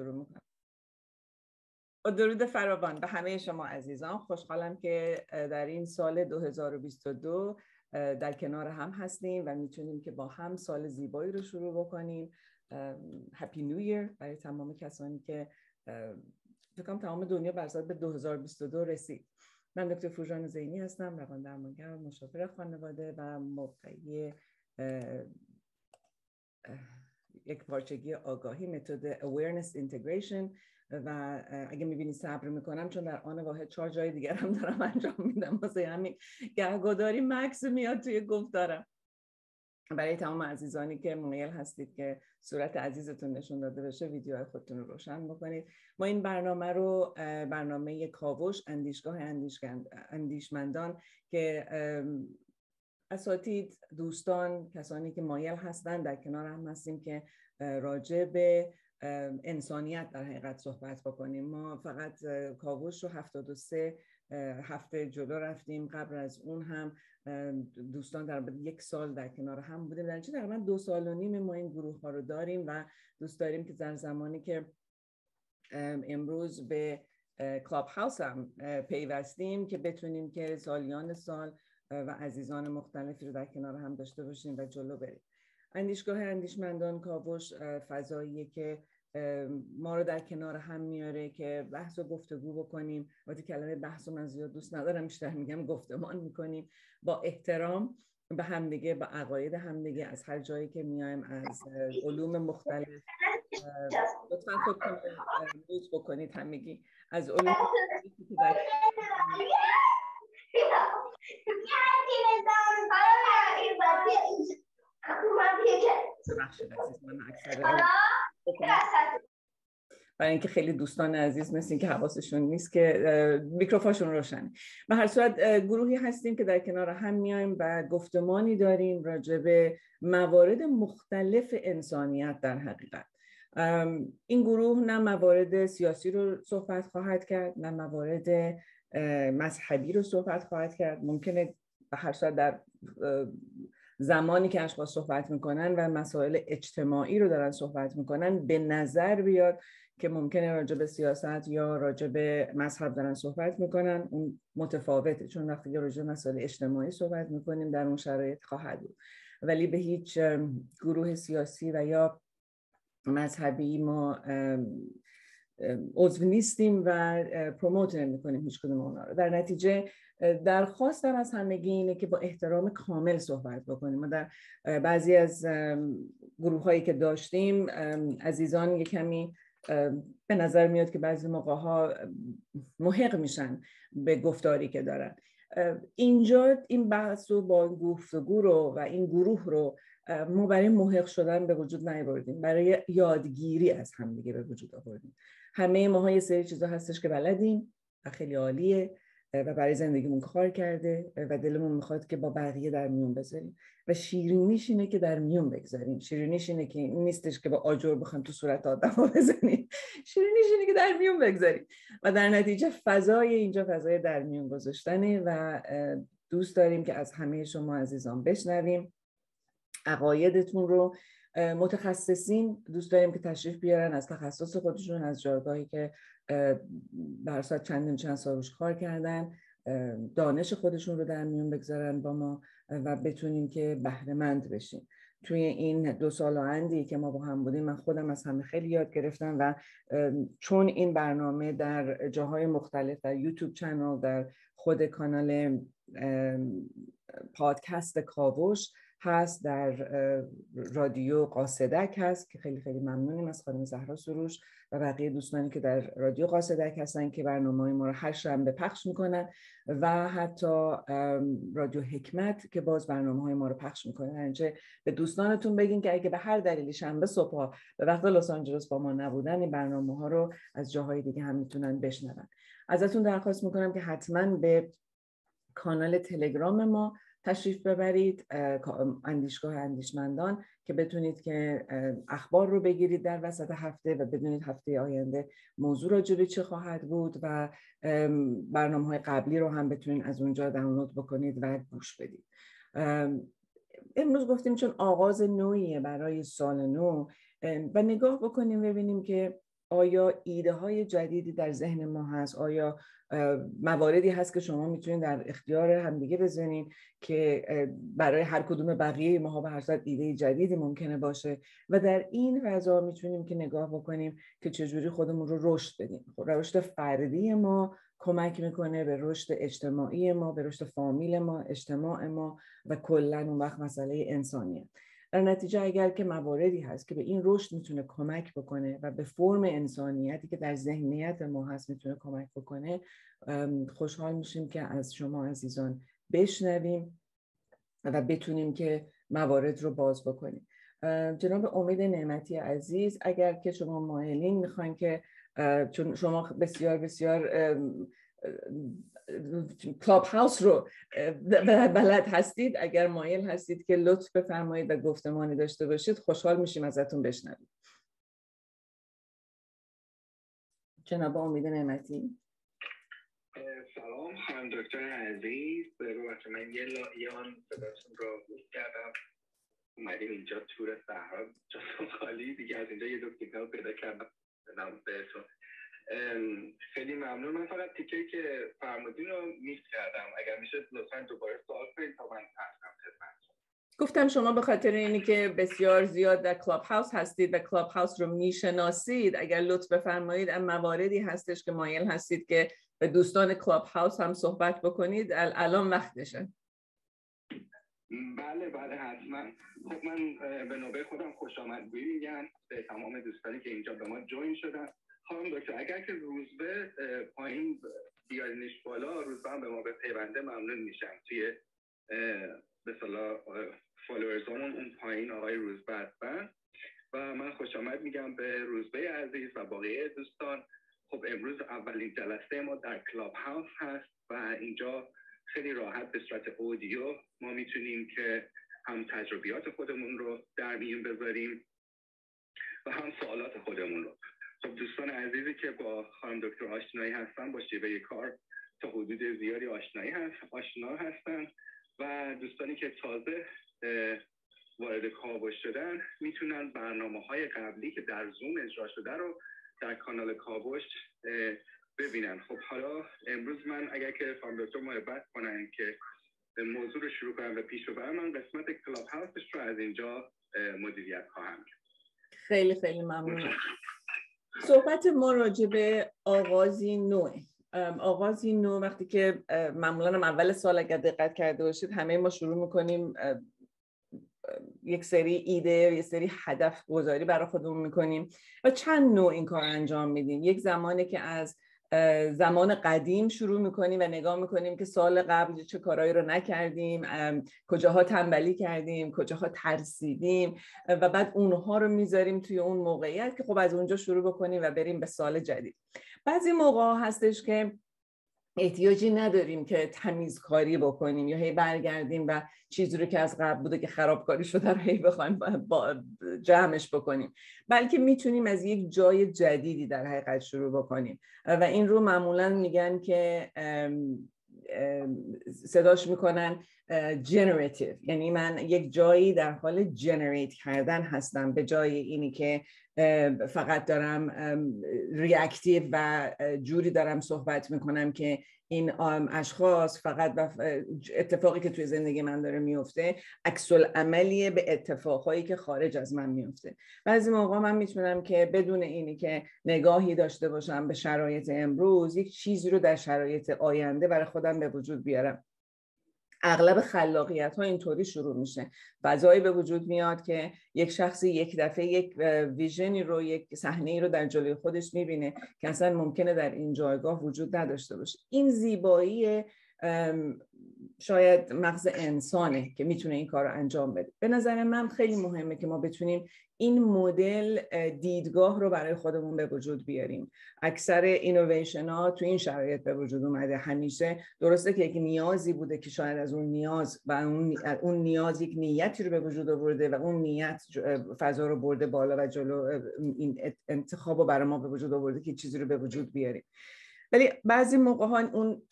شروع می‌کنم. با درود فراوان به همه شما عزیزان. خوشحالم که در این سال 2022 در کنار هم هستیم و می‌تونیم که با هم سال زیبایی رو شروع بکنیم. هپی نیو ایر برای تمام کسانی که فکرم تمام دنیا بر به 2022 رسید. من دکتر فوجان زینی هستم روان درمانگر مشاور خانواده و موقعی یک پارچگی آگاهی متد awareness integration. و اگه می‌بینی صبر می‌کنم چون در آن واحد چهار جای دیگر هم دارم انجام میدم. واسه همین گهگداری مکس میاد توی گفتارم. برای تمام عزیزانی که مایل هستید که صورت عزیزتون نشون داده بشه ویدیو خودتون رو روشن بکنید. ما این برنامه رو برنامه کاوش اندیشگاه اندیشمندان که اساتید دوستان کسانی که مایل هستند در کنار هم هستیم که راجع به انسانیت در حقیقت صحبت بکنیم. ما فقط کاوش رو 73 هفته جلو رفتیم. قبل از اون هم دوستان در یک سال در کنار هم بودیم. در تقریبا دو سال و نیم ما این گروه ها رو داریم و دوست داریم که در زمانی که امروز به کلاب هاوس هم پیوستیم که بتونیم که سالیان سال و عزیزان مختلفی رو در کنار هم داشته باشیم و جلو بریم. اندیشگاه اندیشمندان کاوش فضاییه که ما رو در کنار هم میاره که بحث و گفتگو بکنیم. وقتی کلمه بحث و من زیاد دوست ندارم بیشتر میگم گفتمان می‌کنیم. با احترام به همدیگه با عقاید همدیگه از هر جایی که میایم از علوم مختلف. لطفا خودتون بکنید همگی. از علوم برای اینکه خیلی دوستان عزیز مثل که حواسشون نیست که میکروفاشون روشنه. به هر صورت گروهی هستیم که در کنار هم میایم و گفتمانی داریم راجع به موارد مختلف انسانیت در حقیقت. این گروه نه موارد سیاسی رو صحبت خواهد کرد نه موارد مذهبی رو صحبت خواهد کرد. ممکنه به هر صورت در زمانی که اشخاص صحبت می‌کنن و مسائل اجتماعی رو دارن صحبت می‌کنن به نظر بیاد که ممکنه راجع به سیاست یا راجع به مذهب دارن صحبت می‌کنن اون متفاوته. چون وقتی که راجع مسائل اجتماعی صحبت می‌کنیم در اون شرایط خواهد بود. ولی به هیچ گروه سیاسی و یا مذهبی ما عضو نیستیم و پروموت نمی کنیم هیچ کدوم اونا رو. در نتیجه درخواستم از همگی اینه که با احترام کامل صحبت بکنیم. ما در بعضی از گروه هایی که داشتیم عزیزان یه کمی به نظر میاد که بعضی موقع ها محق میشن به گفتاری که دارن. اینجا این بحث رو با گفتگو رو و این گروه رو ما برای محق شدن به وجود نیاوردیم. برای یادگیری از همدیگه به وجود آوردیم. همه ماها یه سری چیزا هستش که بلدیم و خیلی عالیه. و برای زندگیمون کار کرده و دلمون می‌خواد که با بقیه در میون بذاریم. و شیرینیش اینه که در میون بگذاریم. شیرینیش اینه که نیستش که با آجر بخوایم تو صورت آدم بزنیم. شیرینیش اینه که در میون بگذاریم. و در نتیجه فضای اینجا فضای در میون گذاشتنه و دوست داریم که از همه شما عزیزان بشنویم. عقایدتون رو متخصصین دوست داریم که تشریف بیارن از تخصص خودشون از جایگاهی که بر چند چند سال روش کار کردن دانش خودشون رو در میون بگذارن با ما و بتونیم که بهره مند بشیم. توی این دو سال و اندی که ما با هم بودیم من خودم از همه خیلی یاد گرفتم و چون این برنامه در جاهای مختلف در یوتیوب چنل در خود کانال پادکست کاوش هست در رادیو قاصدک هست که خیلی خیلی ممنونیم از خانم زهرا سروش و بقیه دوستانی که در رادیو قاصدک هستن که برنامه ما رو هر شنبه پخش می‌کنن و حتی رادیو حکمت که باز برنامه های ما رو پخش می‌کنن اینجا به دوستانتون بگین که اگه به هر دلیلی شنبه صبح به وقت لس آنجلس با ما نبودن این برنامه ها رو از جاهای دیگه هم می‌تونن بشنون. ازتون درخواست می‌کنم که حتما به کانال تلگرام ما تشریف ببرید اندیشگاه اندیشمندان که بتونید که اخبار رو بگیرید در وسط هفته و بدونید هفته آینده موضوع راجبه چه خواهد بود و برنامه های قبلی رو هم بتونید از اونجا دانلود بکنید و گوش بدید. امروز گفتیم چون آغاز نوعیه برای سال نو و نگاه بکنیم ببینیم که آیا ایده های جدیدی در ذهن ما هست؟ آیا مواردی هست که شما می‌تونید در اختیار همدیگه بزنین که برای هر کدوم بقیه ماها به هر صورت ایده جدیدی ممکنه باشه. و در این فضا می‌تونیم که نگاه بکنیم که چجوری خودمون رو رشد بدیم. خب رشد فردی ما کمک می‌کنه به رشد اجتماعی ما به رشد فامیل ما اجتماع ما و کلا اون وقت مسئله انسانیه. در نتیجه اگر که مواردی هست که به این رشد می‌تونه کمک بکنه و به فرم انسانیتی که در ذهنیت ما هست می‌تونه کمک بکنه خوشحال میشیم که از شما عزیزان بشنویم و بتونیم که موارد رو باز بکنیم. جناب امید نعمتی عزیز اگر که شما مایلین می‌خواین که چون شما بسیار بسیار کلاب هاوس رو بلد هستید؟ اگر مایل هستید که لطف بفرمایید و گفتمانی داشته باشید خوشحال میشیم ازتون بشنویم. جناب امید نعمتی. سلام خانم دکتر عزیز. ببخش من یه لایان صداتون رو گوش کردم. اومدیم اینجا تور صحرا جا خالی. دیگه از اینجا یه دو کتاب پیدا کردم. بهتون. خیلی ممنون. من فقط تیکه که فرمودین رو miss کردم. اگر میشه لطفا دوباره سوال کنید تا من هستم خدمت گفتم شما به خاطر اینی که بسیار زیاد در کلاب هاوس هستید و کلاب هاوس رو می‌شناسید اگر لطف بفرمایید ام مواردی هستش که مایل هستید که به دوستان کلاب هاوس هم صحبت بکنید. الان وقتشه. بله بله حتما. خب من به نوبه خودم خوش آمدگویی میگم به تمام دوستانی که اینجا به ما join شدن. خانم دکتر اگر که روزبه پایین بیارینش بالا روزبه هم به ما به پیونده ممنون میشم. توی به صلاح اون پایین آقای روزبه هستن و من خوش آمد میگم به روزبه عزیز و باقی دوستان. خب امروز اولین جلسه ما در کلاب هاوس هست و اینجا خیلی راحت به صورت اودیو ما می‌تونیم که هم تجربیات خودمون رو در میون بذاریم و هم سوالات خودمون رو. خب دوستان عزیزی که با خانم دکتر آشنایی هستن با شیوه کار تا حدود زیادی آشنایی هست آشنا هستن. و دوستانی که تازه وارد کاوش شدن می‌تونن برنامه های قبلی که در زوم اجرا شده رو در کانال کاوش ببینن. خب حالا امروز من اگر که خانم دکتر محبت کنن که موضوع رو شروع کنم و پیش رو برم من قسمت کلاب هاوسش رو از اینجا مدیریت خواهم خیلی خیلی ممنون. صحبت ما راجع به آغازی نوع آغازی نو وقتی که معمولا اول سال اگر دقت کرده باشید همه ما شروع می‌کنیم یک سری ایده یک سری هدف گذاری برای خودمون می‌کنیم و چند نوع این کار انجام میدیم. یک زمانی که از زمان قدیم شروع می‌کنیم و نگاه می‌کنیم که سال قبل چه کارهایی رو نکردیم کجاها تنبلی کردیم کجاها ترسیدیم و بعد اونها رو می‌ذاریم توی اون موقعیت که خب از اونجا شروع بکنیم و بریم به سال جدید. بعضی موقع هستش که احتیاجی نداریم که تمیزکاری بکنیم یا هی برگردیم و چیزی رو که از قبل بوده که خرابکاری شده رو هی بخوایم با جمعش بکنیم. بلکه می‌تونیم از یک جای جدیدی در حقیقت شروع بکنیم. و این رو معمولا میگن که صداش می‌کنن generative یعنی من یک جایی در حال generate کردن هستم به جای اینی که فقط دارم reactive و جوری دارم صحبت می‌کنم که این اشخاص فقط اتفاقی که توی زندگی من داره میفته عکس‌العملیه به اتفاقهایی که خارج از من میفته بعضی موقع من می‌تونم که بدون اینی که نگاهی داشته باشم به شرایط امروز یک چیزی رو در شرایط آینده برای خودم به وجود بیارم. اغلب خلاقیت ها اینطوری شروع میشه. فضایی به وجود میاد که یک شخصی یک دفعه یک ویژنی رو یک صحنه رو در جلوی خودش می‌بینه که اصلا ممکنه در این جایگاه وجود نداشته باشه. این زیبایی شاید مغز انسانه که می‌تونه این کار رو انجام بده. به نظر من خیلی مهمه که ما بتونیم این مدل دیدگاه رو برای خودمون به وجود بیاریم. اکثر اینویشن ها تو این شرایط به وجود اومده. همیشه درسته که یک نیازی بوده که شاید از اون نیاز و اون, اون نیاز یک نیتی رو به وجود آورده و اون نیت فضا رو برده بالا و جلو این انتخاب رو برای ما به وجود آورده که چیزی رو به وجود بیاریم. ولی بعضی موقع ها اون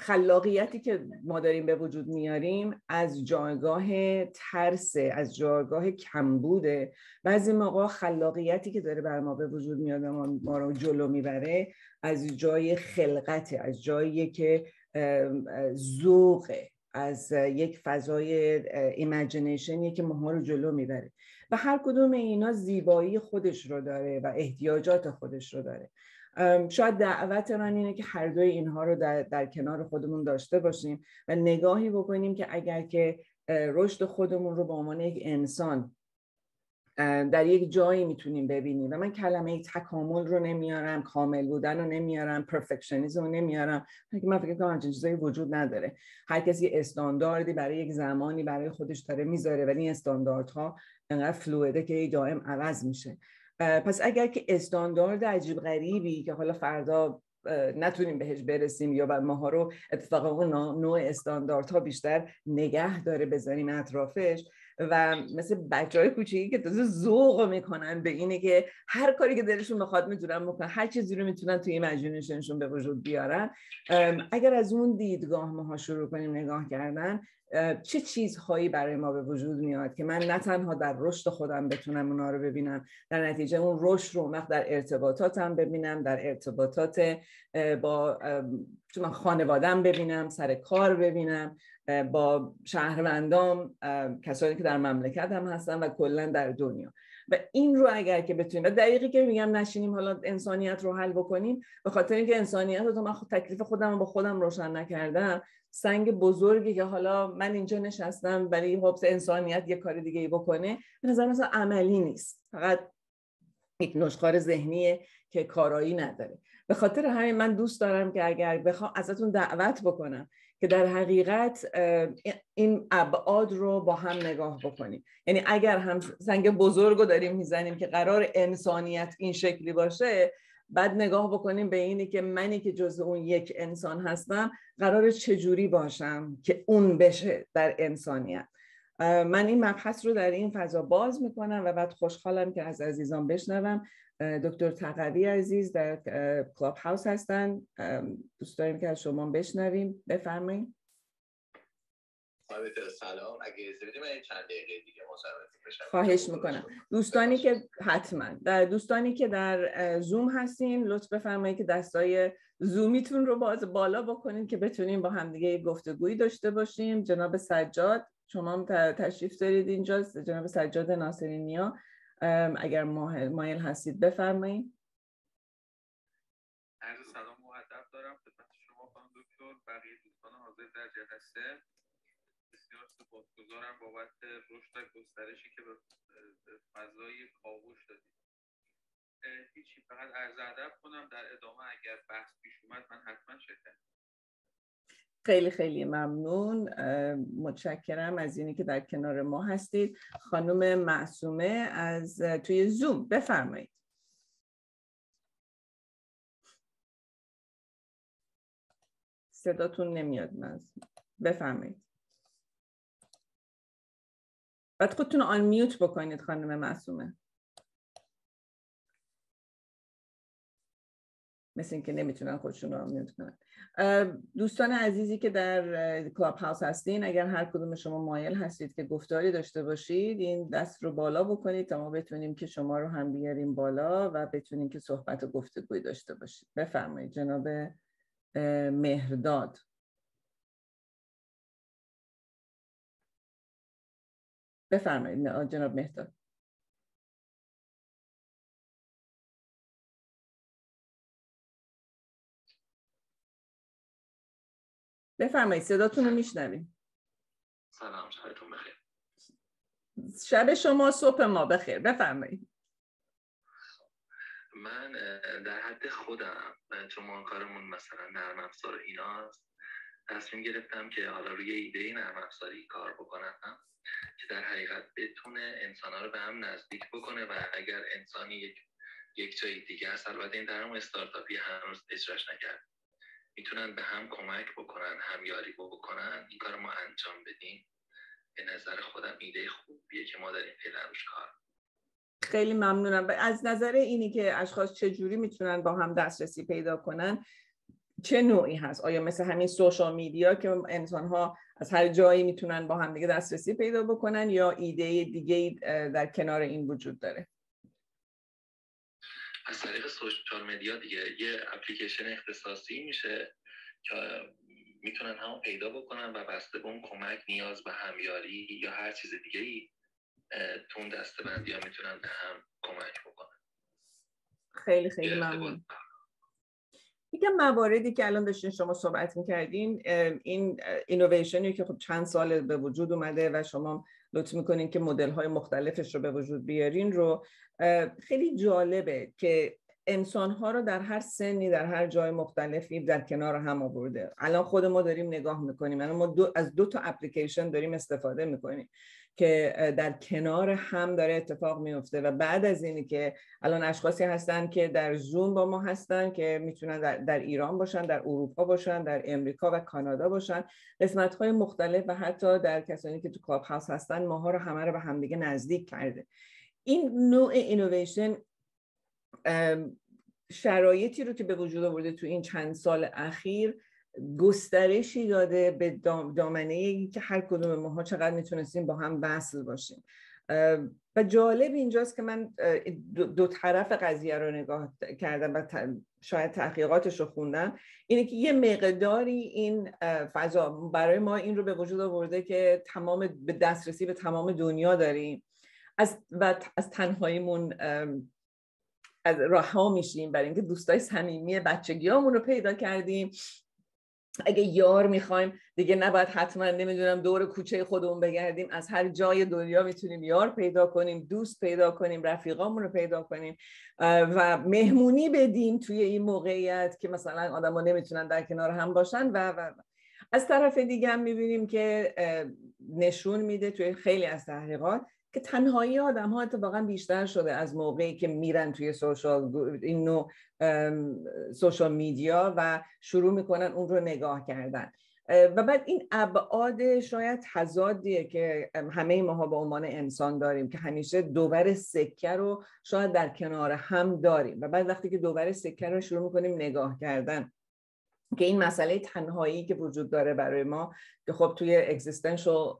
خلاقیتی که ما داریم به وجود میاریم از جایگاه ترس از جایگاه کمبوده. بعضی موقع خلاقیتی که داره بر ما به وجود میاد و ما, رو جلو می‌بره از جای خلقت از جایی که ذوقه از یک فضای imagination ی که ما رو جلو می‌بره. و هر کدوم اینا زیبایی خودش رو داره و احتیاجات خودش رو داره. شاید دعوت من اینه که هر دوی اینها رو در, در کنار خودمون داشته باشیم و نگاهی بکنیم که اگر که رشد خودمون رو به عنوان یک انسان در یک جایی می‌تونیم ببینیم. و من کلمه تکامل رو نمیارم کامل بودن رو نمیارم پرفکشنیزم رو نمیارم. من فکر کنم همچین چیزایی وجود نداره. هر کسی استانداردی برای یک زمانی برای خودش داره می‌ذاره ولی این استانداردها انقدر فلویده که دائم عوض میشه. پس اگر که استاندارد عجیب غریبی که حالا فردا نتونیم بهش برسیم یا بر ماها رو اتفاقا نوع استانداردها بیشتر نگه داره بذاریم اطرافش و مثل بچه های کوچیکی که تازه ذوق می‌کنن به اینه که هر کاری که دلشون بخواد می‌تونن بکنن هر چیزی رو می‌تونن توی ایمیجینیشنشون به وجود بیارن. اگر از اون دیدگاه ماها شروع کنیم نگاه کردن چه چیزهایی برای ما به وجود میاد که من نه تنها در رشد خودم بتونم اونا رو ببینم در نتیجه اون رشد رو وقت در ارتباطاتم ببینم در ارتباطات با خانوادم ببینم سر کار ببینم با شهروندام کسانی که در مملکت هم هستن و کلا در دنیا. و این رو اگر که بتونیم و دقیقی که میگم نشینیم حالا انسانیت رو حل بکنیم به خاطر اینکه انسانیت رو من تکلیف خودم رو با خودم روشن نکردم سنگ بزرگی که حالا من اینجا نشستم برای حبس انسانیت یه کار دیگه ای بکنه به نظر مثلا عملی نیست. فقط یک نشخار ذهنیه که کارایی نداره. به خاطر همین من دوست دارم که اگر بخوام ازتون دعوت بکنم که در حقیقت این ابعاد رو با هم نگاه بکنیم. یعنی اگر هم سنگ بزرگ رو داریم می‌زنیم که قرار انسانیت این شکلی باشه بعد نگاه بکنیم به اینی که منی که جز اون یک انسان هستم قرار چجوری باشم که اون بشه در انسانیت. من این مبحث رو در این فضا باز می‌کنم و بعد خوشحالم که از عزیزان بشنوم. دکتر تقوی عزیز در کلاب هاوس هستن. دوست داریم که از شما بشنویم. بفرمایید. سلام اگه من چند دقیقه دیگه خواهش می‌کنم. دوستانی که حتما. در دوستانی که در زوم هستین لطف بفرمایید که دستای زومیتون رو باز بالا بکنید که بتونیم با همدیگه گفتگویی داشته باشیم. جناب سجاد شما هم تشریف دارید اینجا. جناب سجاد ناصرینیا. اگر مایل هستید بفرمایید. عرض سلام و ادب دارم. خدمت شما خانم دکتر. بقیه دوستان حاضر در جلسه. سپاسگزارم بابت رشد و گسترشی که به فضای کاوش دادید هیچی فقط عرض ادب کنم در ادامه اگر بحث پیش اومد من حتما شرکت خیلی خیلی ممنون. متشکرم از اینی که در کنار ما هستید. خانم معصومه از توی زوم بفرمایید. صداتون نمیاد من بفرمایید. بعد خودتون آن میوت بکنید خانم معصومه. مثل اینکه نمی‌تونن خودشون رو میوت کنن. دوستان عزیزی که در کلاب هاوس هستین اگر هر کدوم شما مایل هستید که گفتاری داشته باشید این دست رو بالا بکنید تا ما بتونیم که شما رو هم بیاریم بالا و بتونیم که صحبت و گفتگوی داشته باشید. بفرمایید جناب مهرداد. بفرمایید جناب مهرداد بفرمایید صداتون رو میشنویم. سلام شبتون بخیر. شب شما صبح ما بخیر. بفرمایید. من در حد خودم چون ما کارمون مثلا نرم افزار ایناست. تصمیم گرفتم که حالا روی ایده نرم افزاری کار بکنم که در حقیقت بتونه انسان رو به هم نزدیک بکنه و اگر انسانی یک یک جای دیگه هست البته این در استارتاپی هنوز اجراش نکرد. می‌تونن به هم کمک بکنن همیاری بکنن این کار ما انجام بدیم. به نظر خودم ایده خوبیه که ما داریم فعلا روش کار. خیلی ممنونم. از نظر اینی که اشخاص چجوری می‌تونن با هم دسترسی پیدا کنن چه نوعی هست؟ آیا مثل همین سوشال میدیا که انسان ها از هر جایی می‌تونن با هم دیگه دسترسی پیدا بکنن یا ایده دیگه در کنار این وجود داره؟ از طریق سوشال مدیا دیگه یه اپلیکیشن اختصاصی میشه که می‌تونن هم پیدا بکنن و بسته به اون کمک نیاز به همیاری یا هر چیز دیگه ای تو اون دسته بندی ها می‌تونن به هم کمک بکنن. خیلی خیلی ممنون. یکم مواردی که الان داشتین شما صحبت می‌کردین این اینویشنی که خب چند سال به وجود اومده و شما لطف می‌کنین که مدل های مختلفش رو به وجود بیارین رو خیلی جالبه که انسان ها رو در هر سنی در هر جای مختلفی در کنار هم آورده. الان خود ما داریم نگاه می‌کنیم. الان ما دو از دو تا اپلیکیشن داریم استفاده می‌کنیم. که در کنار هم داره اتفاق میفته و بعد از اینی که الان اشخاصی هستن که در زوم با ما هستن که می‌تونن در, در ایران باشن در اروپا باشن در امریکا و کانادا باشن قسمت های مختلف و حتی در کسانی که تو کلاب هاوس هستن ماها رو همه رو به همدیگه نزدیک کرده. این نوع اینویشن شرایطی رو که به وجود آورده تو این چند سال اخیر گسترشی داده به دامنه ای که هر کدوم ماها چقدر می‌تونستیم با هم وصل باشیم. و جالب اینجاست که من دو طرف قضیه رو نگاه کردم و شاید تحقیقاتش رو خوندم. اینه که یه مقداری این فضا برای ما این رو به وجود آورده که تمام به دسترسی به تمام دنیا داریم. از و از تنهاییمون از راه میشیم برای اینکه دوستای صمیمی بچگیامون رو پیدا کردیم. اگه یار می‌خوایم دیگه نباید حتما نمی‌دونم دور کوچه خودمون بگردیم. از هر جای دنیا می‌تونیم یار پیدا کنیم دوست پیدا کنیم رفیقامون رو پیدا کنیم. و مهمونی بدیم توی این موقعیت که مثلا آدم نمی‌تونن در کنار هم باشن و, و از طرف دیگه هم می‌بینیم که نشون میده توی خیلی از تحقیقات که تنهایی آدم ها اتفاقا بیشتر شده از موقعی که میرن توی سوشال این نوع سوشال میدیا و شروع می‌کنن اون رو نگاه کردن. و بعد این ابعاد شاید تضادیه که همه ماها به عنوان انسان داریم که همیشه دوبر سکه رو شاید در کنار هم داریم. و بعد وقتی که دوبر سکه رو شروع می‌کنیم نگاه کردن که این مسئله تنهایی که وجود داره برای ما که خب توی existential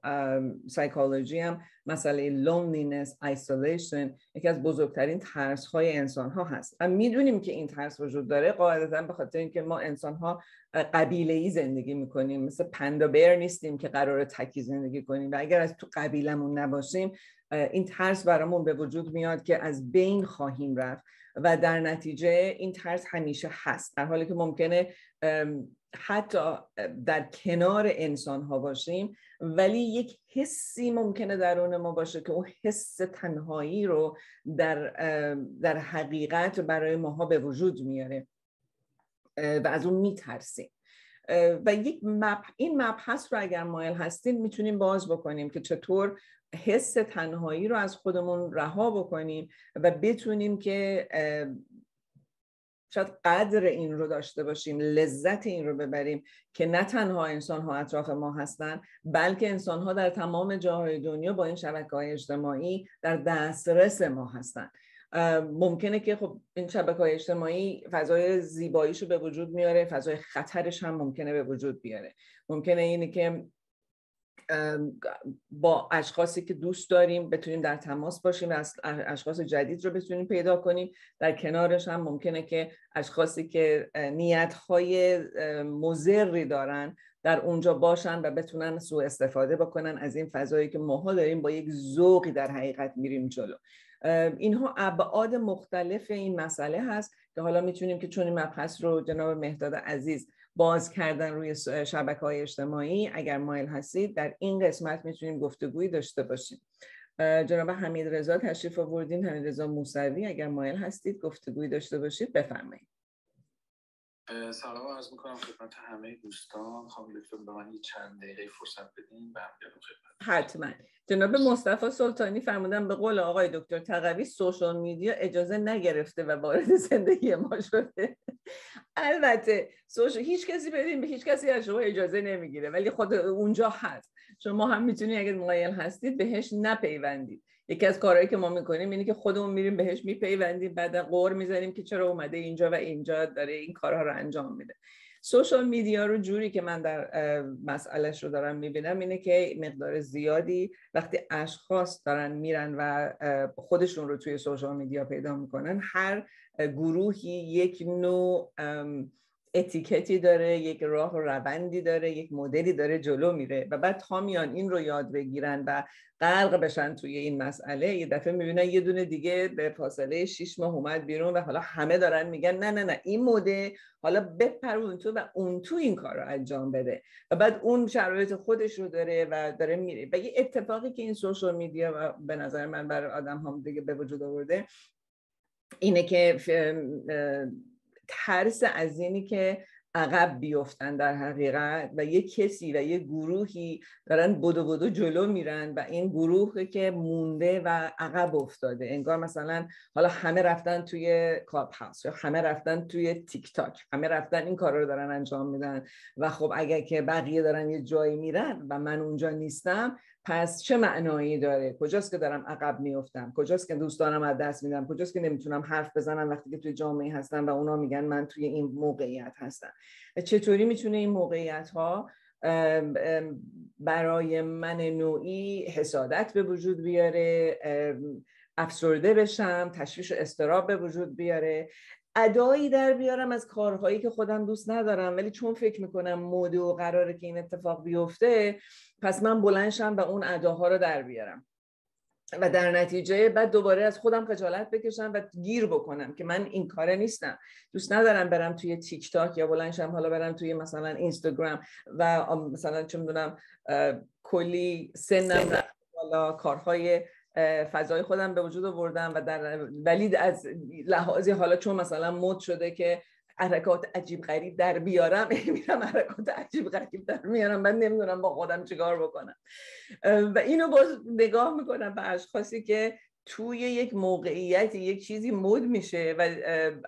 psychology هم مسئله loneliness, isolation یکی از بزرگترین ترس های انسان ها هست. و می‌دونیم که این ترس وجود داره قاعدتا به خاطر اینکه ما انسان ها قبیله ای زندگی می‌کنیم. مثل پندا بیر نیستیم که قرار تکی زندگی کنیم. و اگر از تو قبیلمون نباشیم این ترس برامون به وجود میاد که از بین خواهیم رفت. و در نتیجه این ترس همیشه هست. در حالی که ممکنه حتی در کنار انسان ها باشیم ولی یک حسی ممکنه درون ما باشه که اون حس تنهایی رو در, در حقیقت برای ماها به وجود میاره و از اون میترسیم. و یک مپ این مبحث رو اگر مایل هستیم می‌تونیم باز بکنیم که چطور حس تنهایی رو از خودمون رها بکنیم و بتونیم که شاید قدر این رو داشته باشیم لذت این رو ببریم که نه تنها انسان ها اطراف ما هستن بلکه انسان ها در تمام جاهای دنیا با این شبکه های اجتماعی در دسترس ما هستن. ممکنه که خب این شبکه های اجتماعی فضای زیباییشو به وجود میاره فضای خطرش هم ممکنه به وجود بیاره. ممکنه اینه که با اشخاصی که دوست داریم بتونیم در تماس باشیم و اشخاص جدید رو بتونیم پیدا کنیم. در کنارش هم ممکنه که اشخاصی که نیتهای مزری دارن در اونجا باشن و بتونن سوء استفاده بکنن از این فضایی که ماها داریم با یک ذوقی در حقیقت میریم جلو. اینها ابعاد مختلف این مسئله هست که حالا می‌تونیم که چون این مبحث رو جناب مهداد عزیز باز کردن روی شبکه های اجتماعی اگر مایل هستید در این قسمت می‌تونیم گفتگویی داشته باشیم. جناب حمید رضا تشریف آوردین حمید رضا موسوی اگر مایل هستید گفتگویی داشته باشید بفرمایید. سلام عرض می‌کنم خدمت همه دوستان. خانم دکتر به من چند دقیقه فرصت بدین برمیگردم خدمت حتما. جناب مصطفی سلطانی فرمودن به قول آقای دکتر تقوی سوشال میدیا اجازه نگرفته و وارد زندگی ما شده. البته سوشال هیچ کسی بدین به هیچ کسی از شما اجازه نمی‌گیره ولی خود اونجا هست. شما هم می‌تونید اگر مایل هستید بهش نپیوندید. یکی از کارهایی که ما می‌کنیم اینه که خودمون میریم بهش میپیوندیم بعد قور می‌زنیم که چرا اومده اینجا و اینجا داره این کارها رو انجام میده. سوشال میدیا رو جوری که من در مسئلهش رو دارم می‌بینم اینه که مقدار زیادی وقتی اشخاص دارن میرن و خودشون رو توی سوشال میدیا پیدا می‌کنن هر گروهی یک نوع اتیکتی داره یک راه و روندی داره یک مدلی داره جلو میره و بعد تا میان این رو یاد بگیرن و غرق بشن توی این مسئله. یه دفعه می‌بینن یه دونه دیگه به فاصله 6 ماه اومد بیرون و حالا همه دارن میگن نه نه نه این مدل حالا بپر اون تو و اون تو این کار رو انجام بده. و بعد اون شرایط خودش رو داره و داره میره. و یه اتفاقی که این سوشال میدیا و به نظر من برای آدم هم دیگه به وجود آورده اینه که ترس از اینی که عقب بیفتن در حقیقت و یه کسی و یه گروهی دارن بدو بدو جلو میرن و این گروه که مونده و عقب افتاده. انگار مثلا حالا همه رفتن توی کلاب هاوس یا همه رفتن توی تیک تاک همه رفتن این کار رو دارن انجام میدن و خب اگر که بقیه دارن یه جایی میرن و من اونجا نیستم پس چه معنایی داره؟ کجاست که دارم عقب میفتم کجاست که دوستانم از دست میدم کجاست که نمی‌تونم حرف بزنم وقتی که توی جامعه هستم و اونا میگن من توی این موقعیت هستم. چطوری می‌تونه این موقعیت ها برای من نوعی حسادت به وجود بیاره افسرده بشم تشویش و استراب به وجود بیاره؟ ادایی در بیارم از کارهایی که خودم دوست ندارم. ولی چون فکر می‌کنم مود و قراره که این اتفاق بیفته پس من بلنشم و اون اداها رو در بیارم. و در نتیجه بعد دوباره از خودم خجالت بکشم و گیر بکنم که من این کاره نیستم. دوست ندارم برم توی تیک تاک یا بلنشم حالا برم توی مثلا اینستاگرام و مثلا چه می‌دونم کلی سنم حالا کارهای فضای خودم به وجود آوردم و در ولی از لحاظی حالا چون مثلا مد شده که حرکات عجیب غریب در بیارم میرم حرکات عجیب غریب در میارم من نمی‌دونم با خودم چیکار بکنم. و اینو باز نگاه می‌کنم به اشخاصی که توی یک موقعیت یک چیزی مد میشه و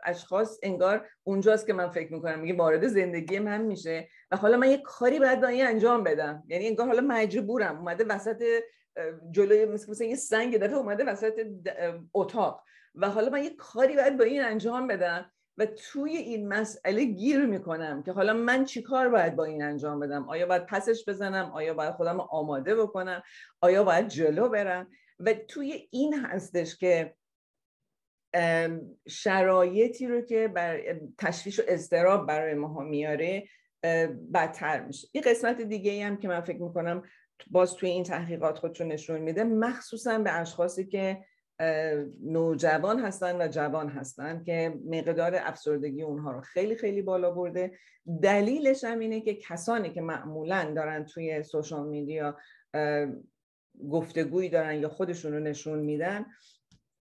اشخاص انگار اونجاست که من فکر می‌کنم میگه وارد زندگی من میشه. و حالا من یک کاری باید با این انجام بدم. یعنی انگار حالا مجبورم. اومده وسط جلوی مثل یه سنگ دفعه اومده وسط اتاق. و حالا من یه کاری باید با این انجام بدم و توی این مسئله گیر می‌کنم که حالا من چی کار باید با این انجام بدم؟ آیا باید پسش بزنم؟ آیا باید خودم آماده بکنم؟ آیا باید جلو برم؟ و توی این هستش که شرایطی رو که بر تشویش و اضطراب برای ما میاره بدتر میشه. یه قسمت دیگه هم که من فکر می‌کنم باز توی این تحقیقات خودشون نشون میده مخصوصا به اشخاصی که نوجوان هستن و جوان هستن که مقدار افسردگی اونها رو خیلی خیلی بالا برده. دلیلش هم اینه که کسانی که معمولا دارن توی سوشال میدیا گفتگویی دارن یا خودشون رو نشون میدن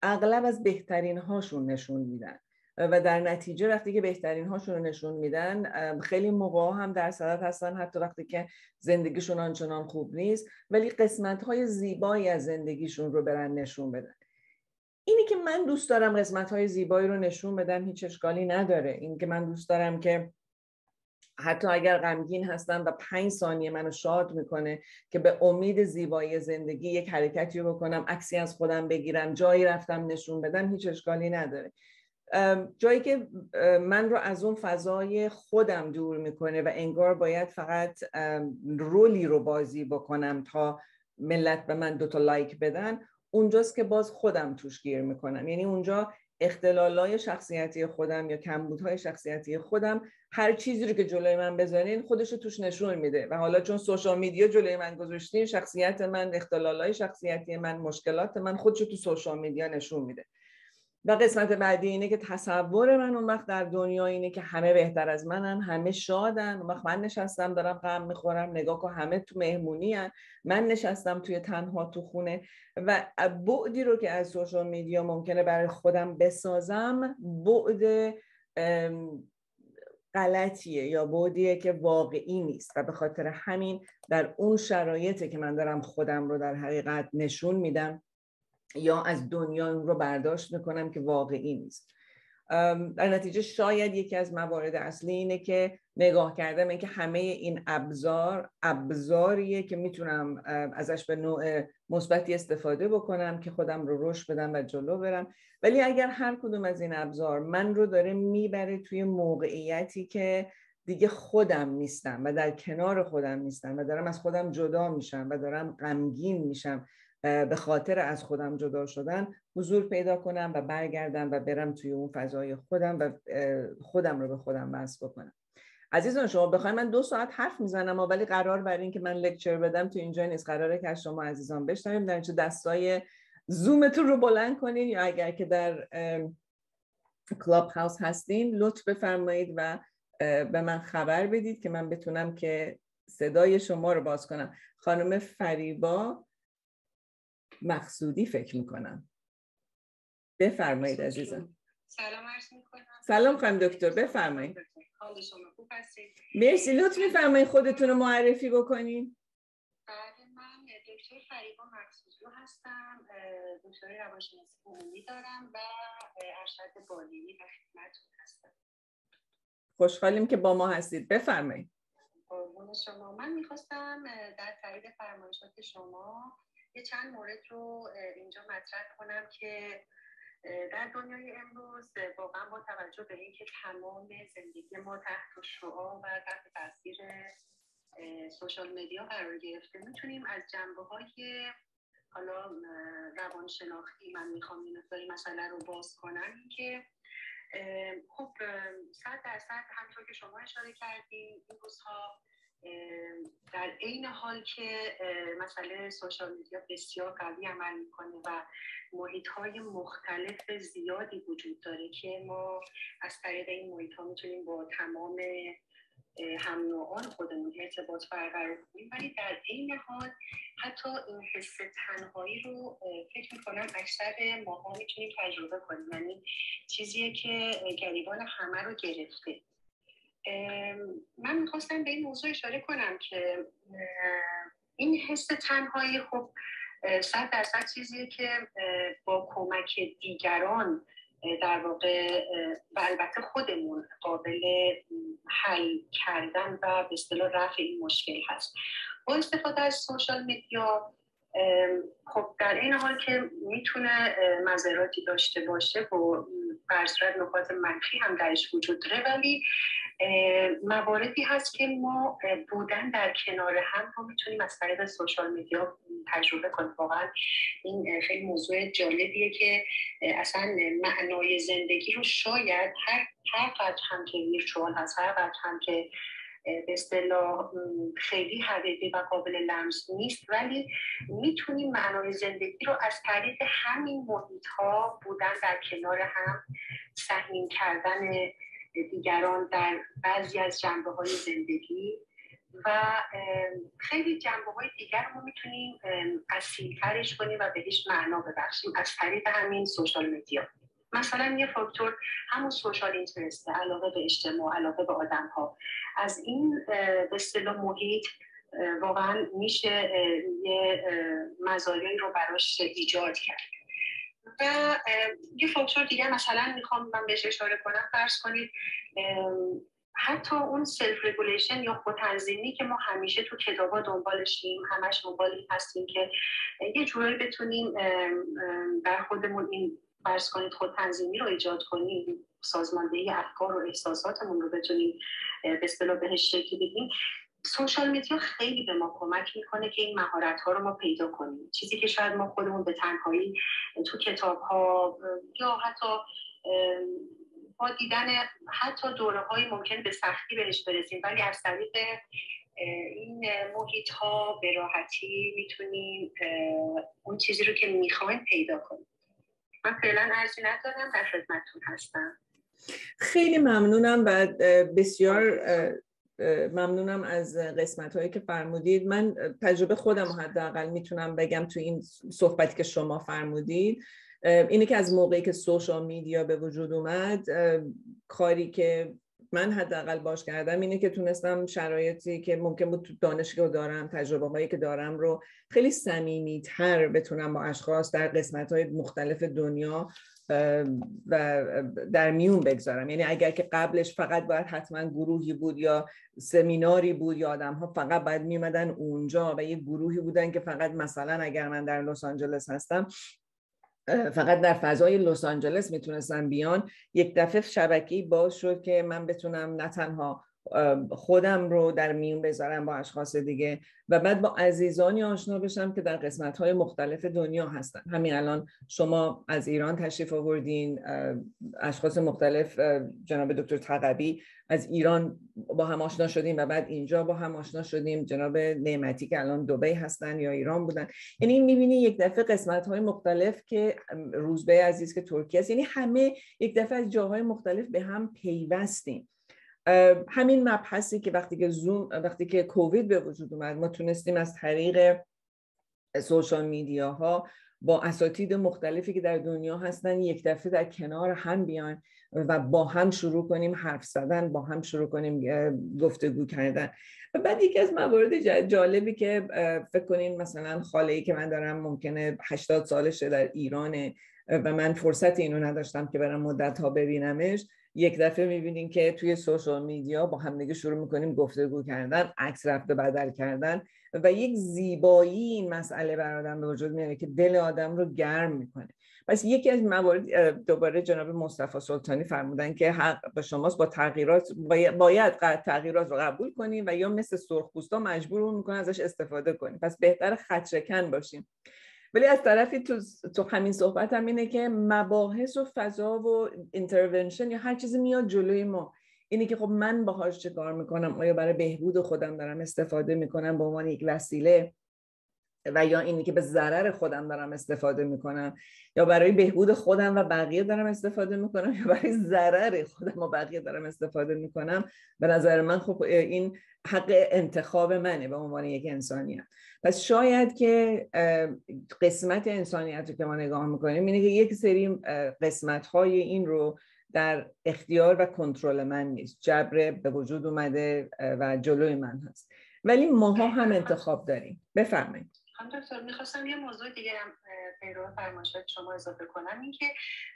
اغلب از بهترین هاشون نشون میدن. و در نتیجه وقتی که بهترین هاشون رو نشون میدن خیلی موقع هم در صدت هستن حتی وقتی که زندگیشون آنچنان خوب نیست ولی قسمت های زیبایی از زندگیشون رو برن نشون بدن. اینی که من دوست دارم قسمت های زیبایی رو نشون بدم هیچ اشکالی نداره. این که من دوست دارم که حتی اگر غمگین هستم و پنج ثانیه منو شاد می‌کنه که به امید زیبایی زندگی یک حرکتی بکنم عکسی از خودم بگیرم جایی رفتم نشون بدم هیچ اشکالی نداره. جایی که من رو از اون فضای خودم دور می‌کنه و انگار باید فقط رولی رو بازی بکنم تا ملت به من دوتا لایک بدن اونجاست که باز خودم توش گیر می‌کنم. یعنی اونجا اختلالای شخصیتی خودم یا کمبودهای شخصیتی خودم هر چیزی رو که جلوی من بذارین خودش رو توش نشون میده. و حالا چون سوشال میدیا جلوی من گذاشتین شخصیت من اختلالای شخصیتی من مشکلات من خودش رو تو سوشال میدیا نشون میده. و قسمت بعدی اینه که تصور من اون وقت در دنیا اینه که همه بهتر از منن همه شادن اون وقت من نشستم دارم غم می‌خورم نگاه کن همه تو مهمونی هن. من نشستم توی تنها تو خونه و بعدی رو که از سوشال میدیا ممکنه برای خودم بسازم بعد غلطیه یا بعدیه که واقعی نیست و به خاطر همین در اون شرایطی که من دارم خودم رو در حقیقت نشون میدم یا از دنیا اون رو برداشت می‌کنم که واقعی نیست. در نتیجه شاید یکی از موارد اصلی اینه که نگاه کردم اینکه همه این ابزار ابزاریه که می‌تونم ازش به نوع مثبتی استفاده بکنم که خودم رو رشد بدم و جلو برم. ولی اگر هر کدوم از این ابزار من رو داره می‌بره توی موقعیتی که دیگه خودم نیستم و در کنار خودم نیستم و دارم از خودم جدا میشم و دارم غمگین میشم به خاطر از خودم جدا شدن حضور پیدا کنم و برگردم و برم توی اون فضای خودم و خودم رو به خودم وصل بکنم. عزیزان شما بخواید من دو ساعت حرف می‌زنم ولی قرار بر این که من لکچر بدم تو اینجا نیست. قراره که شما عزیزان بشنویم. در چه دستای زومتون رو بلند کنین یا اگر که در کلاب هاوس هستین لطف بفرمایید و به من خبر بدید که من بتونم که صدای شما رو باز کنم. خانم فریبا مقصودی فکر می‌کنم. بفرمایید عزیزم. سلام عرض می‌کنم. سلام خانم دکتر بفرمایید. مرسی. لطف میفرمایید خودتون رو معرفی بکنین. بله من دکتر فریبا مقصودی هستم. دکتر روانشناسی عمومی دارم و ارشد بالینی و خدمتتون هستم. خوشحالیم که با ما هستید. بفرمایید. قربون شما. من می‌خواستم در تایید فرمایشات شما یه چند مورد رو اینجا مطرح کنم که در دنیای امروز واقعا با توجه به اینکه تمام زندگی ما تحت شعا و تحت تاثیر سوشال مدیا قرار گرفته می‌تونیم از جنبه های حالا روانشناختی من می‌خوام این مسئله رو باز کنم که خب صد درصد همطور که شما اشاره کردیم این روزها در عین حال که مسئله سوشال میدیا بسیار قوی عمل می‌کنه و محیط های مختلف زیادی وجود داره که ما از طریق این محیط ها می‌تونیم با تمام هم نوعان خودمون ارتباط برقرار کنیم. ولی در عین حال حتی این حس تنهایی رو فکر می‌کنم اکثر ماها می‌تونیم تجربه کنیم. یعنی چیزیه که گریبان همه رو گرفته. من می‌خواستم به این موضوع اشاره کنم که این حس تنهایی خب صد درصد چیزیه که با کمک دیگران در واقع و البته خودمون قابل حل کردن و به اصطلاح رفع این مشکل هست. با استفاده از سوشال میدیا خب در این حال که می‌تونه مذراتی داشته باشه و برصورت نکات منفی هم درش وجود داره ولی مواردی هست که ما بودن در کنار هم رو می‌تونیم از طریق سوشال میدیا تجربه کنیم. واقعا این خیلی موضوع جالبیه که اصلا معنای زندگی رو شاید هر هر قدر هم که ویرچوال هست هر قدر هم که به اصطلاح خیلی حقیقی و قابل لمس نیست. ولی می‌تونیم معنای زندگی رو از طریق همین محیط ها بودن در کنار هم سهمین کردن دیگران در بعضی از جنبه های زندگی و خیلی جنبه های دیگر رو می‌تونیم اصیلترش کنیم و بهش معنا ببخشیم از طریق همین سوشال مدیا مثلا یه فاکتور همون سوشال اینترسته علاقه به اجتماع علاقه به آدم ها از این به اصطلاح محیط واقعا میشه یه مزایایی رو براش ایجاد کرد. و یه فاکتور دیگه مثلا می‌خوام من بهش اشاره کنم. فرض کنید حتی اون self regulation یا خودتنظیمی که ما همیشه تو کتابا دنبالشیم همش دنبال هستیم که یه جورایی بتونیم در خودمون این فرض کنید خودتنظیمی رو ایجاد کنیم سازماندهی افکار و احساساتمون رو بتونیم به اصطلاح بهش شکل بدیم. social media خیلی به ما کمک می‌کنه که این مهارت ها رو ما پیدا کنیم. چیزی که شاید ما خودمون به تنهایی تو کتاب ها یا حتی با دیدن حتی دوره های ممکن به سختی بهش برسیم. ولی از طریق این محیط ها به راحتی می‌تونیم اون چیزی رو که می‌خوایم پیدا کنیم. من فعلا ارزی ندارم هستم. خیلی ممنونم و بسیار ممنونم از قسمت هایی که فرمودید. من تجربه خودم حداقل می‌تونم بگم تو این صحبتی که شما فرمودید. اینه که از موقعی که سوشال میدیا به وجود اومد کاری که من حداقل باش کردم اینه که تونستم شرایطی که ممکن بود تو دانشگاه دارم تجربه هایی که دارم رو خیلی سمیمی تر بتونم با اشخاص در قسمت های مختلف دنیا و در میون بگذارم. یعنی اگر که قبلش فقط باید حتما گروهی بود یا سمیناری بود یا آدم ها فقط باید میومدن اونجا و یه گروهی بودن که فقط مثلا اگر من در لس آنجلس هستم فقط در فضای لس آنجلس می‌تونستن بیان. یک دفعه شبکه‌ای باز شد که من بتونم نه تنها خودم رو در میون بذارم با اشخاص دیگه و بعد با عزیزانی آشنا بشم که در قسمت های مختلف دنیا هستن. همین الان شما از ایران تشریف آوردین اشخاص مختلف جناب دکتر تقبی از ایران با هم آشنا شدیم و بعد اینجا با هم آشنا شدیم. جناب نعمتی که الان دبی هستن یا ایران بودن. یعنی می‌بینی یک دفعه قسمت های مختلف که روزبه عزیز که ترکیه است. یعنی همه یک دفعه از جاهای مختلف به هم پیوستیم. همین مبحثی که وقتی که زوم وقتی که کووید به وجود اومد ما تونستیم از طریق سوشال میدیاها با اساتید مختلفی که در دنیا هستن یک دفعه در کنار هم بیان و با هم شروع کنیم حرف زدن با هم شروع کنیم گفتگو کردن. و بعد یکی از موارد جالبی که فکر کنین مثلا خاله ای که من دارم ممکنه 80 سالشه در ایرانه و من فرصت اینو نداشتم که برم مدت ها ببینمش یک دفعه می‌بینیم که توی سوشال میدیا با همدیگه شروع می‌کنیم گفتگو کردن عکس رفته بدل کردن و یک زیبایی این مسئله بر آدم به وجود میاره که دل آدم رو گرم می‌کنه. پس یکی از موارد دوباره جناب مصطفی سلطانی فرمودن که حق به شماست با تغییرات باید تغییرات رو قبول کنیم و یا مثل سرخپوستا مجبور می‌کنن ازش استفاده کنیم. پس بهتر خدشکن باشیم. ولی از طرفی تو, تو همین صحبت هم اینه که مباحث و فضا و اینترونشن یا هر چیزی میاد جلوی ما. اینه که خب من باهاش چه کار می‌کنم؟ آیا برای بهبود خودم دارم استفاده می‌کنم؟ به عنوان یک وسیله؟ و یا اینی که به ضرر خودم دارم استفاده می‌کنم؟ یا برای بهبود خودم و بقیه دارم استفاده می‌کنم؟ یا برای ضرر خودم و بقیه دارم استفاده می‌کنم؟ به نظر من خب این حق انتخاب منه به عنوان یک انسانیت پس شاید که قسمت انسانیت رو که ما نگاه می‌کنیم اینه که یک سری قسمت های این رو در اختیار و کنترل من نیست. جبر به وجود اومده و جلوی من هست. ولی ماها هم انتخاب داریم. بفرمایید. خانم دکتر می‌خواستم یه موضوع دیگه هم پیرو فرمایشات شما اضافه کنم. این که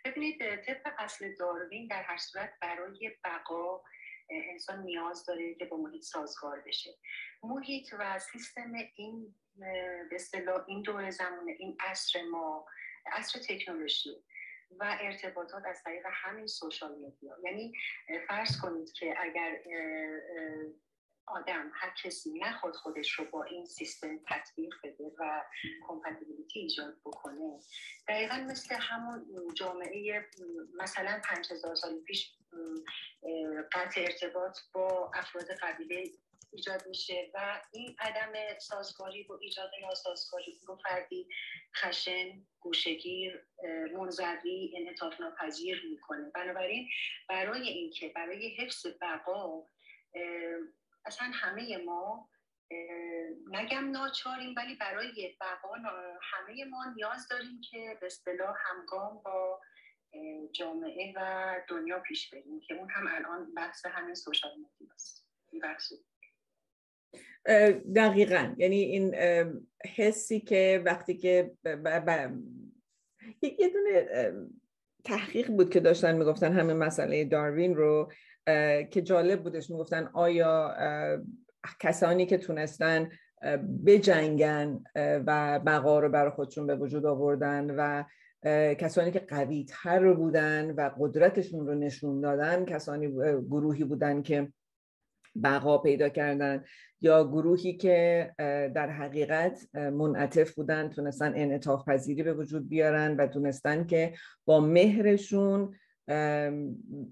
ببینید طبق اصل داروین در هر صورت برای بقا انسان نیاز داره که با محیط سازگار بشه. محیط و سیستم این به اصطلاح این دور زمانه این عصر ما عصر تکنولوژی و ارتباطات از طریق همین سوشال میدیا. یعنی فرض کنید که اگر آدم هر کسی نخواد خودش رو با این سیستم تطبیق بده و کمپتیبیلیتی ایجاد بکنه. دقیقا مثل همون جامعه مثلا پنج هزار سال پیش قطع ارتباط با افراد قبیله ایجاد میشه و این عدم سازگاری و ایجاد ناسازگاری رو فردی خشن گوشگیر منزوی انعطاف ناپذیر می‌کنه. بنابراین برای اینکه برای حفظ بقا اصلا همه ما نگم ناچاریم ولی برای بقا همه ما نیاز داریم که به اصطلاح همگام با جامعه و دنیا پیش بریم که اون هم الان بحث همین سوشال است. دقیقا. یعنی این حسی که وقتی که یه دونه تحقیق بود که داشتن می‌گفتن همه مسئله داروین رو که جالب بودش می‌گفتن آیا کسانی که تونستن بجنگن و بقا رو برای خودشون به وجود آوردن و کسانی که قوی تر بودن و قدرتشون رو نشون دادن کسانی گروهی بودن که بقا پیدا کردن یا گروهی که در حقیقت منعطف بودن تونستن انعطاف پذیری به وجود بیارن و تونستن که با مهرشون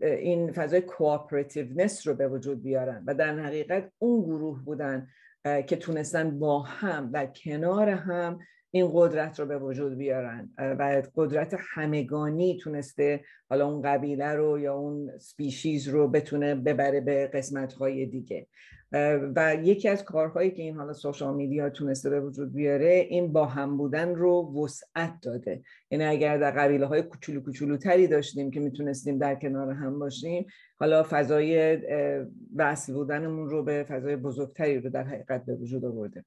این فضای کوآپراتیونس رو به وجود بیارن و در حقیقت اون گروه بودن که تونستن با هم در کنار هم این قدرت رو به وجود بیارن. و قدرت همگانی تونسته حالا اون قبیله رو یا اون سپیشیز رو بتونه ببره به قسمت دیگه. و یکی از کارهایی که این حالا سوشال میدیا تونسته به وجود بیاره این با هم بودن رو وسعت داده. یعنی اگر در قبیله های کوچولو کوچولو تری داشتیم که می‌تونستیم در کنار هم باشیم حالا فضای وصل بودنمون رو به فضای بزرگتری رو در حقیقت به وجود آورده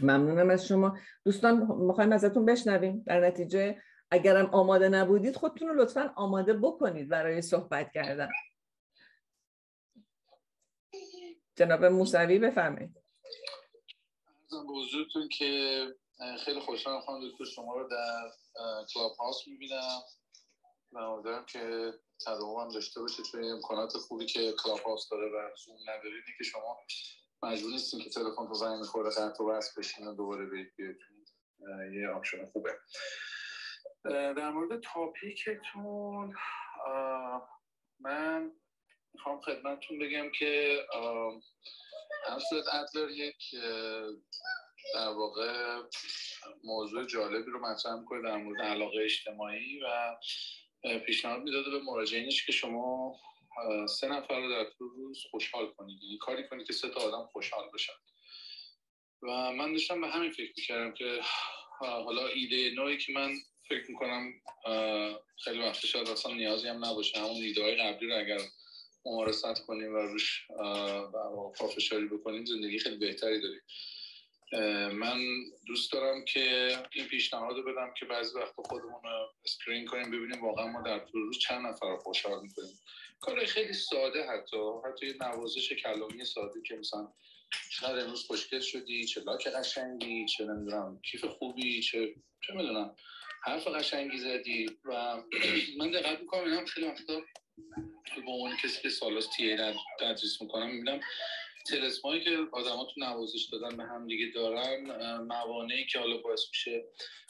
ممنونم از شما. دوستان می‌خوایم ازتون بشنویم. در نتیجه اگرم آماده نبودید خودتون رو لطفا آماده بکنید برای صحبت کردن. جناب موسوی بفرمایید. به حضورتون که خیلی خوشحالم خانم دکتر شما رو در کلاب هاوس می‌بینم. من که تداوم داشته باشه توی امکانات خوبی که کلاپ هاوس داره و زوم نداره که شما مجبور نیستین که تلفن تو زنگ می‌خوره خط و بس بشین و دوباره برید یه آپشن خوبه. در مورد تاپیکتون من می‌خوام خدمتتون بگم که الفرد ادلر یک در واقع موضوع جالبی رو مطرح می‌کنه در مورد علاقه اجتماعی و پیشنهاد می‌داده به مراجعینش که شما سه نفر رو در طول روز خوشحال کنید. یعنی کاری کنید که سه تا آدم خوشحال بشن. و من داشتم به همین فکر می‌کردم که حالا ایده نوعی که من فکر می‌کنم خیلی وقت شاید اصلا نیازی هم نباشه. همون ایده های قبلی رو اگر ممارست کنیم و روش پافشاری بکنیم زندگی خیلی بهتری داریم. من دوست دارم که این پیشنهاد رو بدم که بعضی وقت خودمون اسکرین کنیم ببینیم واقعا ما در طول روز چند نفر رو خوشحال می‌کنیم. کار خیلی ساده حتی حتی یه نوازش کلامی ساده که مثلا شاید امروز خوشگل شدی چه لاک قشنگی چه نمی‌دونم کیف خوبی چه چه می‌دونم حرف قشنگی زدی و من دقت می‌کنم اینم خیلی وقتا به عنوان کسی که سالاس تی تدریس می‌کنم می‌بینم تلسمایی که آدما تو نوازش دادن به هم دیگه دارن موانعی که حالا باعث میشه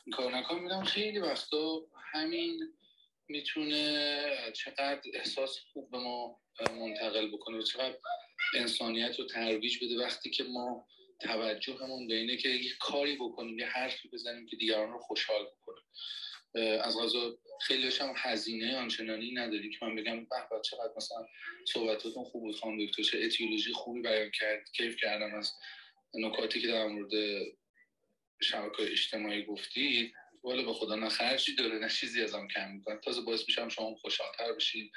این کار نکنم میدم خیلی وقتا همین می‌تونه چقدر احساس خوب به ما منتقل بکنه و چقدر انسانیت رو ترویج بده وقتی که ما توجهمون به اینه که یه کاری بکنیم یه حرفی بزنیم که دیگران رو خوشحال بکنه. از غذا. خیلی هم هزینه آنچنانی نداری که من بگم به چقدر مثلا صحبتاتون خوب بود خانم دکتر چه اتیولوژی خوبی بیان کرد کیف کردم از نکاتی که در مورد شبکه اجتماعی گفتید. والا به خدا نه خرجی داره نه چیزی ازم کم می‌کنه. تازه باعث میشم شما خوشحالتر بشین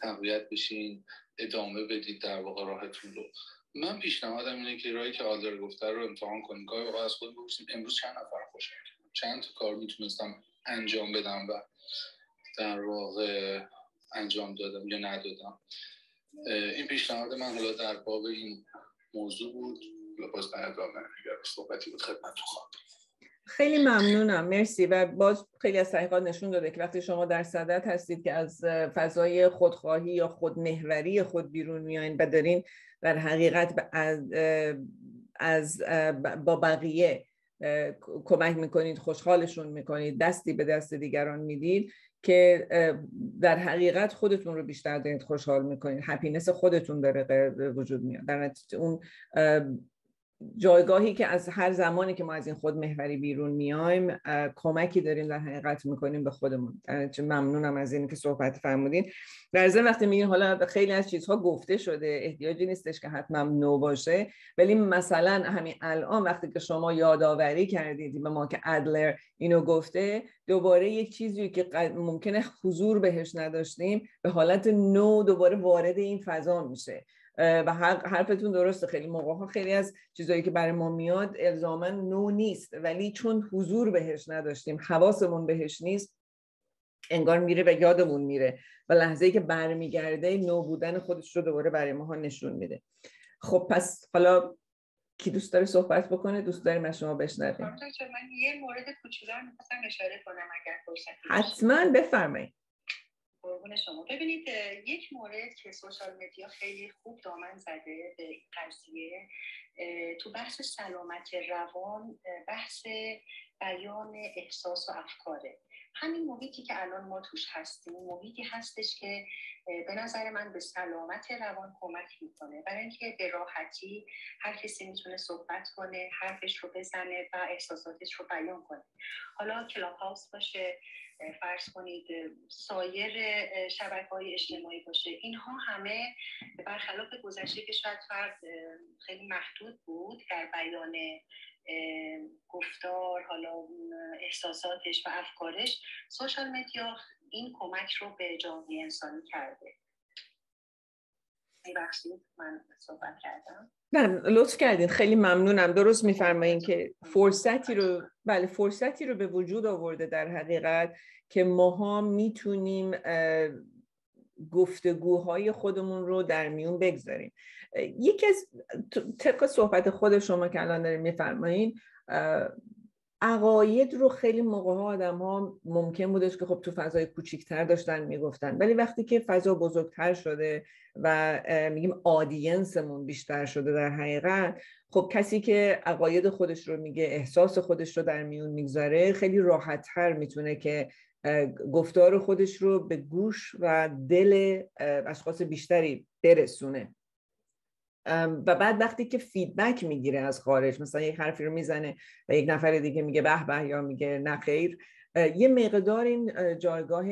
تقویت بشین ادامه بدید در واقع راهتون رو. من پیشنهادم اینه که راهی که آلدر گفته رو امتحان کنید گاهی از خود بپرسیم امروز چند نفر خوش چند تا کار می‌تونستم انجام بدم و در واقع انجام دادم یا ندادم. این پیشنهاد من حالا در باب این موضوع بود. باز در ادامه صحبتی بود خدمت خواهم. خیلی ممنونم. مرسی. و باز خیلی از تحقیقات نشون داده که وقتی شما در صدت هستید که از فضای خودخواهی یا خودمهوری خود بیرون میایین و دارین در حقیقت از, از با بقیه کمک می‌کنید خوشحالشون می‌کنید دستی به دست دیگران می‌دید که در حقیقت خودتون رو بیشتر دارید خوشحال می‌کنید. هپینس خودتون داره وجود میاد. در اون جایگاهی که از هر زمانی که ما از این خود محوری بیرون میایم کمکی داریم در حقیقت می‌کنیم به خودمون. ممنونم از این که صحبت فرمودین. در ضمن وقتی میگین حالا خیلی از چیزها گفته شده احتیاجی نیستش که حتما نو باشه ولی مثلا همین الان وقتی که شما یادآوری کردید به ما که ادلر اینو گفته دوباره یک چیزی که ممکنه حضور بهش نداشتیم به حالت نو دوباره وارد این فضا میشه. و حرفتون درسته. خیلی موقع ها خیلی از چیزایی که برای ما میاد الزاما نو نیست. ولی چون حضور بهش نداشتیم حواسمون بهش نیست انگار میره و یادمون میره و لحظه ای که برمیگرده نو بودن خودش رو دوباره برای ما نشون میده. خب پس حالا کی دوست داره صحبت بکنه؟ دوست داریم از شما بشنویم. من یه مورد کوچولو می‌خواستم اشاره کنم اگر فرصت حتما بفرمایید. قربون شما. ببینید یک مورد که سوشال مدیا خیلی خوب دامن زده به این قضیه تو بحث سلامت روان بحث بیان احساس و افکاره. همین محیطی که الان ما توش هستیم محیطی هستش که به نظر من به سلامت روان کمک می‌کنه. برای اینکه به راحتی هر کسی می‌تونه صحبت کنه حرفش رو بزنه و احساساتش رو بیان کنه. حالا کلاب هاوس باشه فرض کنید سایر شبکه های اجتماعی باشه. اینها همه برخلاف گذشته که شاید فرد خیلی محدود بود در بیان گفتار حالا احساساتش و افکارش سوشال مدیا این کمک رو به جامعه انسانی کرده. بخشید من صحبت کردم. نه لطف کردین. خیلی ممنونم. درست میفرمایین که فرصتی رو بله فرصتی رو به وجود آورده در حقیقت که ماها می‌تونیم گفتگوهای خودمون رو در میون بگذاریم. یکی از طبق صحبت خود شما که الان داریم میفرمایین عقاید رو خیلی موقع ها آدم ها ممکن بودش که خب تو فضای کوچیکتر داشتن می‌گفتن. ولی وقتی که فضا بزرگتر شده و میگیم آدینسمون بیشتر شده در حقیقت خب کسی که عقاید خودش رو میگه احساس خودش رو در میون می‌گذاره خیلی راحتتر می‌تونه که گفتار خودش رو به گوش و دل اشخاص بیشتری برسونه. و بعد وقتی که feedback می‌گیره از خارج مثلا یک حرفی رو می‌زنه و یک نفر دیگه میگه به به یا میگه نه خیر یه مقدار این جایگاه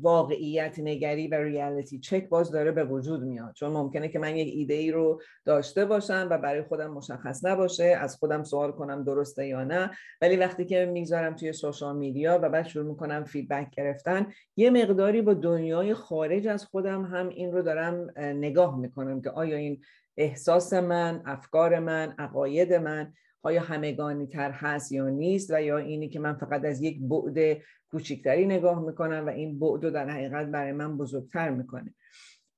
واقعیت نگری و reality check باز داره به وجود میاد. چون ممکنه که من یک ایده ای رو داشته باشم و برای خودم مشخص نباشه از خودم سوال کنم درسته یا نه. ولی وقتی که می‌گذارم توی social media و بعد شروع می‌کنم feedback گرفتن یه مقداری با دنیای خارج از خودم هم این رو دارم نگاه می‌کنم که آیا این احساس من افکار من عقاید من آیا همگانی تر هست یا نیست و یا اینی که من فقط از یک بعد کوچکتری نگاه می‌کنم و این بعد رو در حقیقت برای من بزرگتر می‌کنه.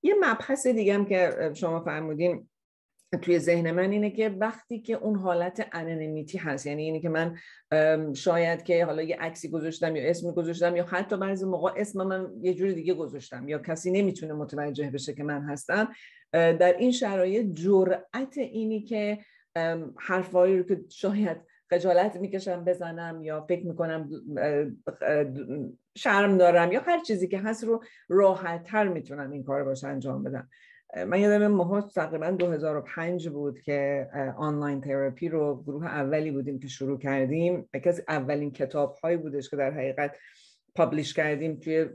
یه مبحث دیگه هم که شما فرمودین توی ذهن من اینه که وقتی که اون حالت اننیمیتی هست یعنی اینه که من شاید که حالا یه عکسی گذاشتم یا اسمی گذاشتم یا حتی بعضی موقع اسم من یه جور دیگه گذاشتم یا کسی نمی‌تونه متوجه بشه که من هستم در این شرایط جرأت اینی که حرفایی رو که شاید خجالت می‌کشم بزنم یا فکر می‌کنم شرم دارم یا هر چیزی که هست رو راحت تر می‌تونم این کار باشه انجام بدم. من یادم ماها تقریبا 2005 بود که آنلاین تراپی رو گروه اولی بودیم که شروع کردیم. یکی از اولین کتاب هایی بودش که در حقیقت پابلیش کردیم توی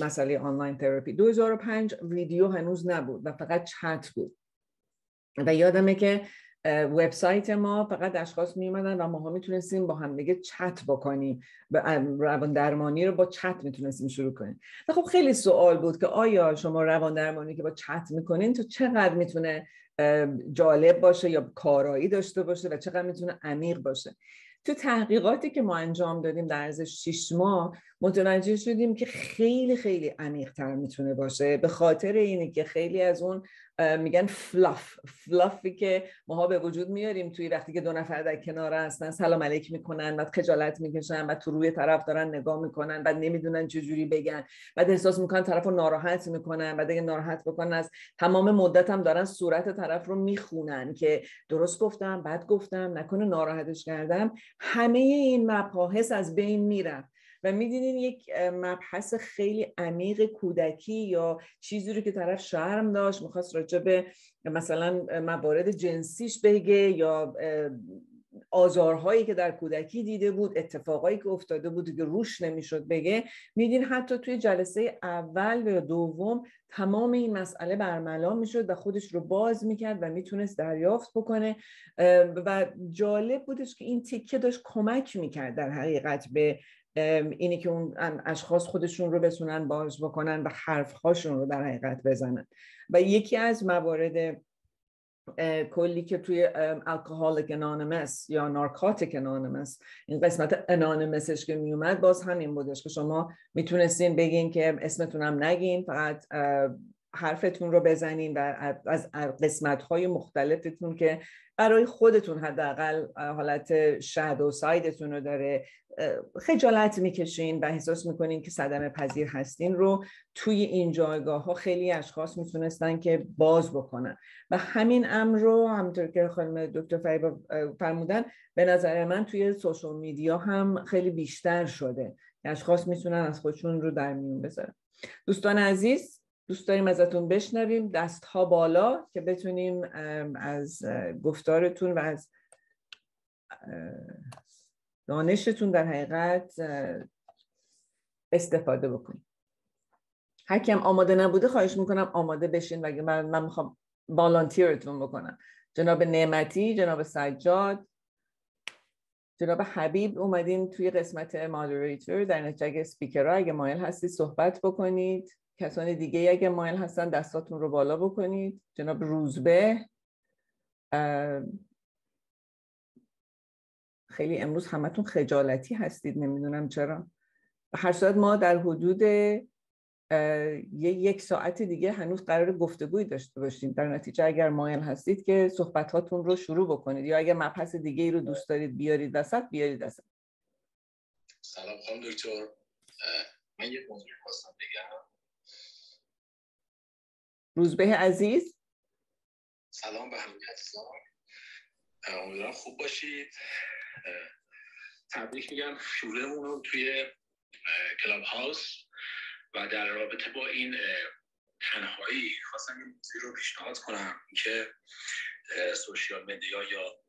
مسئله آنلاین تراپی. 2005 ویدیو هنوز نبود و فقط چت بود. و یادمه که وبسایت ما فقط اشخاص می و ماها می‌تونستیم با هم دیگه چت بکنیم. روان درمانی رو با چت می‌تونستیم شروع کنیم. و خب خیلی سوال بود که آیا شما روان درمانی که با چت می‌کنین تو چقدر می‌تونه جالب باشه یا کارایی داشته باشه و چقدر می‌تونه عمیق باشه؟ تو تحقیقاتی که ما انجام دادیم در عرض 6 ماه متوجه شدیم که خیلی خیلی عمیق تر می‌تونه باشه. به خاطر اینه که خیلی از اون میگن فلاف فلافی که ماها به وجود میاریم توی وقتی که دو نفر در کنار هستن سلام علیک می‌کنن بعد خجالت می‌کشن بعد تو روی طرف دارن نگاه می‌کنن بعد نمی‌دونن چجوری بگن. بعد احساس می‌کنن طرف رو ناراحت می‌کنن بعد اگه ناراحت بکنن از تمام مدت هم دارن صورت طرف رو می‌خونن که درست گفتم بعد گفتم نکنه ناراحتش کردم. همه این مباحث از بین میرن و میدینین یک مبحث خیلی عمیق کودکی یا چیزی رو که طرف شرم داشت می‌خواست راجع به مثلا موارد جنسیش بگه یا آزارهایی که در کودکی دیده بود اتفاقایی که افتاده بود که روش نمی‌شد بگه. میدین حتی توی جلسه اول و دوم تمام این مسئله برملا می‌شد و خودش رو باز می‌کرد و می‌تونست دریافت بکنه. و جالب بودش که این تیکه داشت کمک می‌کرد در حقیقت به اینی که اون اشخاص خودشون رو بتونن باز بکنن و حرفهاشون رو در حقیقت بزنن. و یکی از موارد کلی که توی الکهالیک انانیمس یا نارکاتیک انانیمس این قسمت انانیمسش که میومد باز همین بودش که شما می‌تونستین بگین که اسمتونم نگین فقط حرفتون رو بزنین و از قسمت های مختلفتون که برای خودتون حداقل حالت شد و سایدتون رو داره خجالت می‌کشین و احساس می‌کنین که صدمه پذیر هستین رو توی این جایگاه ها خیلی اشخاص می‌تونستن که باز بکنن. و همین امر رو همطور که خانم دکتر فریبا فرمودن به نظر من توی سوشال میدیا هم خیلی بیشتر شده. اشخاص می‌تونن از خودشون رو در میون بذارن. دوستان عزیز دوست داریم ازتون بشنویم. دست ها بالا که بتونیم از گفتارتون و از دانشتون در حقیقت استفاده بکنیم. هر کیم آماده نبوده خواهش می‌کنم آماده بشین و من, من می‌خوام بالانتیرتون بکنم. جناب نعمتی جناب سجاد جناب حبیب اومدین توی قسمت مادریتور در نتیجه سپیکرها اگه مایل هستید صحبت بکنید. کسان دیگه اگه مایل هستن دستاتون رو بالا بکنید. جناب روزبه خیلی امروز همتون خجالتی هستید نمی‌دونم چرا. هر صورت ما در حدود یه یک ساعت دیگه هنوز قرار گفتگوی داشته باشیم. در نتیجه اگر مایل هستید که صحبت هاتون رو شروع بکنید یا اگر مبحث دیگه ای رو دوست دارید بیارید وسط بیارید وسط. سلام خانم دکتر. من یه موضوع خواستم بگم. روزبه عزیز. سلام به همه عزیزان. امیدوارم خوب باشید. تبریک میگم شورمون رو توی کلاب هاوس و در رابطه با این تنهایی خواستم این موضوع رو پیشنهاد کنم. که سوشیال مدیا یا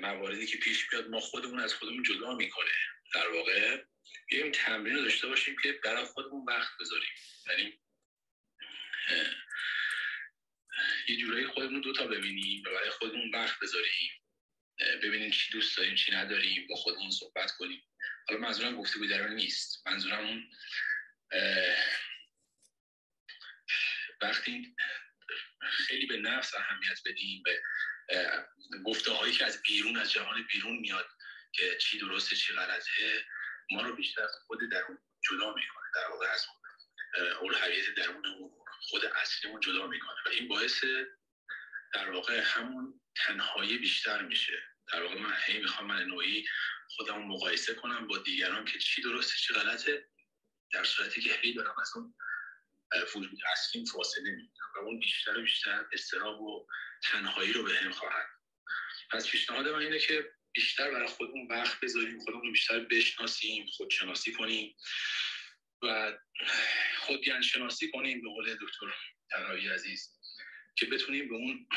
مواردی که پیش میاد ما خودمون از خودمون جدا می‌کنه. در واقع بیایم تمرین رو داشته باشیم که برای خودمون وقت بذاریم. یعنی یه جورایی خودمون دوتا ببینیم و برای خودمون وقت بذاریم ببینیم چی دوست داریم چی نداریم با خودمون صحبت کنیم. حالا منظورم گفته در نیست. منظورم اون وقتی خیلی به نفس اهمیت بدیم به گفته هایی که از بیرون از جهان بیرون میاد که چی درسته چی غلطه ما رو بیشتر خود درون جدا می‌کنه در واقع از اولویت درونمون خود اصلیمون جدا می‌کنه. و این باعث در واقع همون تنهایی بیشتر میشه. در واقع من هی می‌خوام من نوعی خودم مقایسه کنم با دیگران که چی درسته چی غلطه. در صورتی که هی دارم از اون وجود اصلیم فاصله می‌گیرم و اون بیشتر و بیشتر استراب و تنهایی رو به هم خواهد. پس پیشنهاد من اینه که بیشتر برای خودمون وقت بذاریم خودمون رو بیشتر بشناسیم خودشناسی کنیم. و خودگن شناسی کنیم به قول دکتر تنهایی عزیز که بتونیم به اون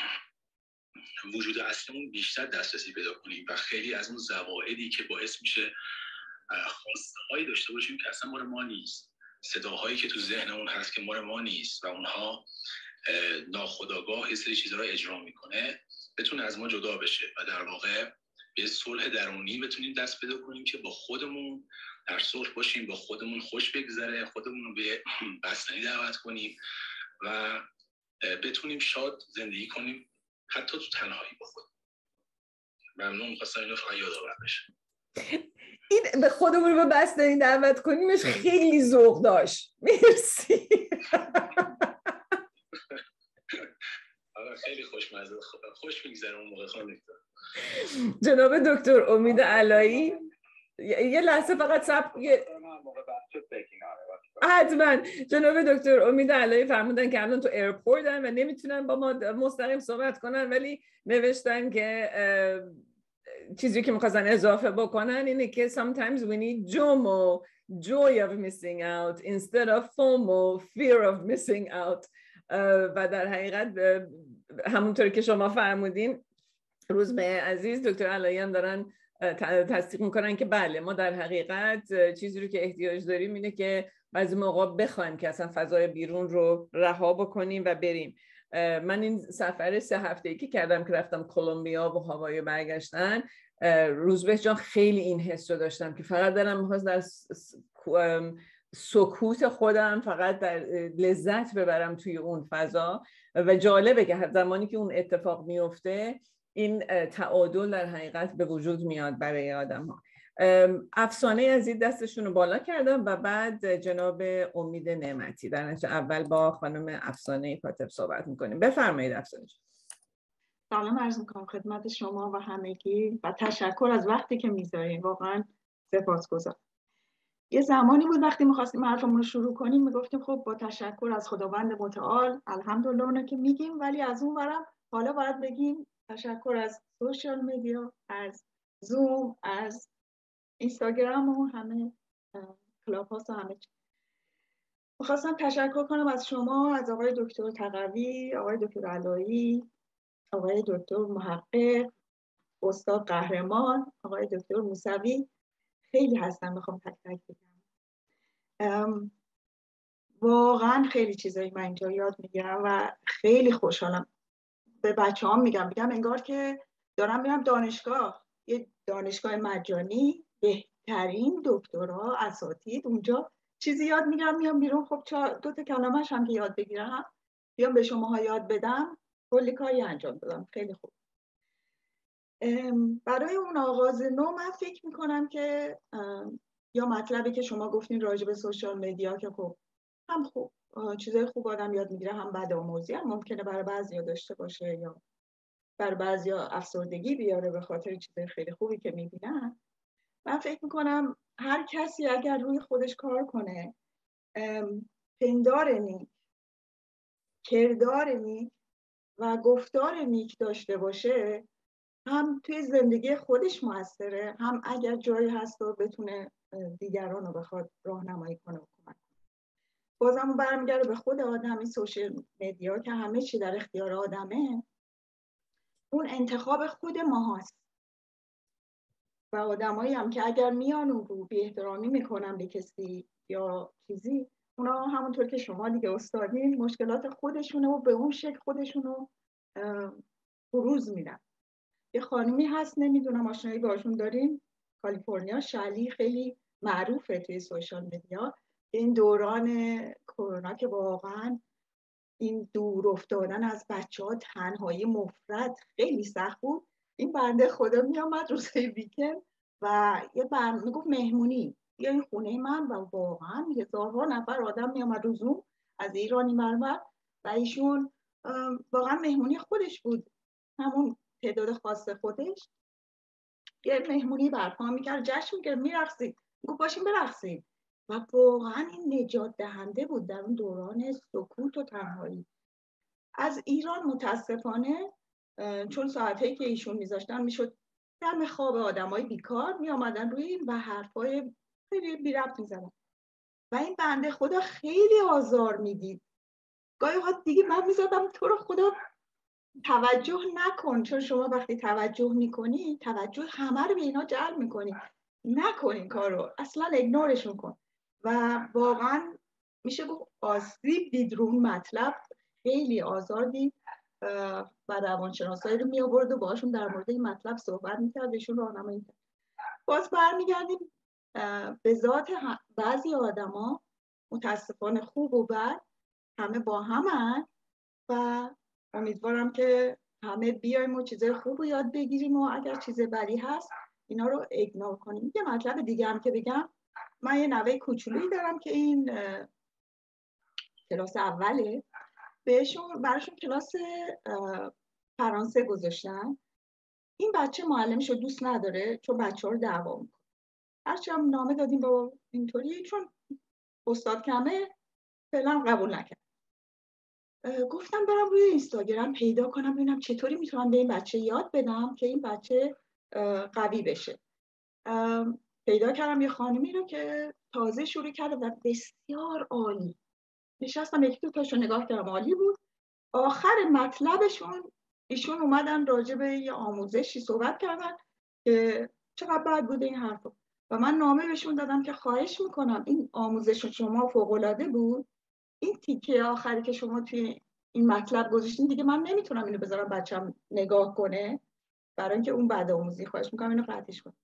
وجود اصلیمون بیشتر دسترسی پیدا کنیم و خیلی از اون زوائدی که باعث میشه خواسته هایی داشته باشیم که اصلا مال ما نیست. صداهایی که تو ذهنمون هست که مال ما نیست و اونها ناخداگاه یه سری چیزها رو اجرا می‌کنه بتونه از ما جدا بشه و در واقع به صلح درونی بتونیم دست پیدا کنیم که با خودمون در صلح باشیم با خودمون خوش بگذره خودمون رو به بستنی دعوت کنیم و بتونیم شاد زندگی کنیم حتی تو تنهایی با خود. ممنون می‌خواستم اینو فقط یادآور بشه. این به خودمون رو به بستنی دعوت کنیمش خیلی ذوق داشت. مرسی. آره، خیلی خوشمزه خوش میگذره اون موقع خانم جناب دکتر امید علایی یه لحظه فقط صبر حتما. جناب دکتر امید علایی فرمودن که الان تو airport ن و نمی‌تونن با ما مستقیم صحبت کنن ولی نوشتن که چیزی که می‌خواستن اضافه بکنن اینه که sometimes we need JOMO joy of missing out instead of FOMO fear of missing out. و در حقیقت همونطور که شما فرمودین روز به عزیز دکتر علایی هم دارن تصدیق می‌کنن که بله ما در حقیقت چیزی رو که احتیاج داریم اینه که بعضی موقع بخوایم که اصلا فضای بیرون رو رها بکنیم و بریم. من این سفر سه هفته ای که کردم که رفتم کلمبیا و هوای برگشتن روزبه جان خیلی این حس رو داشتم که فقط دارم می‌خواست در سکوت خودم فقط در لذت ببرم توی اون فضا. و جالبه که زمانی که اون اتفاق میفته این تعادل در حقیقت به وجود میاد برای آدم ها افسانه این دستشون رو بالا کردم و بعد جناب امید نعمتی در اول با خانم افسانه کاتب صحبت می‌کنیم. بفرمایید افسانه سلام عرض می‌کنم خدمت شما و همگی و تشکر از وقتی که می‌ذارین. واقعا سپاسگزارم. یه زمانی بود وقتی می‌خواستیم حرفمون رو شروع کنیم می‌گفتیم خب با تشکر از خداوند متعال الحمدلله اونه که میگیم ولی از اون برم حالا باید بگیم تشکر از سوشال میدیا از زوم از اینستاگرام و همه کلاب و همه چی. می‌خواستم تشکر کنم از شما از آقای دکتر تقوی آقای دکتر علایی آقای دکتر محقق استاد قهرمان آقای دکتر موسوی. خیلی هستم می‌خوام تک تک بگم. واقعا خیلی چیزایی من اینجا یاد می‌گیرم و خیلی خوشحالم. به بچه هم میگم میگم انگار که دارم میرم دانشگاه. یه دانشگاه مجانی بهترین دکترها اساتید اونجا. چیزی یاد میگم میام بیرون. خب دو تا کلمش هم که یاد بگیرم. بیام به شماها یاد بدم. کلی کاری انجام دادم. خیلی خوب. برای اون آغاز نو من فکر می‌کنم که یا مطلبی که شما گفتین راجع به سوشال مدیا که خب هم خوب. چیزای خوب آدم یاد می‌گیره هم بد آموزی هم ممکنه برای بعضیا داشته باشه یا برای بعضیا افسردگی بیاره به خاطر چیزای خیلی خوبی که می‌بینن. من فکر می‌کنم هر کسی اگر روی خودش کار کنه پندار نیک کردار نیک و گفتار نیک داشته باشه هم توی زندگی خودش موثره هم اگر جایی هست و بتونه دیگران رو بخواد راهنمایی کنه و کمک بازم برمیگرده به خود آدم این social media که همه چی در اختیار آدمه. اون انتخاب خود ما هست و آدمایی هم که اگر میان اون رو بی احترامی می‌کنن به کسی یا چیزی اونا همونطور که شما دیگه استادین مشکلات خودشونه و به اون شکل خودشونو بروز میدن. یه خانمی هست نمی‌دونم آشنایی باشون داریم کالیفرنیا شلی خیلی معروفه توی سوشال مدیا. این دوران کرونا که واقعا این دور افتادن از بچه ها تنهایی مفرد خیلی سخت بود. این بنده خدا میامد روزهای ویکند و یه بند می‌گفت مهمونی. یا این خونه من و واقعا هزارها نفر آدم میامد روزون از ایرانی مرمر و ایشون واقعا مهمونی خودش بود. همون تعداد خاص خودش. یه مهمونی برپا می‌کرد. جشن می‌کرد میرقصید. گفت باشیم برقصیم و واقعا این نجات دهنده بود در اون دوران سکوت و تنهایی. از ایران متاسفانه چون ساعتهایی که ایشون میذاشتن می‌شد دم خواب آدمای بیکار می آمدن روی این و حرفای خیلی بی ربط و این بنده خدا خیلی آزار می‌دید. گاهی اوقات دیگه من می‌زدم تو رو خدا توجه نکن چون شما وقتی توجه می‌کنی توجه همه رو به اینا جلب می‌کنی. نکن این کار رو اصلا اگنورشون کن. و واقعا میشه گفت آسیب دید رو مطلب خیلی آزار دید و روانشناسایی رو می آورد و باشون در مورد این مطلب صحبت می‌کرد. بهشون راهنمایی کرد باز برمیگردیم به ذات بعضی آدما متاسفانه خوب و بد همه با همن و امیدوارم که همه بیایم و چیزای خوب رو یاد بگیریم و اگر چیز بدی هست اینا رو اگنور کنیم. یه مطلب دیگه هم که بگم من یه نوه کوچولویی دارم که این کلاس اوله. بهشون براشون کلاس فرانسه گذاشتن. این بچه معلمش رو دوست نداره چون بچه ها رو دعوا می‌کنه. هرچی هم نامه دادیم با اینطوری چون استاد کمه فعلا قبول نکرد. گفتم برم روی اینستاگرام پیدا کنم ببینم چطوری می‌تونم به این بچه یاد بدم که این بچه قوی بشه. پیدا کردم یه خانمی رو که تازه شروع کرده و بسیار عالی. نشستم یکی دو تاشو نگاه کردم عالی بود. آخر مطلبشون ایشون اومدن راجع به یه آموزشی صحبت کردن که چقدر بد بوده این حرف و من نامه بهشون دادم که خواهش می‌کنم این آموزش شما فوق بود. این تیکه آخری که شما توی این مطلب گذاشتین دیگه من نمی‌تونم اینو بذارم بچم نگاه کنه. برای اینکه اون بعد آموزی خواهش می‌کنم اینو قطعش کنم.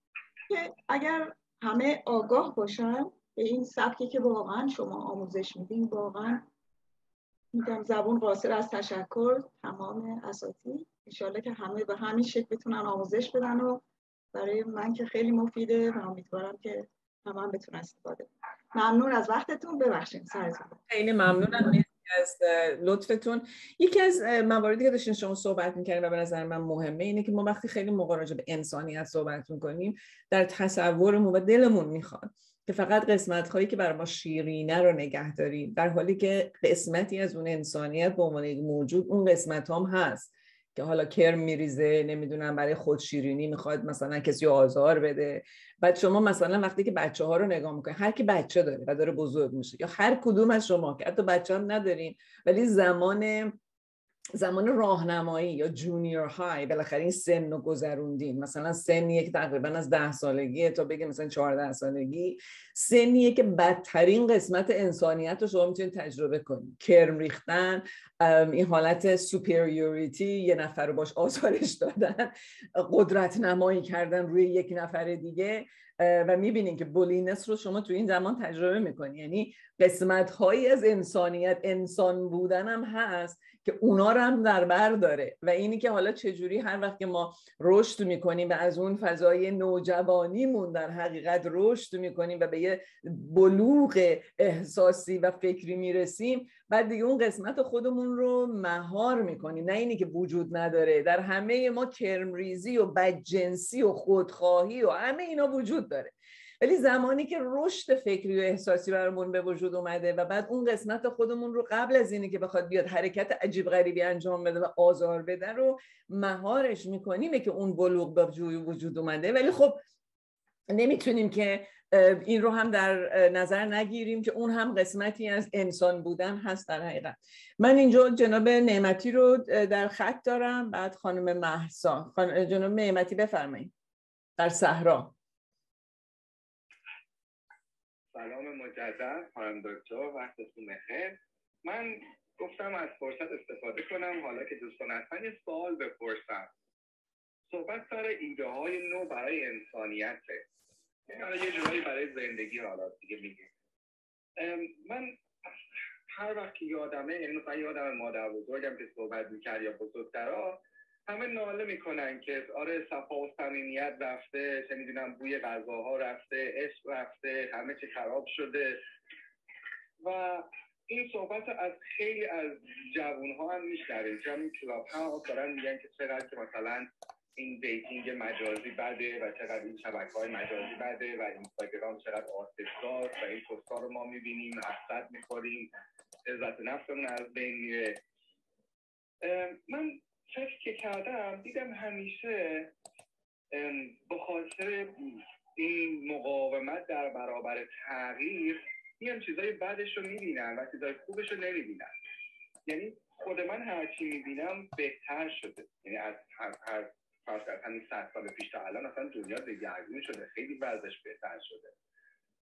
که اگر همه آگاه باشن به این سبکی که واقعا شما آموزش میدین واقعا میگم زبون قاصر از تشکر تمام اساتی انشالله که همه به همین شکل بتونن آموزش بدن و برای من که خیلی مفیده و امیدوارم که همه هم بتونن استفاده ممنون از وقتتون. ببخشید سرتون. خیلی ممنونم. از لطفتون. یکی از مواردی که داشتین شما صحبت می‌کنیم و به نظر من مهمه اینه که ما وقتی خیلی موقع راجع به انسانیت صحبت می‌کنیم در تصورمون و دلمون می‌خواد که فقط قسمت هایی که برای ما شیرینه رو نگه داریم در حالی که قسمتی از اون انسانیت به عنوان موجود اون قسمت هم هست. که حالا کرم میریزه نمی‌دونم برای خود شیرینی می‌خواد مثلا کسی آزار بده. بعد شما مثلا وقتی که بچه ها رو نگاه می‌کنید هر کی بچه داره و داره بزرگ میشه یا هر کدوم از شما که حتی بچه هم ندارین ولی زمان زمان راهنمایی یا جونیور های بالاخره این سن رو گذروندین. مثلا سنیه که تقریبا از ده سالگی تا بگه مثلا چهارده سالگی سنیه که بدترین قسمت انسانیت رو شما می‌تونید تجربه کنید. کرم ریختن این حالت superiority یه نفر رو باش آزارش دادن قدرت نمایی کردن روی یک نفر دیگه و می‌بینین که bullying رو شما تو این زمان تجربه می‌کنی یعنی قسمت هایی از انسانیت انسان بودن هم هست که اونا رو هم در بر داره. و اینی که حالا چجوری هر وقت که ما رشد می‌کنیم و از اون فضای نوجوانیمون در حقیقت رشد می‌کنیم و به یه بلوغ احساسی و فکری می‌رسیم بعد دیگه اون قسمت خودمون رو مهار می‌کنیم نه اینی که وجود نداره. در همه ما کرمریزی و بدجنسی و خودخواهی و همه اینا وجود داره. ولی زمانی که رشد فکری و احساسی برامون به وجود اومده و بعد اون قسمت خودمون رو قبل از اینی که بخواد بیاد حرکت عجیب غریبی انجام بده و آزار بده رو مهارش می‌کنیم که اون بلوغ به وجود اومده. ولی خب نمی‌تونیم که این رو هم در نظر نگیریم که اون هم قسمتی از انسان بودن هست در حقیقت. من اینجا جناب نعمتی رو در خط دارم بعد خانم محسا جناب نعمتی بفرمایید. در صحرا. سلام مجدد خانم دکتر وقتتون بخیر. من گفتم از فرصت استفاده کنم حالا که دوستان هستن یه سوال بپرسم. صحبت سر ایده های نو برای انسانیته. یعنی یه جورایی برای زندگی حالا دیگه میگه. من هر وقت که یادمه یعنی مثلا یادم مادر بزرگم که صحبت می‌کرد یا بزرگترا همه ناله می‌کنن که آره صفا و صمیمیت رفته چه می‌دونم بوی غذاها رفته عشق رفته همه چی خراب شده. و این صحبت از خیلی از جوون ها هم میشنویم. چون club ها دارن میگن که چقدر که مثلا این dating مجازی بده و چقدر این شبکه های مجازی بده و اینستاگرام چقدر آتشدار و این پستا رو ما می‌بینیم حسد می‌خوریم عزت نفسمون از بین میره. من فکر که کردم دیدم همیشه به خاطر این مقاومت در برابر تغییر میان چیزای بعدش رو می‌بینن و چیزای خوبش رو نمی‌بینن. یعنی خود من هرچی می‌بینم بهتر شده. یعنی از هر فرض همین صد سال پیش تا الان اصلا دنیا دگرگون شده خیلی وضعش بهتر شده.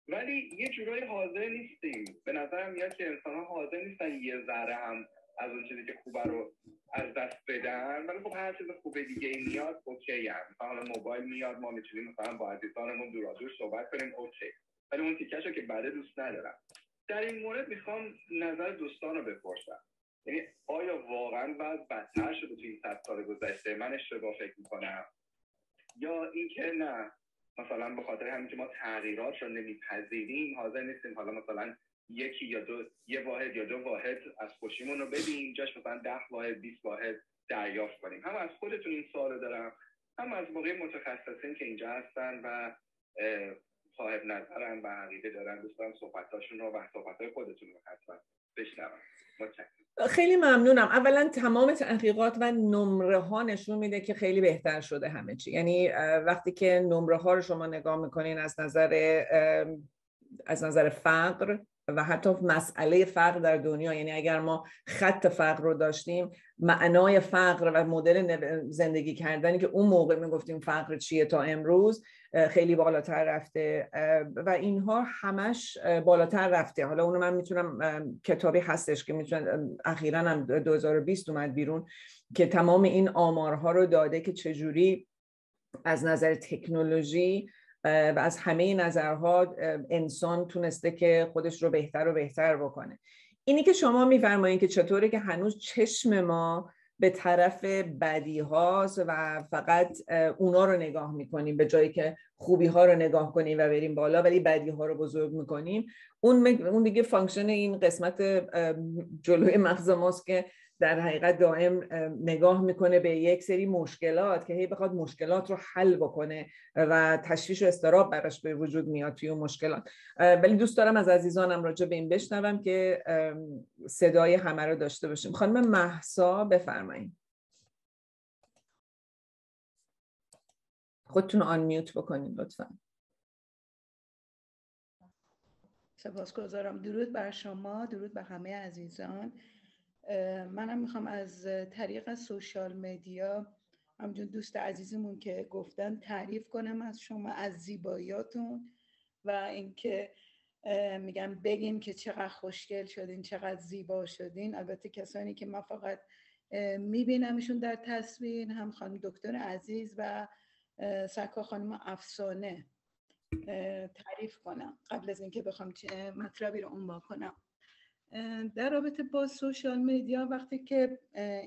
ولی یه جورایی حاضر نیستیم. به نظرم میاد که انسان حاضر نیستن یه ذره هم از اون چیزی که خوبه رو از دست بدن. ولی خب هر چیز خوب دیگه میاد اوکی هم. حالا موبایل میاد ما می‌تونیم مثلا با عزیزانمون دور صحبت کنیم اوکی. ولی اون تیکش که بعده دوست ندارم. در این مورد می‌خوام نظر دوستان رو بپرسم. یعنی آیا واقعا بعد بدتر شده تو این صد سال گذشته؟ من اشتباه فکر می‌کنم. یا اینکه نه مثلا به خاطر همین که ما تغییرات رو نمیپذیریم حاضر نیستیم حالا مثلا یکی یا دو یه واحد یا دو واحد از خوشیمون رو بدیم جاش مثلا ده واحد 20 واحد دریافت کنیم. هم از خودتون این سوال دارم هم از موقع متخصصین که اینجا هستن و صاحب نظرن و عقیده دارن دوستان صحبتاشون رو و صحبتهای خودتون رو حتما بشنوم. خیلی ممنونم. اولا تمام تحقیقات و نمره ها نشون میده که خیلی بهتر شده همه چی. یعنی وقتی که نمره ها رو شما نگاه می‌کنین از نظر از نظر فقر و حتی مسئله فقر در دنیا یعنی اگر ما خط فقر رو داشتیم معنای فقر و مدل زندگی کردنی که اون موقع می‌گفتیم فقر چیه تا امروز خیلی بالاتر رفته و اینها همش بالاتر رفته. حالا اونو من می‌تونم کتابی هستش که می‌تونم اخیرا هم 2020 اومد بیرون که تمام این آمارها رو داده که چجوری از نظر تکنولوژی و از همه نظرها انسان تونسته که خودش رو بهتر و بهتر بکنه. اینی که شما میفرمایید که چطوره که هنوز چشم ما به طرف بدی هاست و فقط اونا رو نگاه می‌کنیم به جایی که خوبی ها رو نگاه کنیم و بریم بالا ولی بدی ها رو بزرگ می‌کنیم. اون, اون دیگه function این قسمت جلوی مغز ماست که در حقیقت دائم نگاه می‌کنه به یک سری مشکلات که هی بخواد مشکلات رو حل بکنه و تشویش و اضطراب براش به وجود میاد توی مشکلات. ولی دوست دارم از عزیزانم راجع به این بشنوم که صدای همه رو داشته باشیم. خانم محسا بفرمایید. خودتون آن میوت بکنید لطفا. سپاسگزارم. درود بر شما درود به همه عزیزان. منم می‌خوام از طریق سوشال مدیا همجون دوست عزیزمون که گفتن تعریف کنم از شما از زیباییاتون و اینکه میگم بگیم که چقدر خوشگل شدین چقدر زیبا شدین. البته کسانی که من فقط میبینمشون در تصویر هم خانم دکتر عزیز و سکا خانم افسانه تعریف کنم قبل از اینکه بخوام مطلبی رو عنوان کنم. در رابطه با سوشال میدیا وقتی که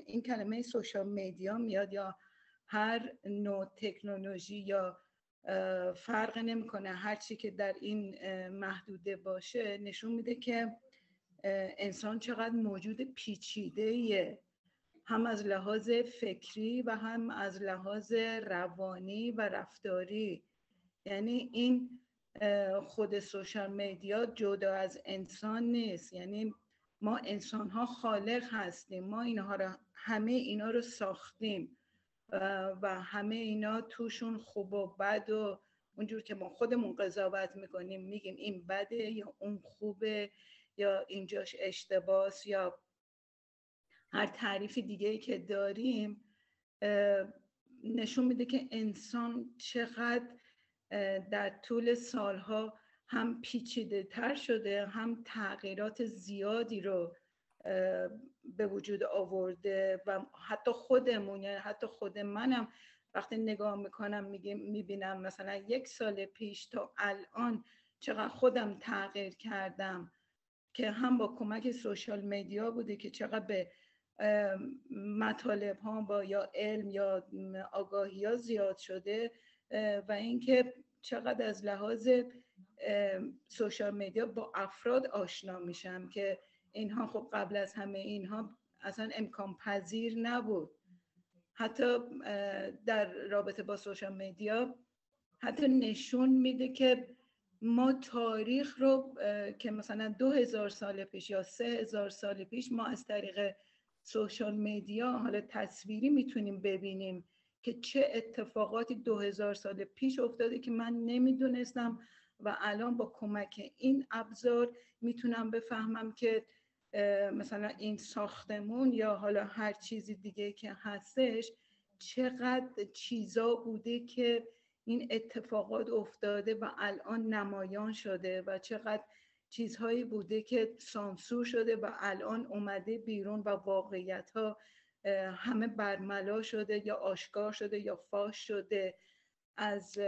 این کلمه سوشال میدیا میاد یا هر نوع تکنولوژی یا فرق نمی‌کنه هر چی که در این محدوده باشه نشون میده که انسان چقدر موجود پیچیده هم از لحاظ فکری و هم از لحاظ روانی و رفتاری. یعنی این خود سوشال میدیا جدا از انسان نیست. یعنی ما انسان ها خالق هستیم. ما اینها رو همه اینا رو ساختیم. و همه اینا توشون خوب و بد و اونجور که ما خودمون قضاوت می‌کنیم میگیم این بده یا اون خوبه یا اینجاش اشتباس یا هر تعریف دیگه ای که داریم نشون میده که انسان چقدر در طول سالها هم پیچیده تر شده هم تغییرات زیادی رو به وجود آورده و حتی خودمون یعنی حتی خود منم وقتی نگاه می‌کنم می‌بینم مثلا یک سال پیش تا الان چقدر خودم تغییر کردم که هم با کمک سوشال میدیا بوده که چقدر به مطالب ها با یا علم یا آگاهی ها زیاد شده و اینکه چقدر از لحاظ سوشال میدیا با افراد آشنا میشم که اینها خب قبل از همه اینها اصلا امکان پذیر نبود. حتی در رابطه با سوشال میدیا حتی نشون میده که ما تاریخ رو که مثلا دو هزار سال پیش یا سه هزار سال پیش ما از طریق سوشال میدیا حالا تصویری می‌تونیم ببینیم که چه اتفاقاتی دو هزار سال پیش افتاده که من نمی‌دونستم و الان با کمک این ابزار می‌تونم بفهمم که مثلا این ساختمون یا حالا هر چیزی دیگه که هستش چقدر چیزا بوده که این اتفاقات افتاده و الان نمایان شده و چقدر چیزهایی بوده که سانسور شده و الان اومده بیرون و واقعیت ها همه برملا شده یا آشکار شده یا فاش شده از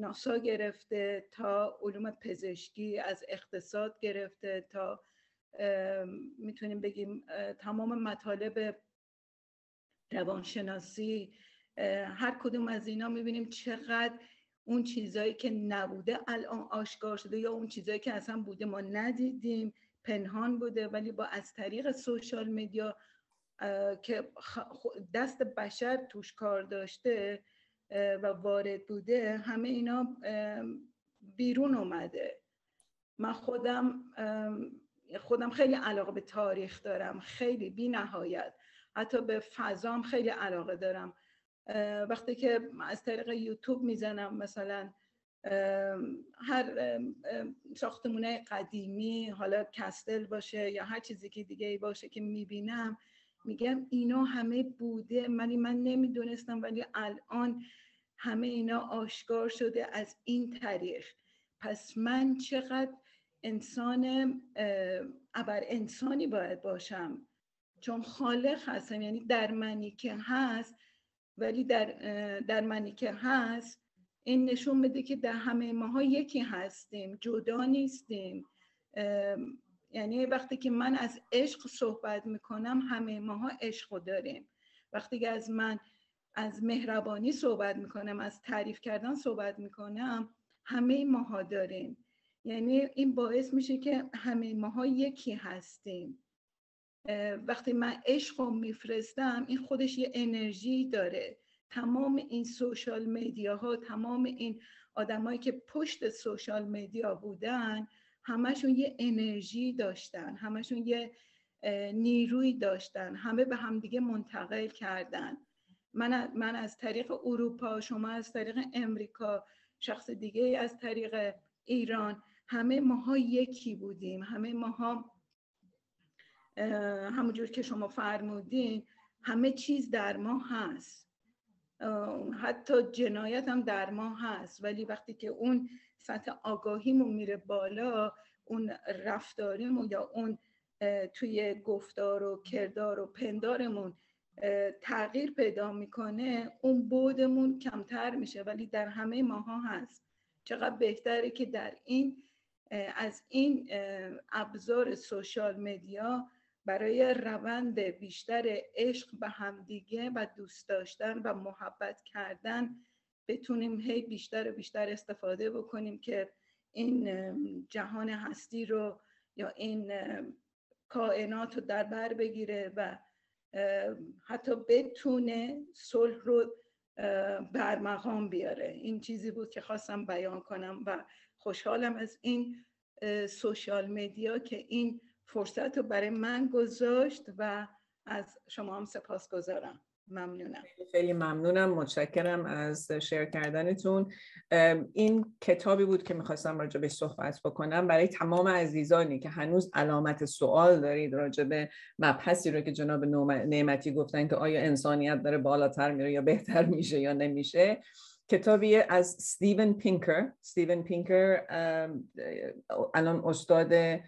ناسا گرفته تا علوم پزشکی از اقتصاد گرفته تا می‌تونیم بگیم تمام مطالب روانشناسی هر کدوم از اینا می‌بینیم چقدر اون چیزایی که نبوده الان آشکار شده یا اون چیزایی که اصلا بوده ما ندیدیم پنهان بوده. ولی با از طریق سوشال میدیا که دست بشر توش کار داشته و وارد بوده همه اینا بیرون اومده. من خودم خودم خیلی علاقه به تاریخ دارم خیلی بی نهایت حتی به فضام خیلی علاقه دارم. وقتی که از طریق یوتیوب می‌زنم مثلا هر ساختمونه قدیمی حالا کستل باشه یا هر چیزی که دیگه باشه که می‌بینم میگم اینا همه بوده ولی من نمی‌دونستم ولی الان همه اینا آشکار شده از این طریق. پس من چقدر انسان ابر انسانی باید باشم؟ چون خالق هستم یعنی در منی که هست ولی در, در منی که هست این نشون بده که در همه ماها یکی هستیم جدا نیستیم. یعنی وقتی که من از عشق صحبت می‌کنم همه ماها عشق داریم. وقتی که از من از مهربانی صحبت می‌کنم از تعریف کردن صحبت می‌کنم همه ماها داریم. یعنی این باعث میشه که همه ماها یکی هستیم. وقتی من عشق رو میفرستم این خودش یه انرژی داره. تمام این سوشال میدیا ها تمام این آدمایی که پشت سوشال میدیا بودن همشون یه انرژی داشتن همشون یه نیروی داشتن همه به همدیگه منتقل کردن. من, من از طریق اروپا شما از طریق امریکا شخص دیگه از طریق ایران همه ماها یکی بودیم. همه ماها همونجور که شما فرمودین همه چیز در ما هست. حتی جنایت هم در ما هست. ولی وقتی که اون سطح آگاهیمون میره بالا اون رفتاریمون یا اون توی گفتار و کردار و پندارمون تغییر پیدا می‌کنه اون بودمون کمتر میشه. ولی در همه ماها هست. چقدر بهتره که در این از این ابزار سوشال مدیا برای روند بیشتر عشق به همدیگه و دوست داشتن و محبت کردن بتونیم هی بیشتر و بیشتر استفاده بکنیم که این جهان هستی رو یا این کائنات رو در بر بگیره و حتی بتونه صلح رو برمقام بیاره. این چیزی بود که خواستم بیان کنم و خوشحالم از این سوشال مدیا که این فرصت رو برای من گذاشت و از شما هم سپاس گذارم ممنونم. خیلی ممنونم. متشکرم از شیر کردنتون. این کتابی بود که می‌خواستم راجع به صحبت بکنم. برای تمام عزیزانی که هنوز علامت سوال دارید راجع به مبحثی رو که جناب نعمتی گفتن که آیا انسانیت داره بالاتر میره یا بهتر میشه یا نمیشه. کتابی از ستیون پینکر ستیون پینکر الان استاد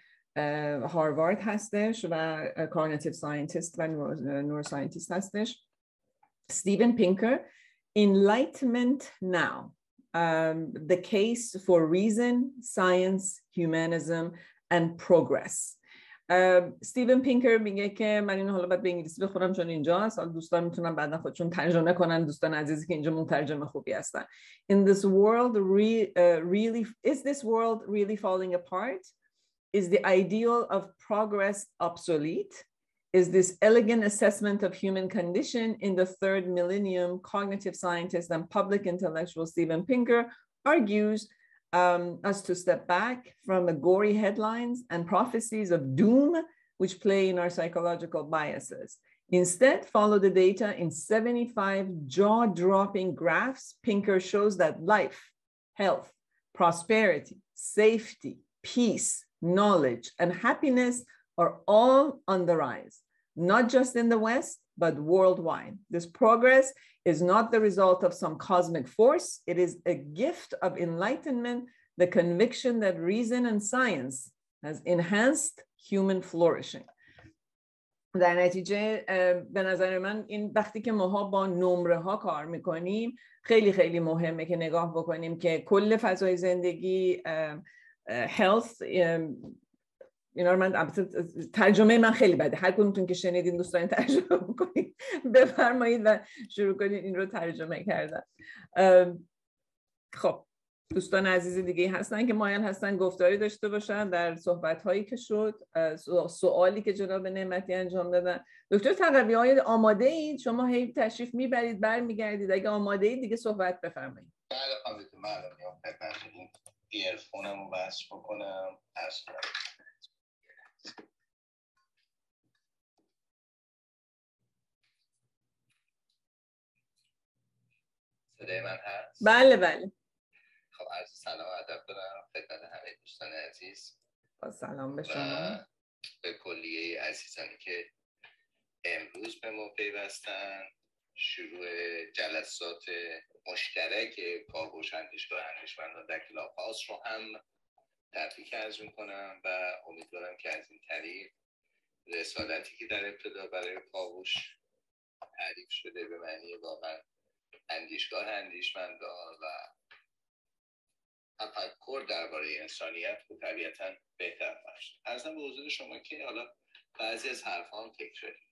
هاروارد هستش و cognitive scientist و neuroscientist هستش Steven Pinker, Enlightenment Now, um, the case for reason, science, humanism, and progress. استیون پینکر میگه که من اینو حالا باید به انگلیسی بخونم چون اینجا هست دوستان می‌تونن بعدا خودشون ترجمه کنن دوستان عزیزی که اینجا مترجم خوبی هستن In this world re, uh, really is this world really falling apart? Is the ideal of progress obsolete? is this elegant assessment of human condition in the third millennium, cognitive scientist and public intellectual Steven Pinker argues um, us to step back from the gory headlines and prophecies of doom, which play in our psychological biases. Instead, follow the data in 75 jaw-dropping graphs. Pinker shows that life, health, prosperity, safety, peace, knowledge, and happiness are all on the rise not just in the West, but worldwide. This progress is not the result of some cosmic force, it is a gift of enlightenment, the conviction that reason and science has enhanced human flourishing. در نتیجه به نظر من این وقتی که ماها با نمره ها کار میکنیم خیلی خیلی مهمه که نگاه بکنیم که کل فضای زندگی health اینا رو من ترجمه من خیلی بده. هر کدومتون که شنیدین دوستان ترجمه بکنید بفرمایید و شروع کنید این رو ترجمه کردن. خب دوستان عزیز دیگه هستن که مایل هستن گفتاری داشته باشن در صحبت هایی که شد سوالی که جناب نعمتی انجام دادن. دکتر تقوی های آماده اید؟ شما هی تشریف می‌برید برمیگردید. اگه آماده اید دیگه صحبت بفرمایید. بله ایرفونم رو بس بکنم. صدای من هست؟ بله بله. خب عرض سلام ادب دارم خدمت همه دوستان عزیز. با سلام به شما. به کلیه عزیزانی که امروز به ما پیوستن. شروع جلسات مشترک کاوش اندیشگاه اندیشمندان در کلاب رو هم تبریک ارز می‌کنم و امیدوارم که از این طریق رسالتی که در ابتدا برای کاوش تعریف شده به معنی واقعا اندیشگاه اندیشمندان و تفکر درباره انسانیت و طبیعتا بهتر باشه ارزم به حضور شما که حالا بعضی از حرفان تکراری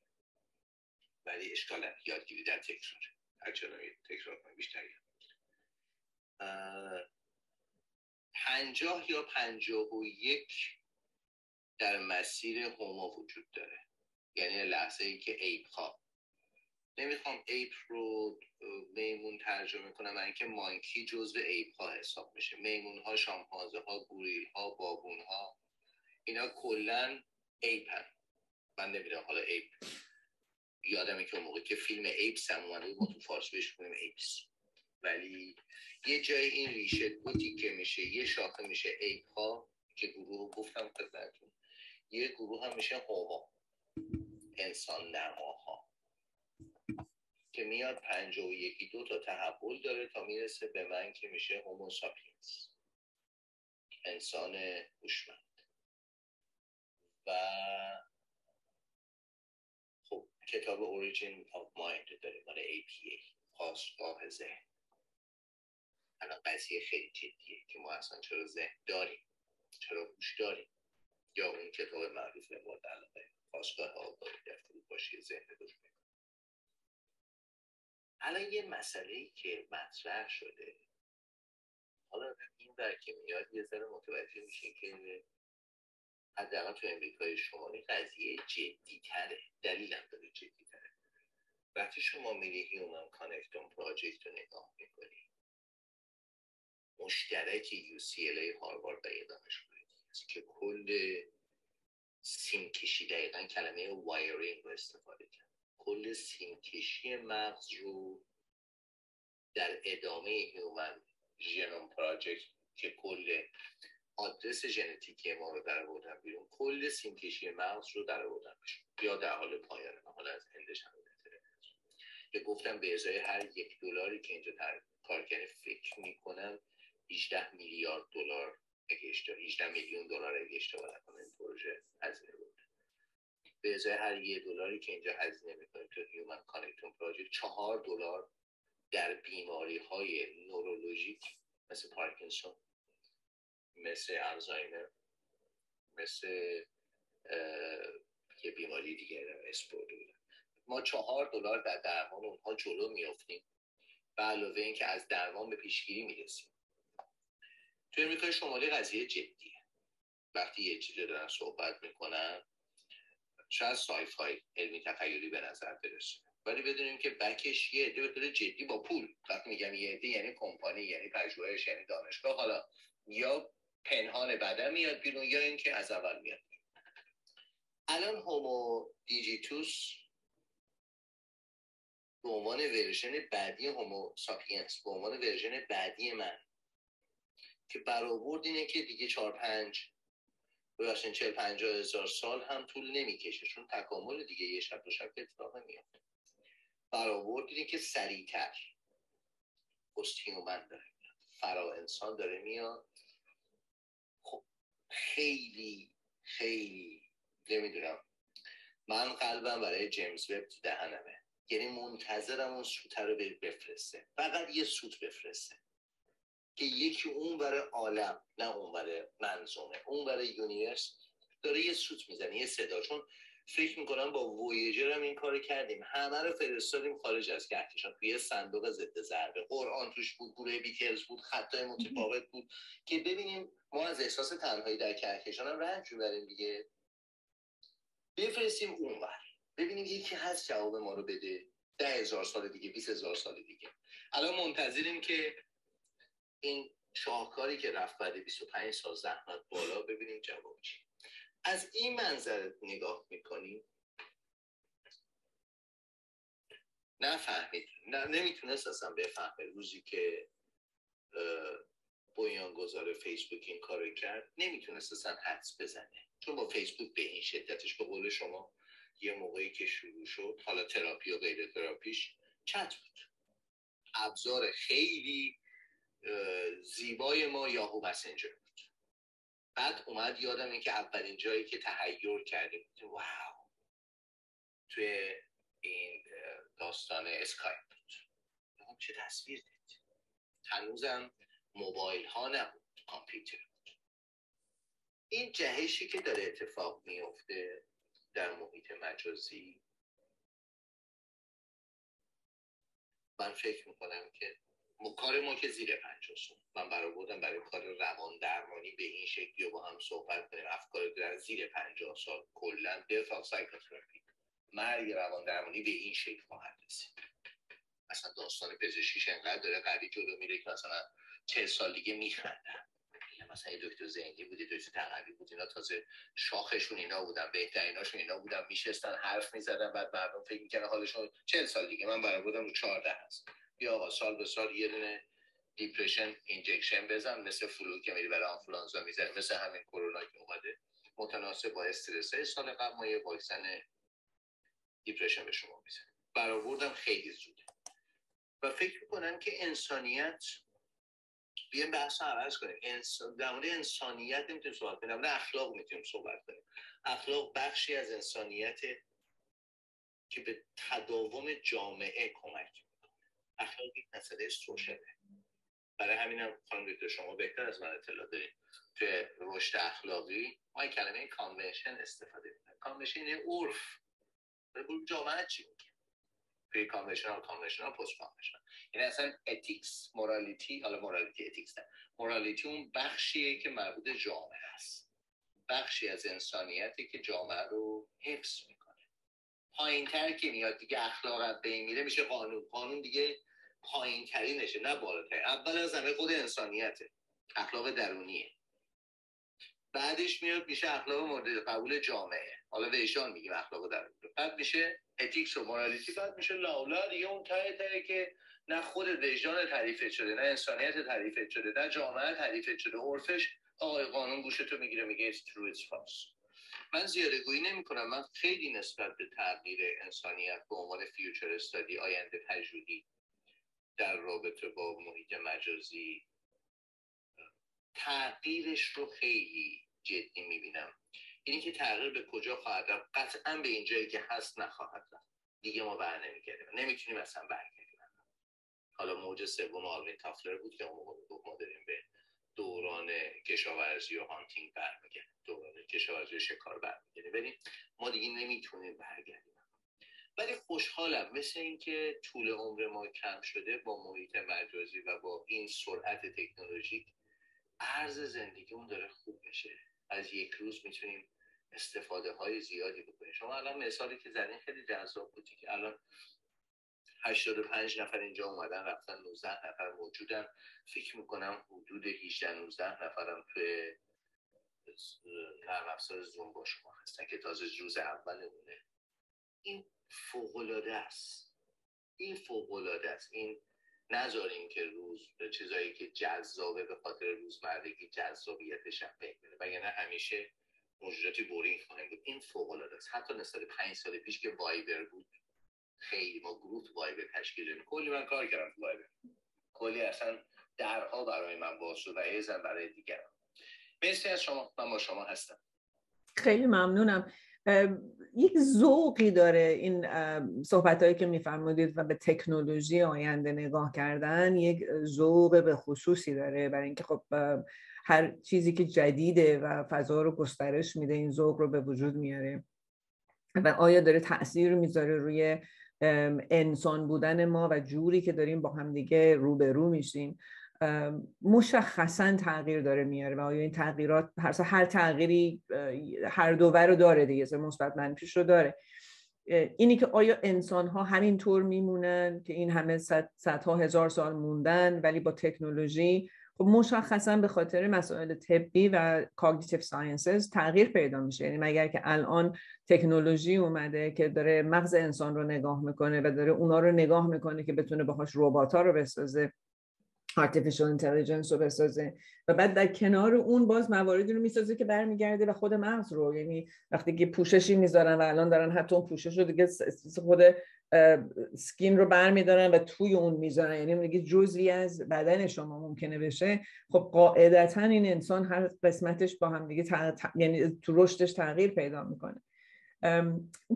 ولی اشکال یادگیری در تکرار هرچرا تکرار کنیم بیشتر پنجاه یا پنجاه و یک در مسیر هوما وجود داره. یعنی لحظه ای که ایپ ها نمی‌خوام ایپ رو میمون ترجمه کنم اینکه monkey جزو ape ها حساب میشه میمون ها شامپانزه ها گوریل ها بابون ها اینا کلا ape هن. من نمی‌دونم حالا ape یادمه که موقع که فیلم Apes هم اومده ما تو فارسی بهش گفتیم Apes. ولی یه جای این ریشه دو که میشه یه شاخه میشه ape ها که گروه رو گفتم خدمتتون. یه گروه هم میشه Homo انسان نماها. که میاد پنجاه و یکی دو تا تحول داره تا می‌رسه به من که میشه Homo sapiens انسان هوشمند. و کتاب Origin of Mind داره مال APA خاستگاه ذهن. الان قضیه خیلی جدیه که ما اصلا چرا ذهن داریم؟ چرا هوش داریم؟ یا اون کتاب معروف مورد علاقه خواستگاه آگاهی در فروپاشی ذهن دشمن الان یه مسئله که مطرح شده حالا این در که میاد یه ذره متوجه میشه که حداقل تو امریکای شمالی قضیه تره دلیلم داره جدی تره وقتی شما میری هیومن کانکتون پراجکت رو نگاه می‌کنی مشترک UCLA هاروارد و یه دانشگاه که کل سیم کشی دقیقا کلمه wiring رو استفاده کرد. کل سیم کشی مغز رو در ادامه Human Genome Project که کل آدرس ژنتیکی ما رو در آوردن بیرون. کل سیمکشی مغز رو در آوردن یا در حال پایان حالا از هندش هم که گفتم به ازای هر یک دلاری که اینجا در کارگری فکر می‌کنم 18 میلیارد دلار اگه 18 میلیون دلار اگه اشتباه نکنم این پروژه هزینه بود. به ازای هر یک دلاری که اینجا هزینه می‌کنیم تو هیومن کانکتون پروژه چهار دلار در بیماری های نورولوژیک مثل پارکینسون مثل الزایمر مثل یه بیماری دیگه اسپورت بودن ما چهار دلار در درمان اونها جلو میافتیم به علاوه اینکه از درمان به پیشگیری می‌رسیم. تو امریکای شمالی قضیه جدیه. وقتی یه چیزی دارن صحبت می‌کنن شاید سایف های علمی تخیلی به نظر برسه. ولی بدونیم که بکش یه عده به جدی با پول. وقتی میگم یه عده یعنی کمپانی یعنی پژوهش یعنی دانشگاه حالا یا پنهان بدن میاد بیرون یا اینکه از اول میاد. الان Homo digitus به عنوان ورژن بعدی Homo sapiens به عنوان ورژن بعدی من که برآورد اینه که دیگه چهار پنج ببخشین چهل پنجاه هزار سال هم طول نمی‌کشه چون تکامل دیگه یه شب دو شب اتفاق نمیافته برآورد اینه که سریعتر. post human داره فرا انسان داره میاد. خیلی خیلی نمی‌دونم. من قلبم برای جیمز وب تو دهنمه. یعنی منتظرم اون سوت رو بفرسته. فقط یه سوت بفرسته. که یکی اون برای عالم نه اون برای منظومه. اون برای universe داره یه سوت می‌زنه یه صدا. چون فکر می‌کنم با وویجر هم این کار کردیم. همه رو فرستادیم خارج از کهکشان. توی صندوق ضد ضربه. قرآن توش بود گروه بیتلز بود خطای متفاوت بود. که ببینیم ما از احساس تنهایی در کهکشان هم رنج می‌بریم دیگه. بفرستیم اونور. ببینیم یکی هست جواب ما رو بده. ده هزار سال دیگه بیس هزار سال دیگه. الان منتظریم که این شاهکاری که رفت بعد 25 سال زحمت بالا ببینیم جواب چی از این منظر نگاه می‌کنیم نفهمید. نه نمی‌تونست اصلا بفهمه روزی که بنیانگذار فیسبوک این کارو کرد نمی‌تونست اصلا حدس بزنه. چون با فیسبوک به این شدتش به قول شما یه موقعی که شروع شد حالا تراپی و غیر تراپیش چت بود. ابزار خیلی زیبای ما Yahoo Messenger بعد اومد یادم این که اولین جایی که تحیر کردیم wow. توی این داستان اسکایپ بود. چه تصویر دید. هنوزم موبایل ها نبود کامپیوتر بود. این جهشی که داره اتفاق میفته در محیط مجازی من فکر می‌کنم که کار ما که زیر پنجاه من برای بودم برای کار روان درمانی به این شکلی و با هم صحبت کنیم. افکار در زیر پنجاه سال کلا دفاع سایکوتراپی مرگ روان درمانی به این شکل خواهد رسید. اصلا داستان پزشکیش انقدر داره قوی جلو میره که مثلا چه سال دیگه میخندن مثلا دکتر زنگی بودی دکتر تقوی بود اینا تازه شاخشون اینا بودن بهتریناشون اینا بودن میشستن حرف می‌زدن بعد مردم فکر می‌کنن حالشون چه سال دیگه. من برای بودم رو چهارده هست. بیا آقا سال به سال یه دونه دیپرشن اینجکشن بزن مثل فلو که میری برای آنفلانزا می‌زنی مثل همین کرونا که اومده. متناسب با استرس سال قبل ما یه واکسن دیپرشن به شما می‌زنیم. برآوردم خیلی زوده و فکر می‌کنم که انسانیت بیایم بحث عوض کنیم. انسان در مورد انسانیت نمی‌تونیم صحبت کنیم در اخلاق می‌تونیم صحبت کنیم. اخلاق بخشی از انسانیت که به تداوم جامعه کمک اخلاق یک مسئله سوشله. برای همینم خانم شما بهتر از من اطلاع دارید که رشد اخلاقی. ما کلمه convention استفاده می‌کنیم. convention یعنی عرف. جامعه چی میگه؟ pre conventional conventional post conventional یعنی اصلا ethics morality حالا morality ethics نه. morality اون بخشیه که مربوط جامعه است. بخشی از انسانیتی که جامعه رو حفظ می‌کنه. پایین تر که میاد دیگه اخلاق بین میره میشه قانون. قانون دیگه پایین ترینشه نه بالاتر. اول از همه خود انسانیته. اخلاق درونیه. بعدش میاد میشه اخلاق مورد قبول جامعه. حالا به ایشان میگیم اخلاق درونی. بعد میشه ethics و morality بعد میشه law law دیگه اون ته ته که نه خود وجدان تعریفت شده نه انسانیت تعریفت شده نه جامعه تعریفت شده. عرفش آقای قانون گوشتو می‌گیره میگه it's true it's false. من زیاده گویی نمی کنم من خیلی نسبت به تغییر انسانیت به عنوان future study آینده پژوهی در رابطه با محیط مجازی تغییرش رو خیلی جدی می‌بینم. اینی که تغییر به کجا خواهد رفت؟ قطعا به اینجایی که هست نخواهد رفت. دیگه ما بر نمیگردیم. نمی‌تونیم اصلا برگردیم. حالا موج سوم آلوین تافلر بود که اون ما داریم دوران کشاورزی و هانتینگ برمیگردیم دوران کشاورزی و شکار برمیگردیم ولی ما دیگه نمی‌تونیم برگردیم. ولی خوشحالم مثل اینکه طول عمر ما کم شده با محیط مجازی و با این سرعت تکنولوژیک عرض زندگیمون داره خوب بشه از یک روز می‌تونیم استفاده های زیادی بکنیم. شما الان مثالی که زدین خیلی جذاب بودی که الان 85 نفر اینجا اومدن رفتن 19 نفر موجودن. فکر می‌کنم حدود 18 19 نفرم توی نرم افزار زوم با شما هستن که تازه روز اولمونه. این فوقلاده است. این فوقلاده است. این نذاریم که روز چیزایی که جذابه به خاطر روزمرگی جذابیتش هم بین بره. وگرنه همیشه موجوداتی بورینگ خواهیم بود. این فوق العاده است. حتی نسبت پنج سال پیش که وایبر بود خیلی ما گروه وایبر تشکیل دادیم. کلی من کار کردم تو کلی اصلا درها برای من باز شد و ایزن برای دیگران. مرسی از شما. من با شما هستم. خیلی ممنونم. یک ذوقی داره این صحبت هایی که میفرمودید و به تکنولوژی آینده نگاه کردن یک ذوق به خصوصی داره. برای اینکه خب هر چیزی که جدیده و فضا رو گسترش میده این ذوق رو به وجود میاره. و آیا داره تاثیر می‌ذاره روی انسان بودن ما و جوری که داریم با همدیگه روبرو میشیم. مشخصا تغییر داره میاره و آیا این تغییرات هر هر تغییری هر دو ور رو داره دیگه مثبت منفیش رو داره. اینی که آیا انسان ها همینطور میمونن که این همه صدها هزار سال موندن ولی با تکنولوژی خب مشخصا به خاطر مسائل طبی و cognitive sciences تغییر پیدا میشه. یعنی مگر که الان تکنولوژی اومده که داره مغز انسان رو نگاه می‌کنه و داره اونا رو نگاه می‌کنه که بتونه باهاش ربات ها رو بسازه artificial intelligence رو بسازه و بعد در کنار اون باز مواردی رو می‌سازه که برمیگرده به خود مغز رو. یعنی وقتی که پوششی می‌ذارن و الان دارن حتی اون پوشش رو دیگه خود سکین رو برمیدارن و توی اون می‌ذارن. یعنی میگه جزوی از بدن شما ممکنه بشه. خب قاعدتا این انسان هر قسمتش با هم دیگه یعنی تو رشدش تغییر پیدا می‌کنه.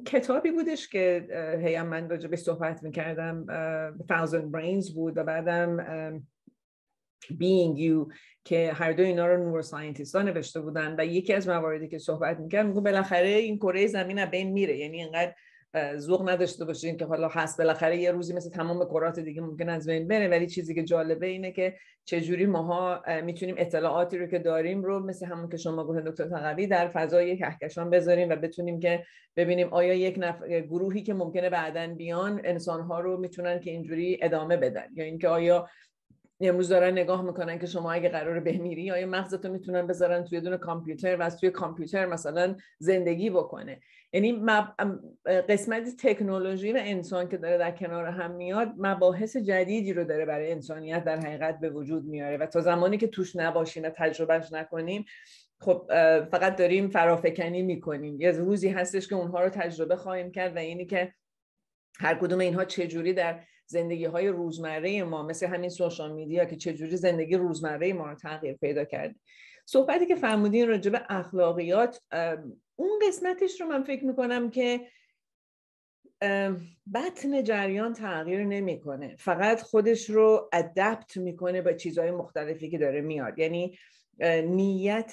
کتابی بودش که هی من راجع به صحبت می‌کردم Thousand Brains بود و بعدم being you که هر دو اینا رو نور ها نوشته بودن و یکی از مواردی که صحبت می‌کرد میگو بالاخره این کره زمین از بین میره. یعنی اینقدر ذوق نداشته باشین که حالا هست بالاخره یه روزی مثل تمام کرات دیگه ممکن از بین بره. ولی چیزی که جالبه اینه که چجوری ماها می‌تونیم اطلاعاتی رو که داریم رو مثل همون که شما گفتید دکتر تقوی در فضای کهکشان بذاریم و بتونیم که ببینیم آیا یک نف... گروهی که ممکنه بعدا بیان انسانها رو می‌تونن که اینجوری ادامه بدن. یا اینکه آیا امروز دارن نگاه می‌کنن که شما اگه قرار بمیری یا مغزتو می‌تونن بذارن توی دونه کامپیوتر و از توی کامپیوتر مثلا زندگی بکنه. یعنی قسمت تکنولوژی و انسان که داره در کنار هم میاد مباحث جدیدی رو داره برای انسانیت در حقیقت به وجود میاره و تا زمانی که توش نباشیم و تجربهش نکنیم خب فقط داریم فرافکنی می‌کنیم. یه روزی هستش که اونها رو تجربه خواهیم کرد و اینی که هر کدوم اینها چجوری در زندگی های روزمره ما مثل همین سوشال میدیا که چجوری زندگی روزمره ما رو تغییر پیدا کرد صحبتی که فرمودین راجع به اخلاقیات اون قسمتش رو من فکر می‌کنم که بطن جریان تغییر نمی‌کنه. فقط خودش رو ادپت می‌کنه با چیزهای مختلفی که داره میاد. یعنی نیت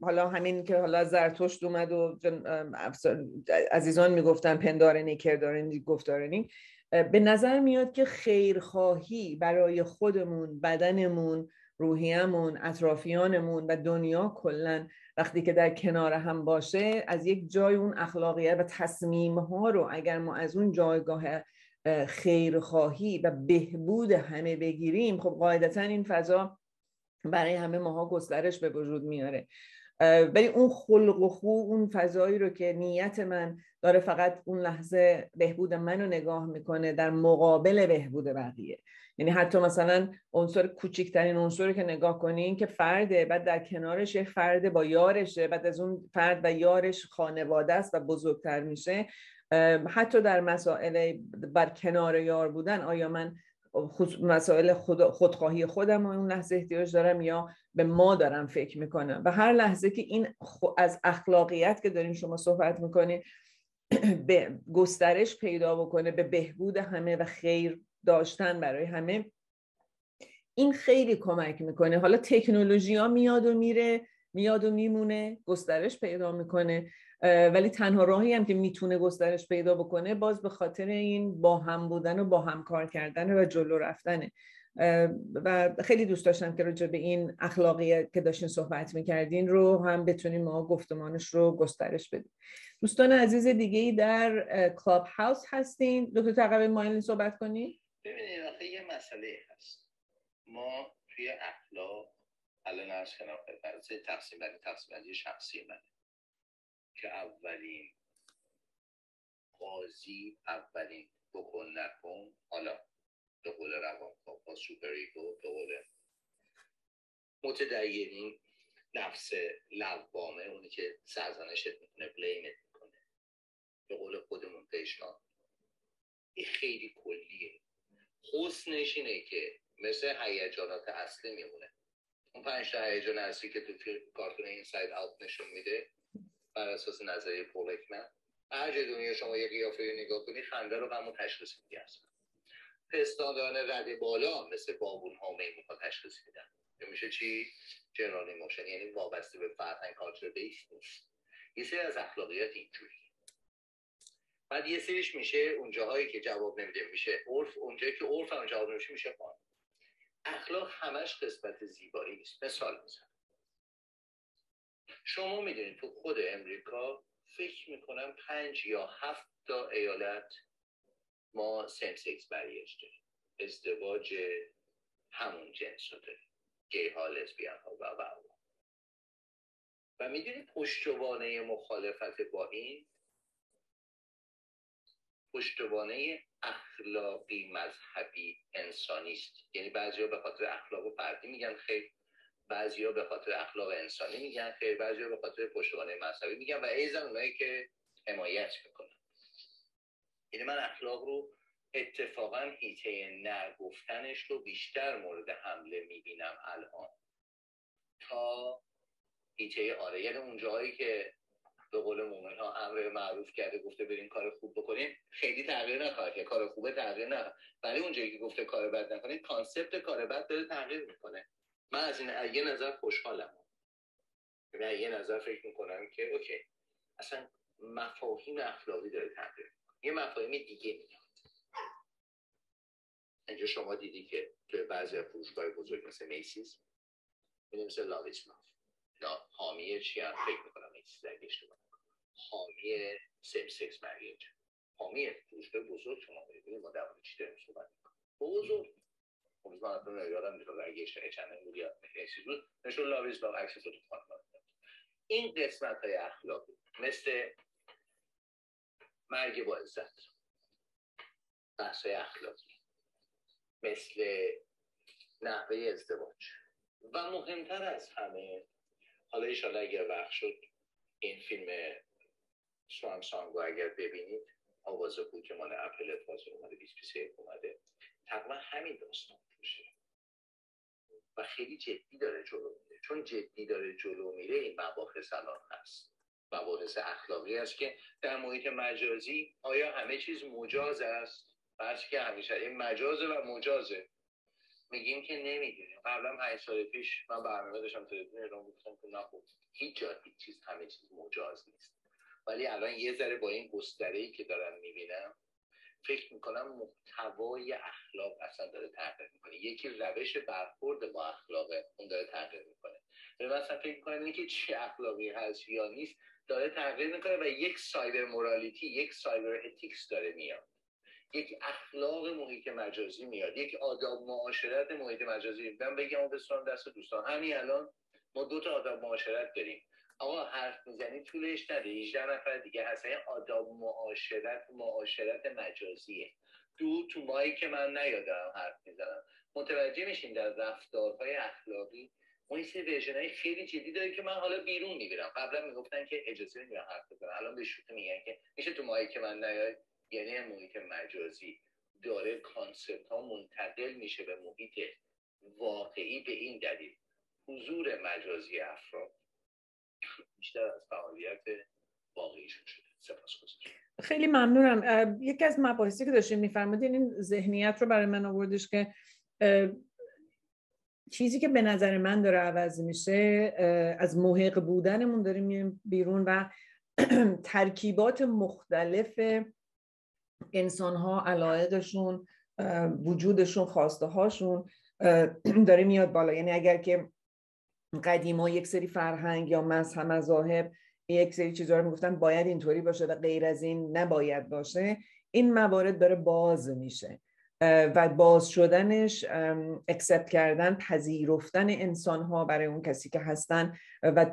حالا همین که حالا زرتشت اومد و عزیزان می‌گفتن پندارنی کردارنی گفتارنی به نظر میاد که خیرخواهی برای خودمون بدنمون روحیمون اطرافیانمون و دنیا کلا وقتی که در کنار هم باشه از یک جای اون اخلاقیت و تصمیم ها رو اگر ما از اون جایگاه خیرخواهی و بهبود همه بگیریم خب قاعدتا این فضا برای همه ماها گسترش به وجود میاره. ولی اون خلق و خو اون فضایی رو که نیت من داره فقط اون لحظه بهبود منو نگاه می‌کنه در مقابل بهبود بقیه. یعنی حتی مثلا عنصر کوچکترین عنصری که نگاه کنین که فرده بعد در کنارش یه فرد با یارشه بعد از اون فرد و یارش خانواده است و بزرگتر میشه. حتی در مسائل بر کنار یار بودن آیا من مسائل خود خودخواهی خودم اون لحظه احتیاج دارم یا به ما دارم فکر می‌کنم. و هر لحظه که این از اخلاقیت که دارین شما صحبت می‌کنین به گسترش پیدا بکنه به بهبود همه و خیر داشتن برای همه این خیلی کمک می‌کنه. حالا تکنولوژی ها میاد و میره میاد و میمونه گسترش پیدا می‌کنه. ولی تنها راهی هم که می‌تونه گسترش پیدا بکنه باز به خاطر این با هم بودن و با هم کار کردن و جلو رفتنه. و خیلی دوست داشتم که راجع به این اخلاقیت که داشتین صحبت می‌کردین رو هم بتونیم ما گفتمانش رو گسترش بدیم. دوستان عزیز دیگه ای در کلاب هاوس هستین. دکتر تقوی مایلین صحبت کنید ببینید آخه یه مسئله هست. ما توی اخلاق الان ارز کنم تقسیم بندی تقسیم بندی شخصی من که اولین قاضی اولین بکن نکن حالا به قول روانکاوا superego به قول متدینین نفس لوامه اونی که سرزنشت می‌کنه blame ت می‌کنه. به قول خودمون پیشنهاد این خیلی کلیه. حسنش اینه که مثل هیجانات اصلی میمونه. اون پنج تا هیجان اصلی که تو کارتون Inside Out نشون میده بر اساس نظریه پل اکمن هر جای دنیا شما یه قیافه نگاه کنی خنده رو همون تشخیص اصلا. پستانداران رده بالا مثل بابون ها میمون ها تشخیص میدن. میشه چی؟ general emotion یعنی وابسته به فرهنگ culture base نیست. یه سری از اخلاقیات اینجوری. بعد یه سریش میشه اونجاهایی که جواب نمیده میشه عرف. اونجایی که عرف هم جواب نمیشه میشه قانون. اخلاق همش قسمت زیبایی نیست. مثال بزن شما می‌دونید تو خود امریکا فکر می‌کنم پنج یا هفت تا ایالت ما سیم سیکس بریش داریم. ازدواج همون جنس رو داریم. گی ها لسبیان ها و و و. و می‌دونید پشتوانه مخالفت با این پشتوانه اخلاقی مذهبی انسانیست. یعنی بعضی به خاطر اخلاق فردی میگن خیر بعضیا به خاطر اخلاق انسانی میگن خیر بعضیا به خاطر پشتوانه مذهبی میگن و ایزن اونایی که حمایت می‌کنن. یعنی من اخلاق رو اتفاقا هیته نگفتنش رو بیشتر مورد حمله می‌بینم الان. تا هیته آره یعنی اون جایی که به قول مومن ها امر معروف کرده گفته بریم کار خوب بکنیم خیلی تغییر نخواهد که کار خوبه تغییر نه ولی اونجایی که گفته کار بد نکنید کانسپت کار بد داره تغییر می‌کنه. من از این یه نظر خوشحالم. من یه نظر فکر می‌کنم که اوکی. اصلا مفاهیم اخلاقی داره تغییر یه مفاهیم دیگه میاد. اینجا شما دیدی که توی بعضی فروشگاه بزرگ مثل میسیز می‌دونی مثل لاویس لا حامی چی هم فکر می‌کنم میسیز اگه اشتباه حامی سیم سکس مریج. حامی فروشگاه بزرگ شما می‌دونی ما در چی داریم صحبت بزرگ. امیدوارم یادم نیست اگه اشتباه چند بود. بود نشون لاویس با عکس تو این قسمت های اخلاقی مثل مرگ با عزت بحث اخلاقی مثل نحوه ازدواج. و مهمتر از همه حالا ایشالا اگر وقت شد این فیلم سوان سانگو اگر ببینید آواز بود که مال اپل تازه اومده 23 اومده. تقریبا همین داستان توشه و خیلی جدی داره جلو میره. چون جدی داره جلو میره این مباحث الان هست. مباحث اخلاقی است که در محیط مجازی آیا همه چیز مجاز است؟ بحثی که همیشه این مجازه و مجازه. میگیم که نمی‌دونیم. قبلا پنج سال پیش من برنامه داشتم تلویزیون ایران گفتم که نه خب هیچ جا هیچ چیز همه چیز مجاز نیست. ولی الان یه ذره با این گستره ای که دارم می‌بینم فکر می‌کنم محتوای اخلاق اصلا داره تغییر می‌کنه. یکی روش برخورد با اخلاق مثلا فکر می‌کنن که چه اخلاقی هست یا نیست داره تغییر می‌کنه و یک سایبر مورالیتی یک سایبر اتیکس داره میاد. یک اخلاق محیط مجازی میاد. یک آداب معاشرت محیط مجازی. من بگم بسرم دست دوستان. همین الان ما دو تا آداب معاشرت داریم. آقا حرف می‌زنی طولش نده 18 نفر دیگه هست. این آداب معاشرت معاشرت مجازیه. دو تو مایی که من نیادم حرف می‌زنم. متوجه میشین در رفتارهای اخلاقی؟ این سری های خیلی جدی داره که من حالا بیرون می‌بینم. قبلا می‌گفتن که اجازه نمی‌دونم حرف بزنم الان به شوخی میگن که میشه تو مایی که من نیاد یعنی محیط مجازی. داره کانسپت ها منتقل میشه به محیط واقعی به این دلیل. حضور مجازی افراد. بیشتر از شده. سپاس خیلی ممنونم. یکی از مباحثی که داشتیم میفرمودین این ذهنیت رو برای من آوردش که چیزی که به نظر من داره عوض میشه از محق بودنمون داریم بیرون و ترکیبات مختلف انسان ها علایقشون وجودشون خواسته هاشون داره میاد بالا. یعنی اگر که قدیما یک سری فرهنگ یا مذهب مذاهب یک سری چیزا رو می‌گفتن باید اینطوری باشه و غیر از این نباید باشه. این موارد داره باز میشه و باز شدنش اکسپت کردن پذیرفتن انسان ها برای اون کسی که هستن و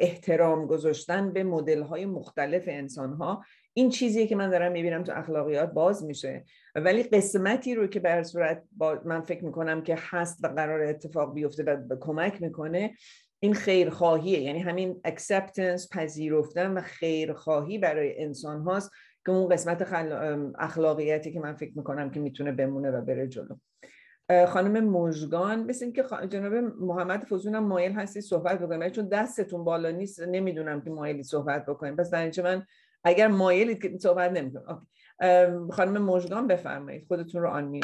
احترام گذاشتن به مدل های مختلف انسان ها این چیزیه که من دارم می‌بینم تو اخلاقیات باز میشه. ولی قسمتی رو که به صورت من فکر می‌کنم که هست و قرار اتفاق بیفته و کمک می‌کنه این خیرخواهیه. یعنی همین acceptance پذیرفتن و خیرخواهی برای انسان هاست که اون قسمت اخلاقیتی که من فکر می‌کنم که می‌تونه بمونه و بره جلو. خانم مژگان مثل که جناب محمد فوزون مایل هستی صحبت بکنیم چون دستتون بالا نیست نمی‌دونم که مایلی صحبت بکنیم پس در من اگر مایلید که صحبت نمی‌کنم خانم مژگان بفرمایید. خودتون رو آن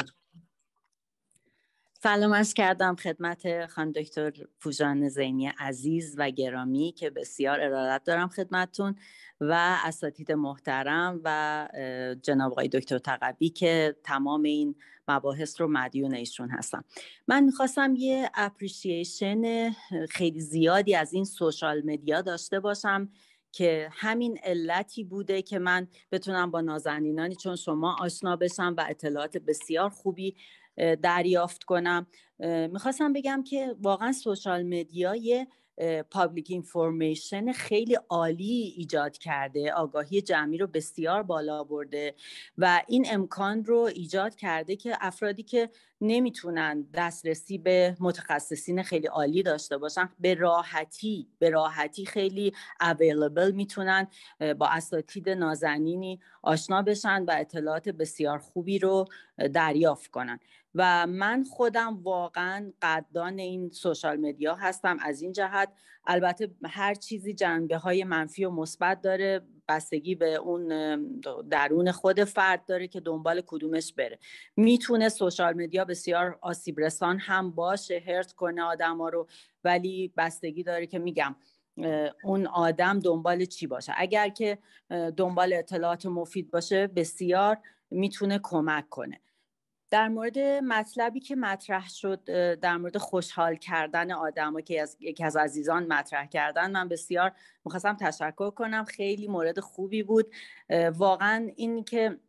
سلام از کردم خدمت خان دکتر پوژان زینی عزیز و گرامی که بسیار ارادت دارم خدمتتون و اساتید محترم و جناب آقای دکتر تقوی که تمام این مباحث رو مدیون ایشون هستم. من می‌خواستم یه appreciation خیلی زیادی از این social media داشته باشم که همین علتی بوده که من بتونم با نازنینانی چون شما آشنا بشم و اطلاعات بسیار خوبی دریافت کنم. می‌خواستم بگم که واقعا social media یه public information خیلی عالی ایجاد کرده. آگاهی جمعی رو بسیار بالا برده و این امکان رو ایجاد کرده که افرادی که نمی‌تونن دسترسی به متخصصین خیلی عالی داشته باشن. به راحتی به راحتی خیلی اویلیبل می‌تونن با اساتید نازنینی آشنا بشن و اطلاعات بسیار خوبی رو دریافت کنن. و من خودم واقعا قدردان این سوشال مدیا هستم. از این جهت البته هر چیزی جنبه های منفی و مثبت داره. بستگی به اون درون خود فرد داره که دنبال کدومش بره. می‌تونه سوشال مدیا بسیار آسیب رسان هم باشه هرت کنه آدم ها رو ولی بستگی داره که میگم اون آدم دنبال چی باشه. اگر که دنبال اطلاعات مفید باشه بسیار می‌تونه کمک کنه. در مورد مطلبی که مطرح شد در مورد خوشحال کردن آدم که از یکی از عزیزان مطرح کردن من بسیار می‌خواستم تشکر کنم. خیلی مورد خوبی بود. واقعا این که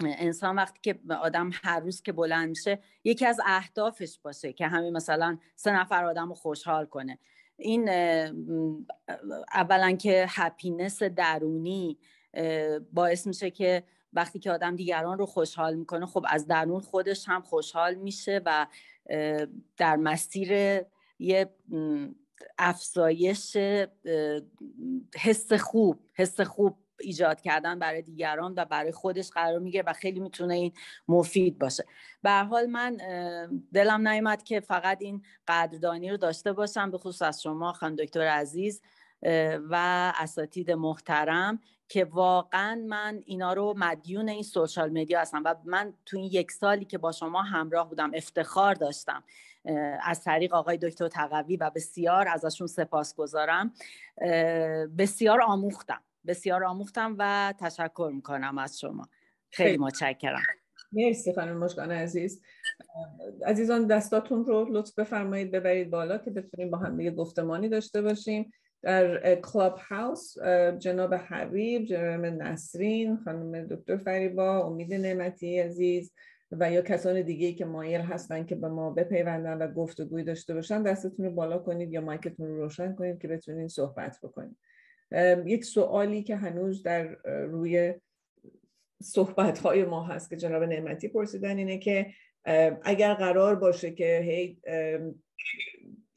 انسان وقتی که آدم هر روز که بلند میشه یکی از اهدافش باشه که همین مثلا سه نفر آدم رو خوشحال کنه. این اولا که هپینس درونی باعث میشه که وقتی که آدم دیگران رو خوشحال می‌کنه خب از درون خودش هم خوشحال میشه و در مسیر یه افزایش حس خوب حس خوب ایجاد کردن برای دیگران و برای خودش قرار می‌گیره و خیلی می‌تونه این مفید باشه. به حال من دلم نیومد که فقط این قدردانی رو داشته باشم به خصوص از شما خانم دکتر عزیز. و اساتید محترم که واقعا من اینا رو مدیون این سوشال مدیا هستم و من تو این یک سالی که با شما همراه بودم افتخار داشتم. از طریق آقای دکتر تقوی و بسیار ازشون سپاس گذارم. بسیار آموختم بسیار آموختم و تشکر می‌کنم از شما. خیلی متشکرم. مرسی خانم مشکان عزیز. عزیزان دستاتون رو لطف بفرمایید ببرید بالا که بتونیم با هم دیگه گفتمانی داشته باشیم. در کلاب هاوس جناب حبیب جناب نسرین خانم دکتر فریبا امید نعمتی عزیز و یا کسان دیگه که مایل هستن که به ما بپیوندن و گفتگوی داشته باشن دستتون رو بالا کنید یا مایکتون رو روشن کنید که بتونید صحبت بکنید. یک سوالی که هنوز در روی صحبت های ما هست که جناب نعمتی پرسیدن اینه که اگر قرار باشه که هی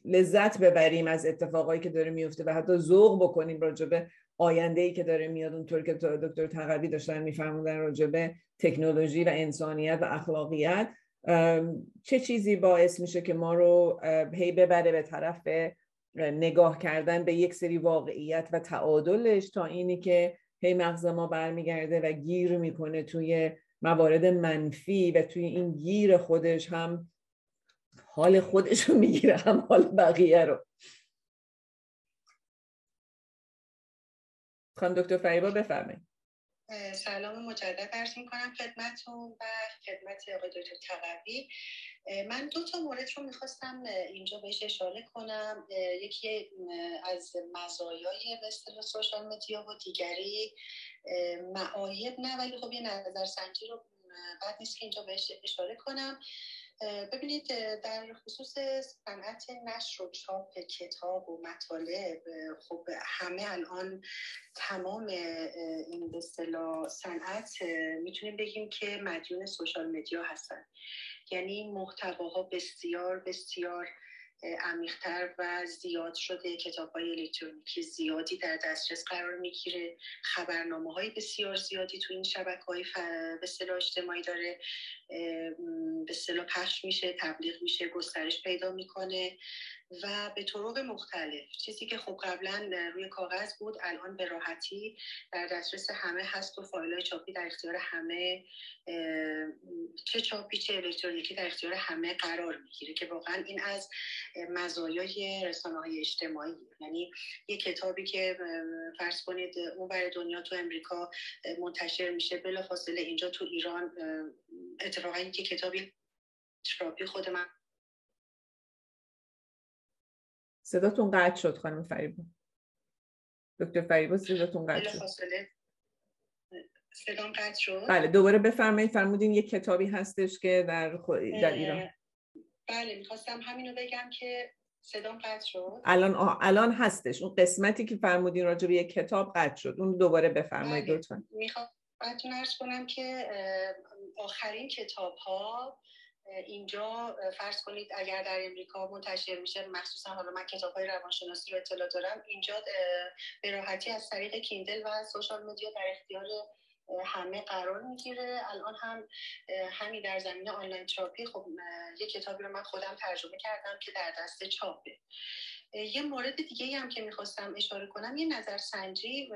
لذت ببریم از اتفاقایی که داره میفته و حتی ذوق بکنیم راجبه آینده ای که داره میاد. اونطور که دکتر تقوی داشتن میفرمودن راجبه تکنولوژی و انسانیت و اخلاقیت چه چیزی باعث میشه که ما رو هی ببره به طرف نگاه کردن به یک سری واقعیت و تعادلش تا اینی که هی مغز ما برمیگرده و گیر می‌کنه توی موارد منفی و توی این گیر خودش هم حال خودش رو می‌گیره هم حال بقیه رو. خانم دکتر فریبا بفرمایید. سلام مجدد عرض می‌کنم خدمتتون و خدمت آقای دکتر تقوی من دو تا مورد رو می‌خواستم اینجا بهش اشاره کنم. یکی از مزایای به سوشال مدیا و دیگری معایب نه ولی خب یه نظر سنجی رو بد نیست که اینجا بهش اشاره کنم. ببینید در خصوص صنعت نشر و چاپ کتاب و مطالب خب همه الان تمام این به صنعت می‌تونیم بگیم که مدیون سوشال مدیا هستن. یعنی محتواها بسیار بسیار عمیقتر و زیاد شده. کتاب های الکترونیکی زیادی در دسترس قرار می‌گیره. خبرنامه های بسیار زیادی تو این شبکه های به اجتماعی داره به صلاح پخش میشه تبلیغ میشه گسترش پیدا می‌کنه. و به طرق مختلف. چیزی که خب قبلا روی کاغذ بود الان به راحتی در دسترس همه هست و فایل چاپی در اختیار همه چه چاپی چه الکترونیکی در اختیار همه قرار می‌گیره که واقعا این از مزایای رسانه های اجتماعی. یعنی یه کتابی که فرض کنید اون بر دنیا تو امریکا منتشر میشه بلافاصله اینجا تو ایران اتفاقا یه کتابی تراپی خود من صداتون قطع شد خانم فریبا. دکتر فریبا صداتون قطع شد. صدام قطع شد. بله دوباره بفرمایید. فرمودین یک کتابی هستش که در, در ایران. بله می‌خواستم همینو بگم که صدام قطع شد. الان الان هستش. اون قسمتی که فرمودین راجع به یک کتاب قطع شد. اون دوباره بفرمایید بله. لطفا. می‌خوام ارز کنم که آخرین کتاب ها اینجا فرض کنید اگر در امریکا منتشر میشه مخصوصا حالا من کتاب های روانشناسی رو اطلاع دارم اینجا به راحتی از طریق کیندل و سوشال مدیا در اختیار همه قرار می‌گیره. الان هم همین در زمینه آنلاین تراپی خب یه کتابی رو من خودم ترجمه کردم که در دست چاپه. یه مورد دیگه هم که می‌خواستم اشاره کنم یه نظرسنجی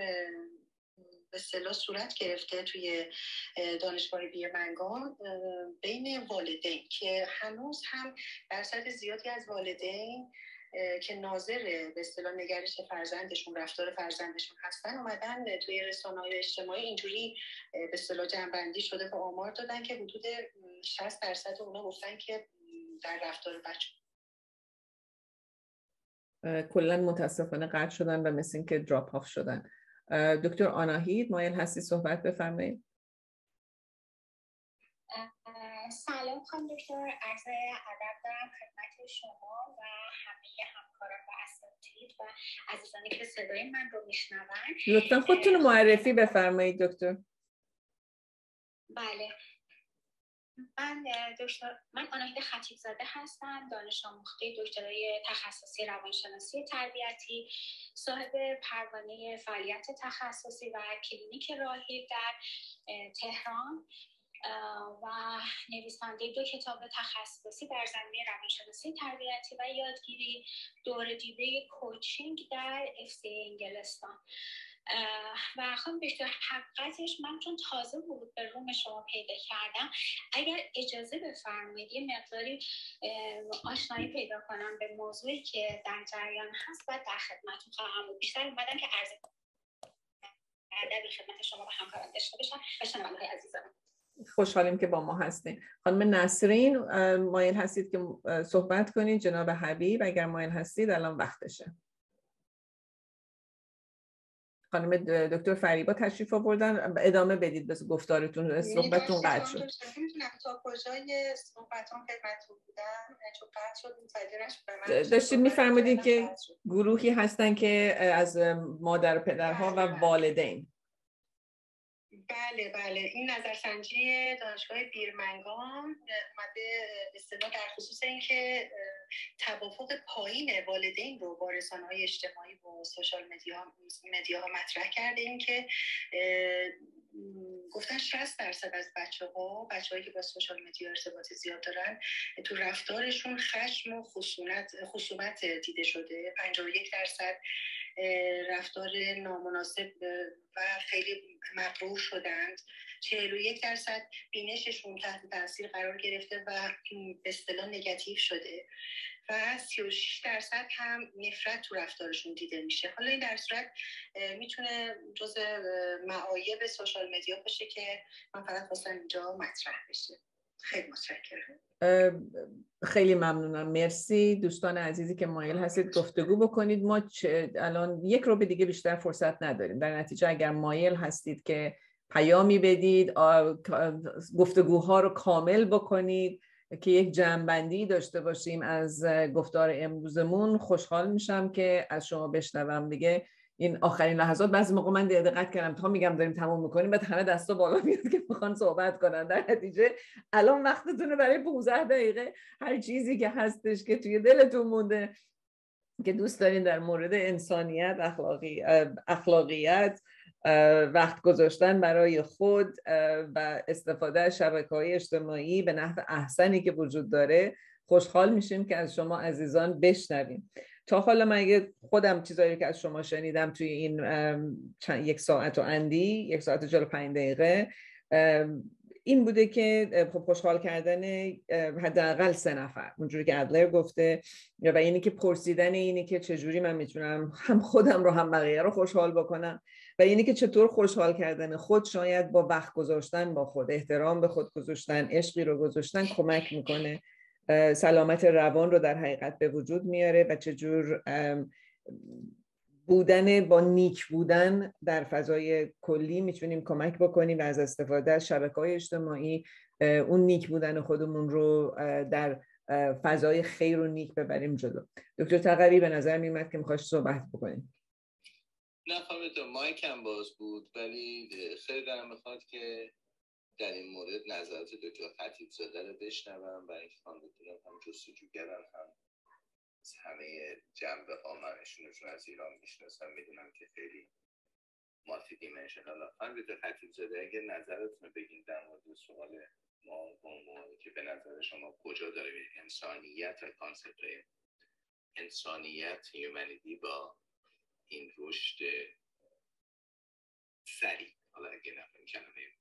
به اصطلاح صورت گرفته توی دانشگاه بیرمنگام بین والدین که هنوز هم درصد زیادی از والدین که ناظر به اصطلاح نگرش فرزندشون رفتار فرزندشون هستن اومدن توی رسانه های اجتماعی اینجوری به اصطلاح جنبندی شده و آمار دادن که حدود 60 درصد اونا گفتن که در رفتار بچه. کلا متاسفانه قطع شدن و مثل اینکه دراپ آف شدن. دکتر آناهید مایل هستی صحبت بفرمایید. سلام خانم دکتر عرض ادب دارم خدمت شما و همه همکاران و اساتید و عزیزانی که صدای من رو میشنون. لطفا خودتون معرفی بفرمایید دکتر. بله من دکتر من آناهید خطیب زاده هستم دانش آموخته دکترای تخصصی روانشناسی تربیتی صاحب پروانه فعالیت تخصصی و کلینیک راهی در تهران و نویسنده دو کتاب تخصصی در زمینه روانشناسی تربیتی و یادگیری دوره دیده coaching در اف انگلستان. و خانم بیشتر حقیقتش من چون تازه بود به room شما پیدا کردم اگر اجازه بفرمایید یه مقداری آشنایی پیدا کنم به موضوعی که در جریان هست و در خدمتتون خواهم بود. بیشتر اومدم که عرض ادبی خدمت شما و همکاران داشته باشم و عزیزم خوشحالیم که با ما هستیم خانم نسرین مایل هستید که صحبت کنید. جناب حبیب اگر مایل هستید الان وقتشه. خانم دکتر فریبا تشریف آوردن. ادامه بدید بس گفتارتون یعنی صحبتتون قطع شد؟ تا کجای صحبتون خدمتتون بودم؟ چون قطع شد داشتید میفرمودید که گروهی هستن که از مادر و پدرها و. والدین. بله بله. این نظرسنجی دانشگاه بیرمنگام اومده اصطلاح در خصوص اینکه توافق پایین والدین رو با رسانه های اجتماعی و سوشال مدیا ها مطرح کرده. این که گفتن 60 درصد از بچه ها بچه هایی که با سوشال مدیا ارتباط زیاد دارن تو رفتارشون خشم و خصومت, خصومت دیده شده. 51 درصد رفتار نامناسب و خیلی مقروع شدند. 41 درصد بینششون تحت تاثیر قرار گرفته و به اصطلاح نگاتیو شده و 36 درصد هم نفرت تو رفتارشون دیده میشه. حالا این در صورت می‌تونه جز معایب سوشال مدیا باشه که من فقط خواستم اینجا مطرح بشه. خیلی متشکرم. خیلی ممنونم. مرسی. دوستان عزیزی که مایل هستید گفتگو بکنید. ما الان یک رو به دیگه بیشتر فرصت نداریم. در نتیجه اگر مایل هستید که پیامی بدید گفتگوها رو کامل بکنید که یک جمعبندی داشته باشیم از گفتار امروزمون خوشحال میشم که از شما بشنوم. دیگه این آخرین لحظات. بعضی موقع من دقت کردم تا میگم داریم تموم می‌کنیم بعد همه دستا بالا میاد که می‌خوان صحبت کنن. در نتیجه الان وقتتونه برای 15 دقیقه هر چیزی که هستش که توی دلتون مونده که دوست دارین در مورد انسانیت اخلاقی اخلاقیت وقت گذاشتن برای خود و استفاده از شبکه های اجتماعی به نحو احسنی که وجود داره خوشحال میشیم که از شما عزیزان بشنویم. تا حالا من اگه خودم چیزایی که از شما شنیدم توی این یک ساعت و اندی یک ساعت و جلو پنج دقیقه این بوده که خب خوشحال کردن حداقل سه نفر اونجوری که ادلر گفته و اینی که پرسیدن اینی که چجوری من می‌تونم هم خودم رو هم بقیه رو خوشحال بکنم و اینی که چطور خوشحال کردن خود شاید با وقت گذاشتن با خود احترام به خود گذاشتن عشقی رو گذاشتن کمک می‌کنه. سلامت روان رو در حقیقت به وجود میاره و چجور بودن با نیک بودن در فضای کلی می‌تونیم کمک بکنیم و از استفاده از شبکه های اجتماعی اون نیک بودن خودمون رو در فضای خیر و نیک ببریم جلو. دکتر تقری به نظر میمد که می‌خواست صحبت بکنیم نه خواهد مایکم باز بود ولی خیلی دارم می‌خواد که در این مورد نظرات دکتر خطیب زاده رو بشنوم و این خانم دکتر هم جستجوگرن هم همه جنبه ها منشونشون از ایران می‌شناسم می‌دونم که خیلی multi-dimensional. خانم دکتر خطیب زاده اگر نظرتون بگین در مورد سوال ما که به نظر شما کجا داره انسانیت و concept انسانیت humanity با این رشد سریع. حالا اگه نفهم کلمه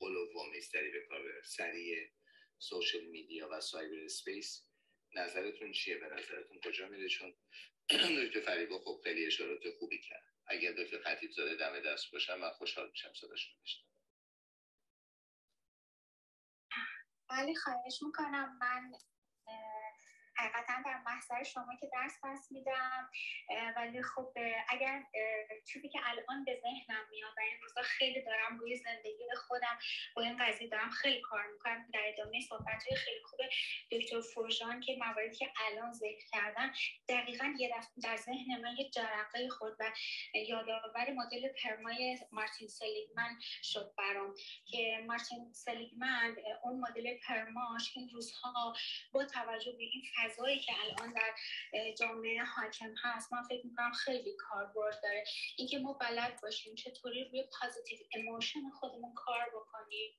غلوآمیزتری به کار سریع social media و cyberspace نظرتون چیه؟ به نظرتون کجا میره؟ چون دکتر فریبا خب خیلی اشارات خوبی کرد. اگر دکتر خطیب زاده دم دست باشم من خوشحال میشم صداشون بشنم ولی خواهش می‌کنم. من حقیقتا در محضر شما که درس پس میدم ولی خب اگر چیزی که الان به ذهنم میاد و این روزا خیلی دارم روی زندگی خودم با این قضیه دارم خیلی کار می‌کنم در ادامه صحبت های خیلی خوب دکتر فرژان که مواردی که الان ذکر کردن دقیقا یه در ذهن من یه جرقه خورد و یادآور مدل پرمای مارتین سلیگمن شد برام که مارتین سلیگمن اون مدل پرماش این روزها با توجه به این فضایی که الان در جامعه حاکم هست من فکر می‌کنم خیلی کاربرد داره. اینکه ما بلد باشیم چطوری روی positive emotion خودمون کار بکنیم.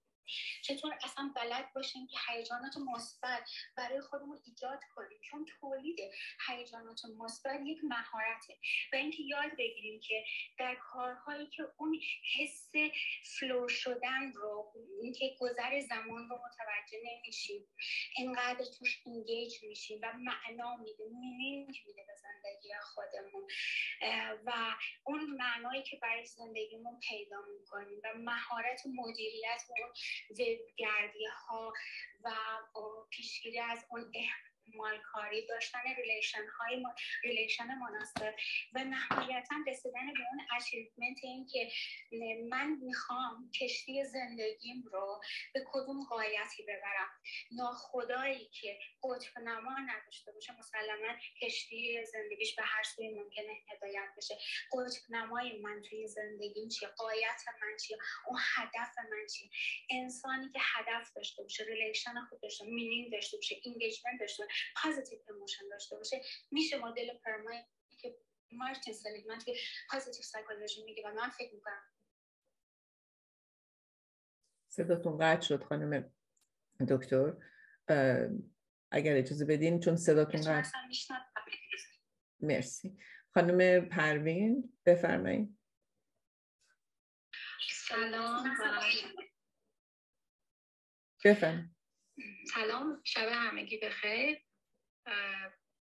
چطور اصلا بلد باشیم که هیجانات مثبت برای خودمون ایجاد کنیم؟ چون تولید هیجانات مثبت یک مهارته. و اینکه یاد بگیریم که در کارهایی که اون حس flow شدن رو اینکه گذر زمان رو متوجه نمیشیم اینقدر توش engage میشیم و معنا میده meaning میده به زندگی خودمون. و اون معنایی که برای زندگیمون پیدا می‌کنیم و مهارت مدیریت اون وبگردی ها و پیشگیری از اون مالکاری داشتن relation های relation مناسب. و نهایتا رسیدن به اون achievement این که من می‌خوام کشتی زندگیم رو به کدوم غایتی ببرم. ناخدایی که قطب نما نداشته باشه مسلما کشتی زندگیش به هر سوی ممکنه هدایت بشه. قطب نمای من توی زندگیم چیه؟ غایت من چیه؟ اون هدف من چیه؟ انسانی که هدف داشته باشه relation خوب داشته meaning داشته باشه engagement داشته باشه positive emotion داشته باشه. میشه مدل PERMA ی که مارتین سلیگمن که پازیتیو سایکولوژی میگه و من فکر می‌کنم. صداتون قطع شد خانم دکتر. اگر اجازه بدین چون صداتون قطع مرسی. خانم پروین بفرمایید سلام. بفرمایید سلام. شب همگی بخیر.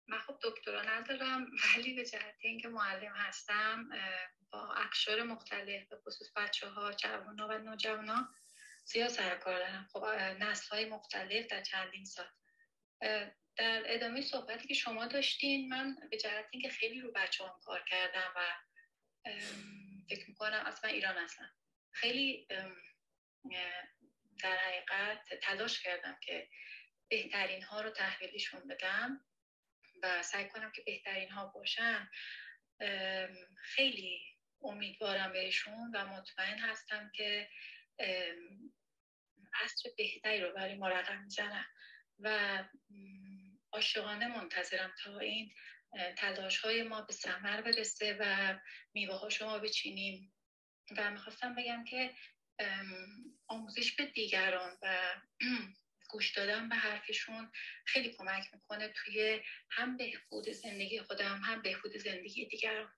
من خب دکترا ندارم ولی به جهت اینکه معلم هستم با اقشار مختلف به خصوص بچه ها جوان ها و نوجوان ها زیاد سرکار دارم. خب نسل های مختلف در چندین سال. در ادامه صحبتی که شما داشتین من به جهت اینکه خیلی رو بچه هم کار کردم و فکر می‌کنم اصلا ایران هستم. خیلی در حقیقت تلاش کردم که بهترین ها رو تحویلشون بدم و سعی کنم که بهترین ها باشن خیلی امیدوارم بهشون و مطمئن هستم که عصر بهتری رو برای ما رقم می‌زنم و عاشقانه منتظرم تا این تلاش های ما به ثمر برسه و میوه ها شما بچینیم و می‌خواستم بگم که آموزش به دیگران و گوش دادن به حرفشون خیلی کمک می‌کنه توی هم بهبود زندگی خودم هم بهبود زندگی دیگران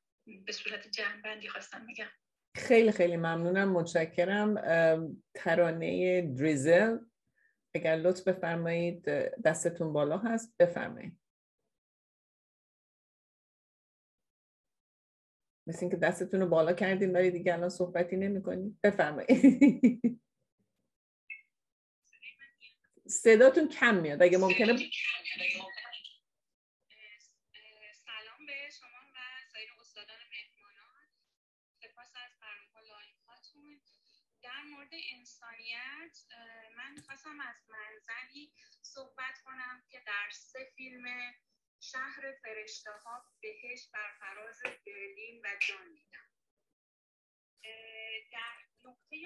به صورت جنبندی خواستم میگم خیلی خیلی ممنونم متشکرم. ترانه دریزل اگر لطف بفرمایید دستتون بالا هست بفرمایید. مثل اینکه دستتون رو بالا کردین ولی دیگه الان صحبتی نمی کنید بفرمایید. صداتون کم میاد اگه ممکنه سلام به شما و سایر استادان مهمانان. سپاس از برنامه در مورد انسانیت من خواستم از منظری صحبت کنم که در سه فیلم شهر فرشته بهش بر فراز برلین و جان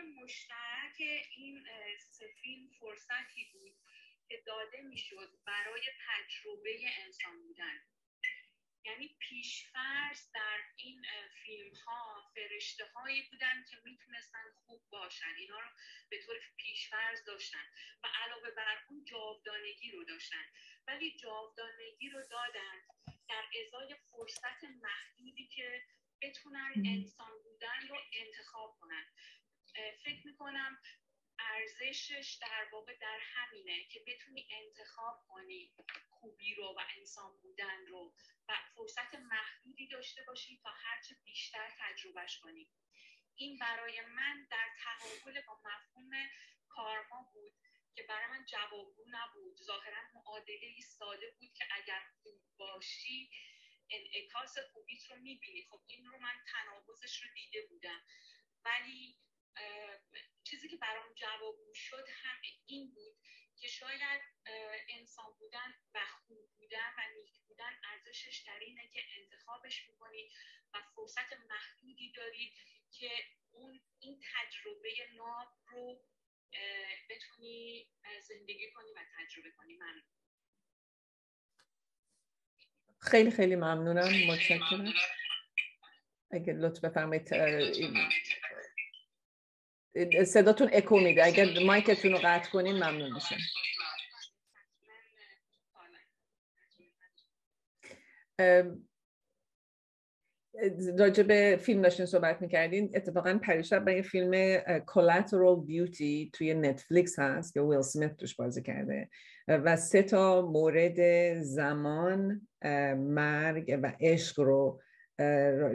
مشترک این سه فیلم فرصتی بود که داده می‌شد برای تجربه انسان بودن. یعنی پیشفرض در این فیلم ها فرشته هایی بودن که می‌تونستن خوب باشن. اینا رو به طور پیشفرض داشتن و علاوه بر اون جاودانگی رو داشتن. ولی جاودانگی رو دادن در ازای فرصت محدودی که بتونن انسان بودن رو انتخاب کنن. فکر می‌کنم ارزشش در واقع در همینه که بتونی انتخاب کنی خوبی رو و انسان بودن رو و فرصت محدودی داشته باشی تا هرچه بیشتر تجربهش کنی. این برای من در تحول با مفهوم کارما بود که برای من جوابگو نبود. ظاهرا معادله ساده بود که اگر خوب باشی انعکاس خوبیت رو می‌بینی. خب این رو من تناقضش رو دیده بودم. ولی چیزی که برام جوابگو شد هم این بود که شاید انسان بودن و خوب بودن و نیک بودن ارزشش در اینه که انتخابش می‌کنی و فرصت محدودی داری که اون این تجربه ناب رو بتونی زندگی کنی و تجربه کنی. من خیلی خیلی ممنونم. متشکرم. اگه لطف بفرمایید صداتون اکو میده. اگر مایکتون رو قطع کنین ممنون میشم. راجع به فیلم داشتین صحبت می‌کردین. اتفاقا پریشب به این فیلم Collateral Beauty توی نتفلیکس هست که ویل سمیت توش بازی کرده. و سه تا مورد زمان مرگ و عشق رو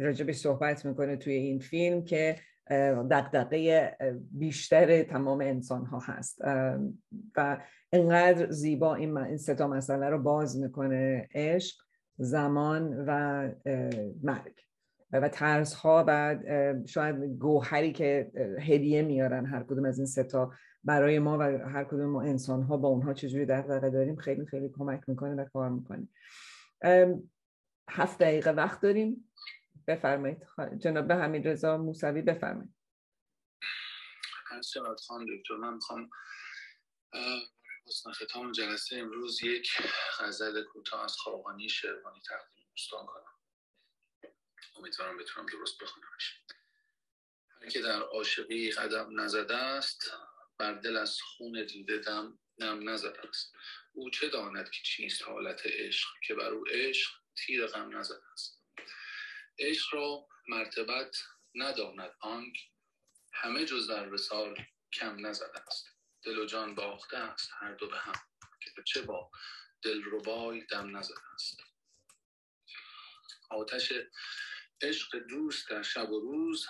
راجع به صحبت می‌کنه توی این فیلم که دقدقه بیشتر تمام انسان ها هست و اینقدر زیبا این, ستا مسئله رو باز می‌کنه عشق زمان و مرگ. و ترس ها و شاید گوهری که هدیه میارن هر کدوم از این ستا برای ما و هر کدوم ما انسان ها با اونها چجوری دقیقه داریم خیلی خیلی کمک می‌کنه و کار می‌کنه. هفت دقیقه وقت داریم. بفرمایید. جناب حمید رضا موسوی بفرمایید. جناب خان دکتر من می‌خوام حسن ختام جلسه امروز یک غزل کوتاه از خاقانی شروانی تقدیم دوستان کنم. امیدوارم بتونم درست بخونمش. هر که در عاشقی قدم نزده است بر دل از خون دیده دم نم نزده است. او چه داند که چیست حالت عشق؟ که بر او عشق تیر غم نزده است. عشق را مرتبت نداند. آنک همه جز در وسال کم نزده است. دل و جان باخته است هر دو به هم که چه با دل ربای دم نزده است. آتش عشق دوست در شب و روز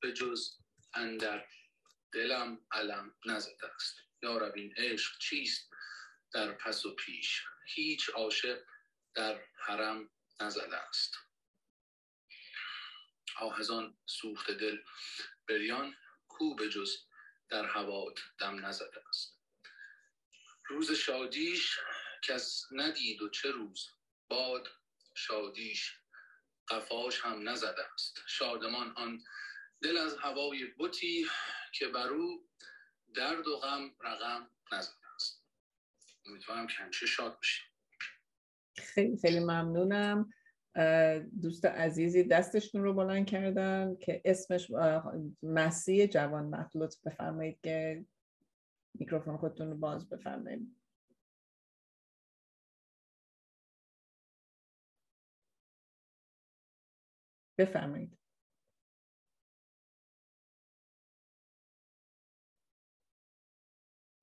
به جز اندر دلم علم نزده است. یارب این عشق چیست در پس و پیش؟ هیچ عاشق در حرم نزده است. آهزان سوخت دل بریان کو به جز در هوات دم نزده است. روز شادیش کس ندید و چه روز باد شادیش قفاش هم نزده است. شادمان آن دل از هوای بوتی که بر او درد و غم رقم نزده است. امیدوارم که همیشه شاد باشیم خیلی خیلی ممنونم. دوست عزیزی دستشون رو بلند کردن که اسمش مسیح جوان مخلوط بفرمایید که میکروفون خودتون رو باز بفرمایید. بفرمایید.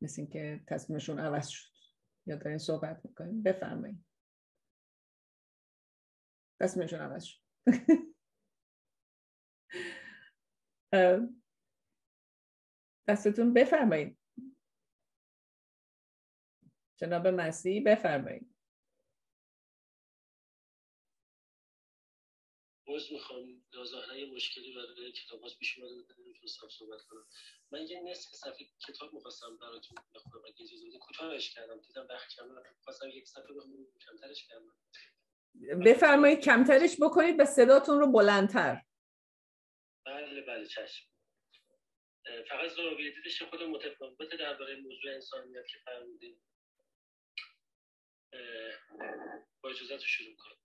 مثل اینکه تصمیمشون عوض شد. یا دارین صحبت می‌کنیم بفرمایید. تصمیمشون عوض شد دستتون بفرمایید. جناب مسیح بفرمایید. باز می‌خوام ظاهرا یه مشکلی برای کتاب هاست پیش اومده نمی‌تونستم صحبت کنم. من یه نصف صفحه کتاب می‌خواستم براتون بخونم اگه اجازه بدید. کوتاهش کردم دیدم وقت کمه. خواستم یک صفحه بخونم کمترش کردم بفرمایید کمترش بکنید به صداتون رو بلندتر. بله بله چشم. فقط زاویه دیدش خود متفاوت درباره موضوع انسانیت که فرمودید با اجازت شروع کنم.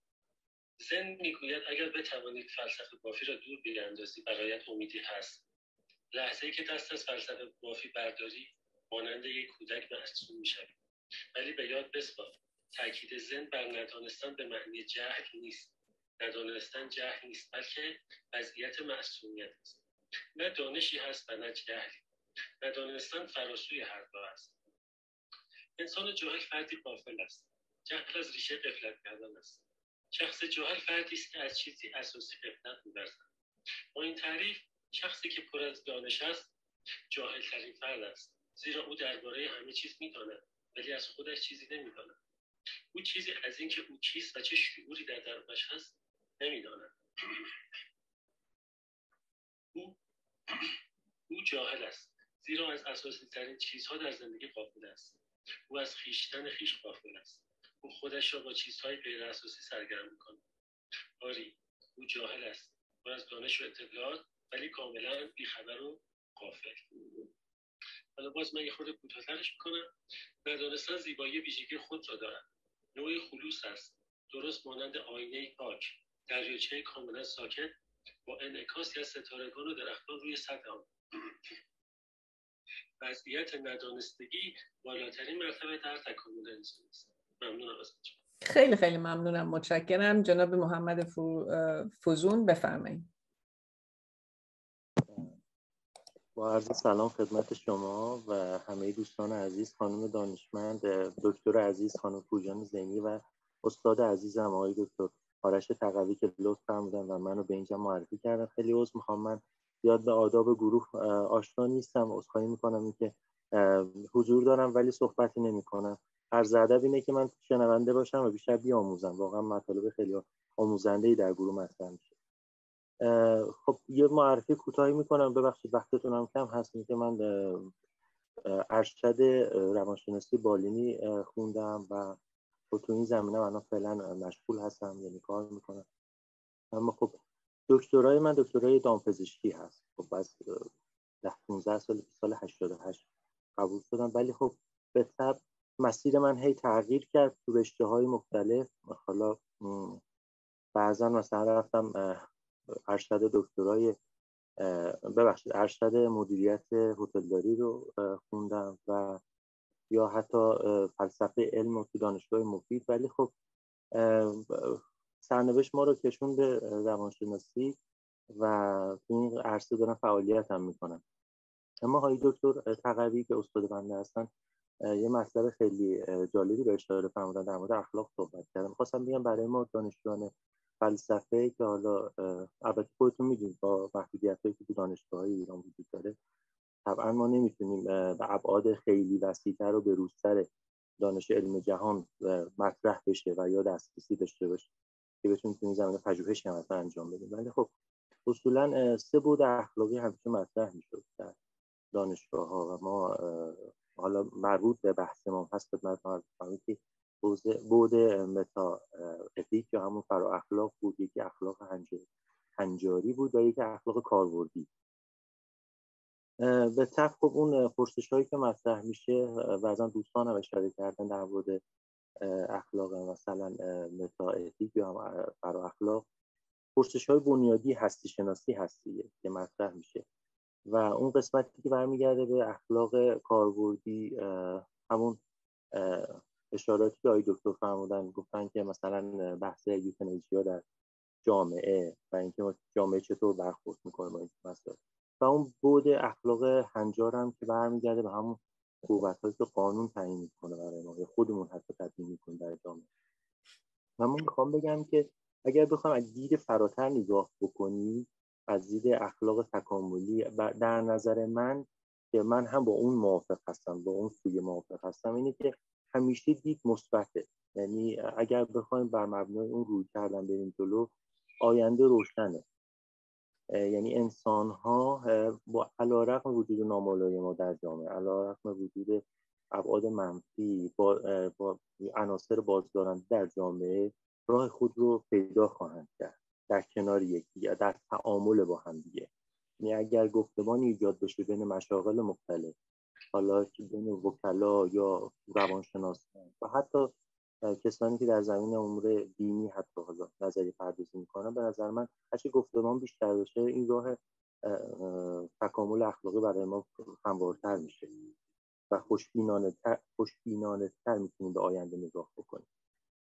زن می‌گوید اگر بتوانید فلسفه بافی را دور بیاندازی برایت امیدی هست. لحظه که دست از فلسفه بافی برداری مانند یک کودک محسوب می‌شوی ولی به یاد بسپار. تاکید زن بر ندانستن به معنی جهل نیست. ندانستن جهل نیست بلکه وضعیت معصومیت است. نه دانشی هست و نه جهلی. ندانستن فراسوی هر دو است. انسان جاهل فردی قافل است. جهل از ریشه قفلت کردن است. شخص جاهل فردی است که از چیزی اساسی قفلت میورزد با این تعریف شخصی که پر از دانش است جاهل ترین فرد است. زیرا او درباره همه چیز می‌داند ولی از خودش چیزی نمی‌داند. او چیزی از اینکه او کیست و چه شعوری در درونش هست نمی‌داند او او جاهل است زیرا از اساسی ترین چیزها در زندگی قافل است. او از خیشتن خیش قافل است. او خودش را با چیزهای غیر اساسی سرگرم می‌کنه آری او جاهل است. پر از دانش و اطلاعات ولی کاملا بیخبر و قافل حالا باز من یه خورده کوتاهترش می‌کنم. ندانستن زیبایی ویژگی خود را دارد نوعی خلوص است. درست مانند آینه پاک دریاچه کاملا ساکت با انعکاسی از ستارگان و درختان روی سطح آن وضعیت ندانستگی بالاترین مرتبه در تکامل انسان است. ممنونم از خیلی خیلی ممنونم. متشکرم. جناب محمد فوزون بفرمایید. با عرض سلام خدمت شما و همه دوستان عزیز خانم دانشمند دکتر عزیز خانم پوجان زینی و استاد عزیزم آقای دکتر آرش تقوی که لطف فرمودن و منو به اینجا معرفی کردن. خیلی عذر می‌خوام. من زیاد به آداب گروه آشنا نیستم. عذرخواهی می‌کنم اینکه حضور دارم ولی صحبتی نمی‌کنم. هر ادب اینه که من شنونده باشم و بیشتر بیاموزم. واقعا مطالب خیلی آموزنده ای در گروه مطرح میشه. خب یه معرفی کوتاهی می‌کنم. ببخشید وقتتون هم کم هست. که من ارشد روانشناسی بالینی خوندم و خب تو این زمینه من فعلا مشغول هستم یعنی کار می‌کنم. اما خب دکترای من دکترای دامپزشکی هست. خب بس ده 15 سال سال 88 قبول شدم. ولی خب به طب مسیر من هی تغییر کرد تو رشته های مختلف. حالا بعضا مثلا رفتم ارشد دکترای ببخشید ارشد مدیریت هتلداری رو خوندم و یا حتی فلسفه علم تو دانشگاه مفید. ولی خب سرنوشت ما رو کشون به روانشناسی و تو این عرصه دارم فعالیت هم می‌کنم. اما های دکتر تقوی که استاد بنده هستن یه مطلب خیلی جالبی رو اشاره فرمودن در مورد اخلاق صحبت کردم خواستم بگم برای ما دانشجویان فلسفه که حالا البته خودتون می‌دونید با محدودیت که تو دانشگاه ایران وجود داره طبعا ما نمی‌تونیم به ابعاد خیلی وسیعتر رو به روستر دانش علم جهان مطرح بشه و یا دسترسی داشته باشه که بتونیم تو این زمینه پژوهش هم انجام بدیم. ولی خب اصولا سه بود اخلاقی همیشه مطرح می‌شد در دانشگاه و ما حالا مربوط به بحث ما هست خدمت که بود متا اتیک یا همون فرا اخلاق بود یکی اخلاق هنجاری بود و یکی اخلاق کاربردی. به طب خب اون پرسش هایی که مطرح میشه بعضا دوستان هم اشاره کردن در مورد اخلاق مثلا متا اتیک یا فرا اخلاق. پرسش های بنیادی هستی شناسی هستی که مطرح میشه. و اون قسمتی که برمیگرده به اخلاق کاربردی همون اشاراتی که آقای دکتر فرمودن گفتن که مثلا بحث یوتنزیا در جامعه و اینکه جامعه چطور برخورد می‌کنه با این مسائل. و اون بود اخلاق هنجار هم که برمیگرده به همون قوت که قانون تعیین می‌کنه برای ما خودمون حتی تدوین می‌کنه در جامعه. و من می‌خوام بگم که اگر بخوام از دید فراتر نگاه بکنی از دید اخلاق تکاملی در نظر من که من هم با اون موافق هستم با اون سوی موافق هستم اینه که همیشه دید مثبته. یعنی اگر بخوایم بر مبنای اون روی کردن بریم جلو آینده روشنه. یعنی انسان ها با علیرغم وجود ما در جامعه علیرغم وجود ابعاد منفی با, با عناصر بازدارنده در جامعه راه خود رو پیدا خواهند کرد. در کنار یکدیگر در تعامل با هم دیگه. یعنی اگر گفتمان ایجاد بشه بین مشاغل مختلف حالا بین وکلا یا روانشناسان و حتی کسانی که در زمین امور دینی حتی حالا نظری پردازی می‌کنن به نظر من هرچی گفتمان بیشتر بشه این راه تکامل اخلاقی برای ما هموارتر میشه و خوشبینانه تر, خوشبینانه تر می‌تونیم به آینده نگاه بکنیم.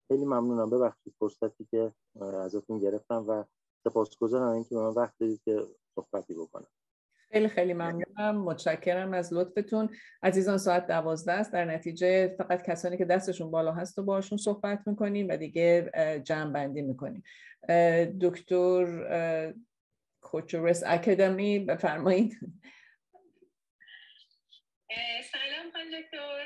خیلی ممنونم. ببخشید فرصتی که ازتون گرفتم و سپاسگزارم اینکه به من وقت دادید که صحبتی بکنم. خیلی خیلی ممنونم. متشکرم از لطفتون. عزیزان ساعت دوازده است. در نتیجه فقط کسانی که دستشون بالا هست و باشون صحبت می‌کنیم و دیگه جمع بندی می‌کنیم. دکتر کوچورس اکادمی بفرمایید. سلام خانم دکتر.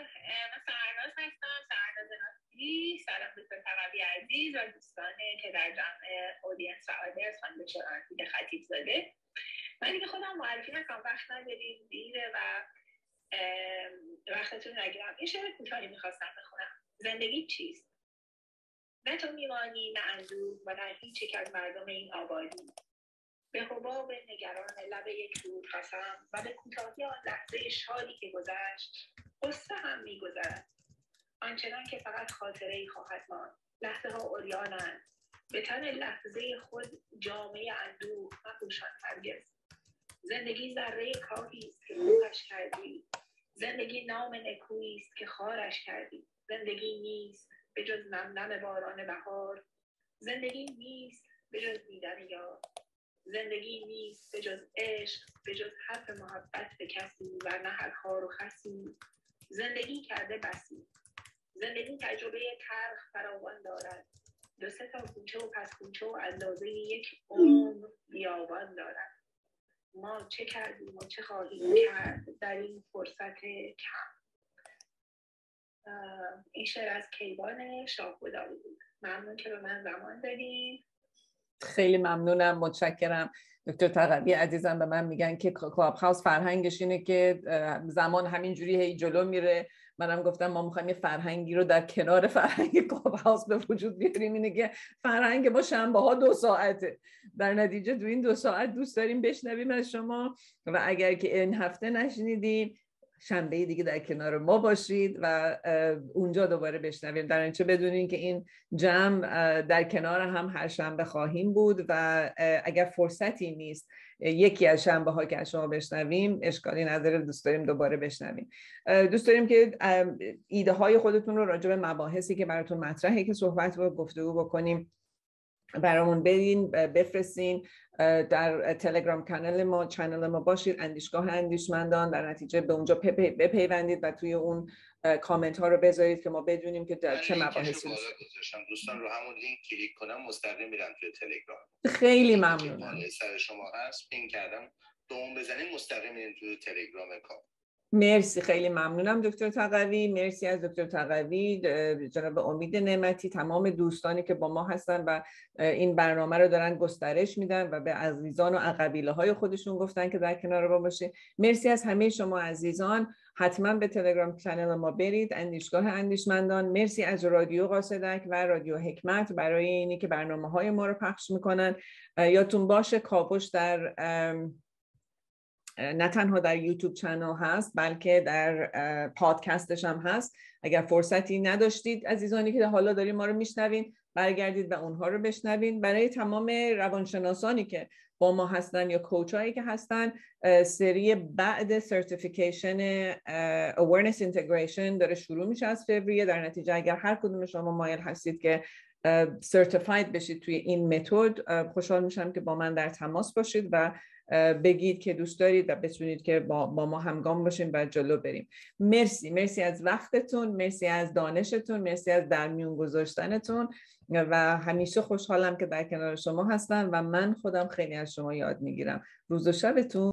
من سرناز هستم. سرناز ناسی سلام دکتر تقوی عزیز و دوستانی که در جمع اودینس و آدرس خانم دکتر خطیب زاده. من دیگه خودم معرفی نکنم وقت نداریم دیره و وقتتون نگیرم. این شعر کوتاهی می‌خواستم بخونم. زندگی چیست؟ نه تو میمانی نه اندوه و نه هیچ یک از مردم این آبادی. به حباب نگران لب یک رود قسم و به کوتاهی آن لحظه شادی که گذشت قصه هم میگذرد. آنچنان که فقط خاطره ای خواهد ماند. لحظه ها اوریانند به تن لحظه خود جامعه اندوه مپوشان هرگز. زندگی ذره کاهی است که روحش کردی. زندگی نام نکویی است که خارش کردی. زندگی نیست به جز نم باران بهار. زندگی نیست به جز دیدن یار. زندگی نیست به جز عشق به جز حرف محبت به کسی و نه هر خار و خسی. زندگی کرده بسی. زندگی تجربه ترخ فراوان دارد. دو سه تا کوچه و پس کوچه و اندازه یک عمر بیابان دارد. ما چه کردیم و چه خواهیم کرد در این فرصت کم. این شعر از کیوان شاهگداری بود. ممنون که به من زمان دادین خیلی ممنونم متشکرم. دکتر تقوی عزیزم به من میگن که کلاب هاوس فرهنگش اینه که زمان همینجوری هی جلو میره. منم گفتم ما می‌خوایم یه فرهنگی رو در کنار فرهنگ کلاب هاوس به وجود بیاریم. اینه که فرهنگ ما شنبه ها دو ساعته. در نتیجه دو این دو ساعت دوست داریم بشنویم از شما و اگر که این هفته نشنیدیم شنبه دیگه در کنار ما باشید و اونجا دوباره بشنویم. در اینچه بدونین که این جمع در کنار هم هر شنبه خواهیم بود و اگر فرصتی نیست یکی از شنبه ها که از شما بشنویم اشکالی نداره دوست داریم دوباره بشنویم. دوست داریم که ایده های خودتون رو راجع به مباحثی که براتون مطرحه که صحبت و گفتگو بکنیم. برامون بدین بفرستین در تلگرام کانال ما channel ما باشید. اندیشگاه اندیشمندان در نتیجه به اونجا بپیوندید و توی اون کامنت ها رو بذارید که ما بدونیم که در چه مباحثی دوستان رو همون لینک کلیک کنم مستقیم میرن توی تلگرام. خیلی ممنونم. سر شما هست pin کردم. دوم بزنید مستقیم میرین توی تلگرام کام مرسی خیلی ممنونم دکتر تقوی. مرسی از دکتر تقوی جناب امید نعمتی تمام دوستانی که با ما هستن و این برنامه رو دارن گسترش میدن و به عزیزان و قبیله های خودشون گفتن که در کنار ما باشه مرسی از همه شما عزیزان. حتما به تلگرام کانال ما برید. اندیشگاه اندیشمندان. مرسی از رادیو قاصدک و رادیو حکمت برای اینی که برنامه های ما رو پخش می‌کنن. یادتون باشه کاوش در نه تنها در یوتیوب channel هست بلکه در پادکستش هم هست. اگر فرصتی نداشتید عزیزانی که حالا داریم ما رو میشنوین برگردید و اونها رو بشنوین. برای تمام روانشناسانی که با ما هستن یا coach هایی که هستن سری بعد certification awareness integration داره شروع میشه از فوریه. در نتیجه اگر هر کدوم شما مایل هستید که certified بشید توی این متد خوشحال میشم که با من در تماس باشید و بگید که دوست دارید و بتونید که با, ما همگام باشیم و جلو بریم. مرسی مرسی از وقتتون مرسی از دانشتون مرسی از در میون گذاشتنتون و همیشه خوشحالم که در کنار شما هستم و من خودم خیلی از شما یاد می‌گیرم. روز و شبتون.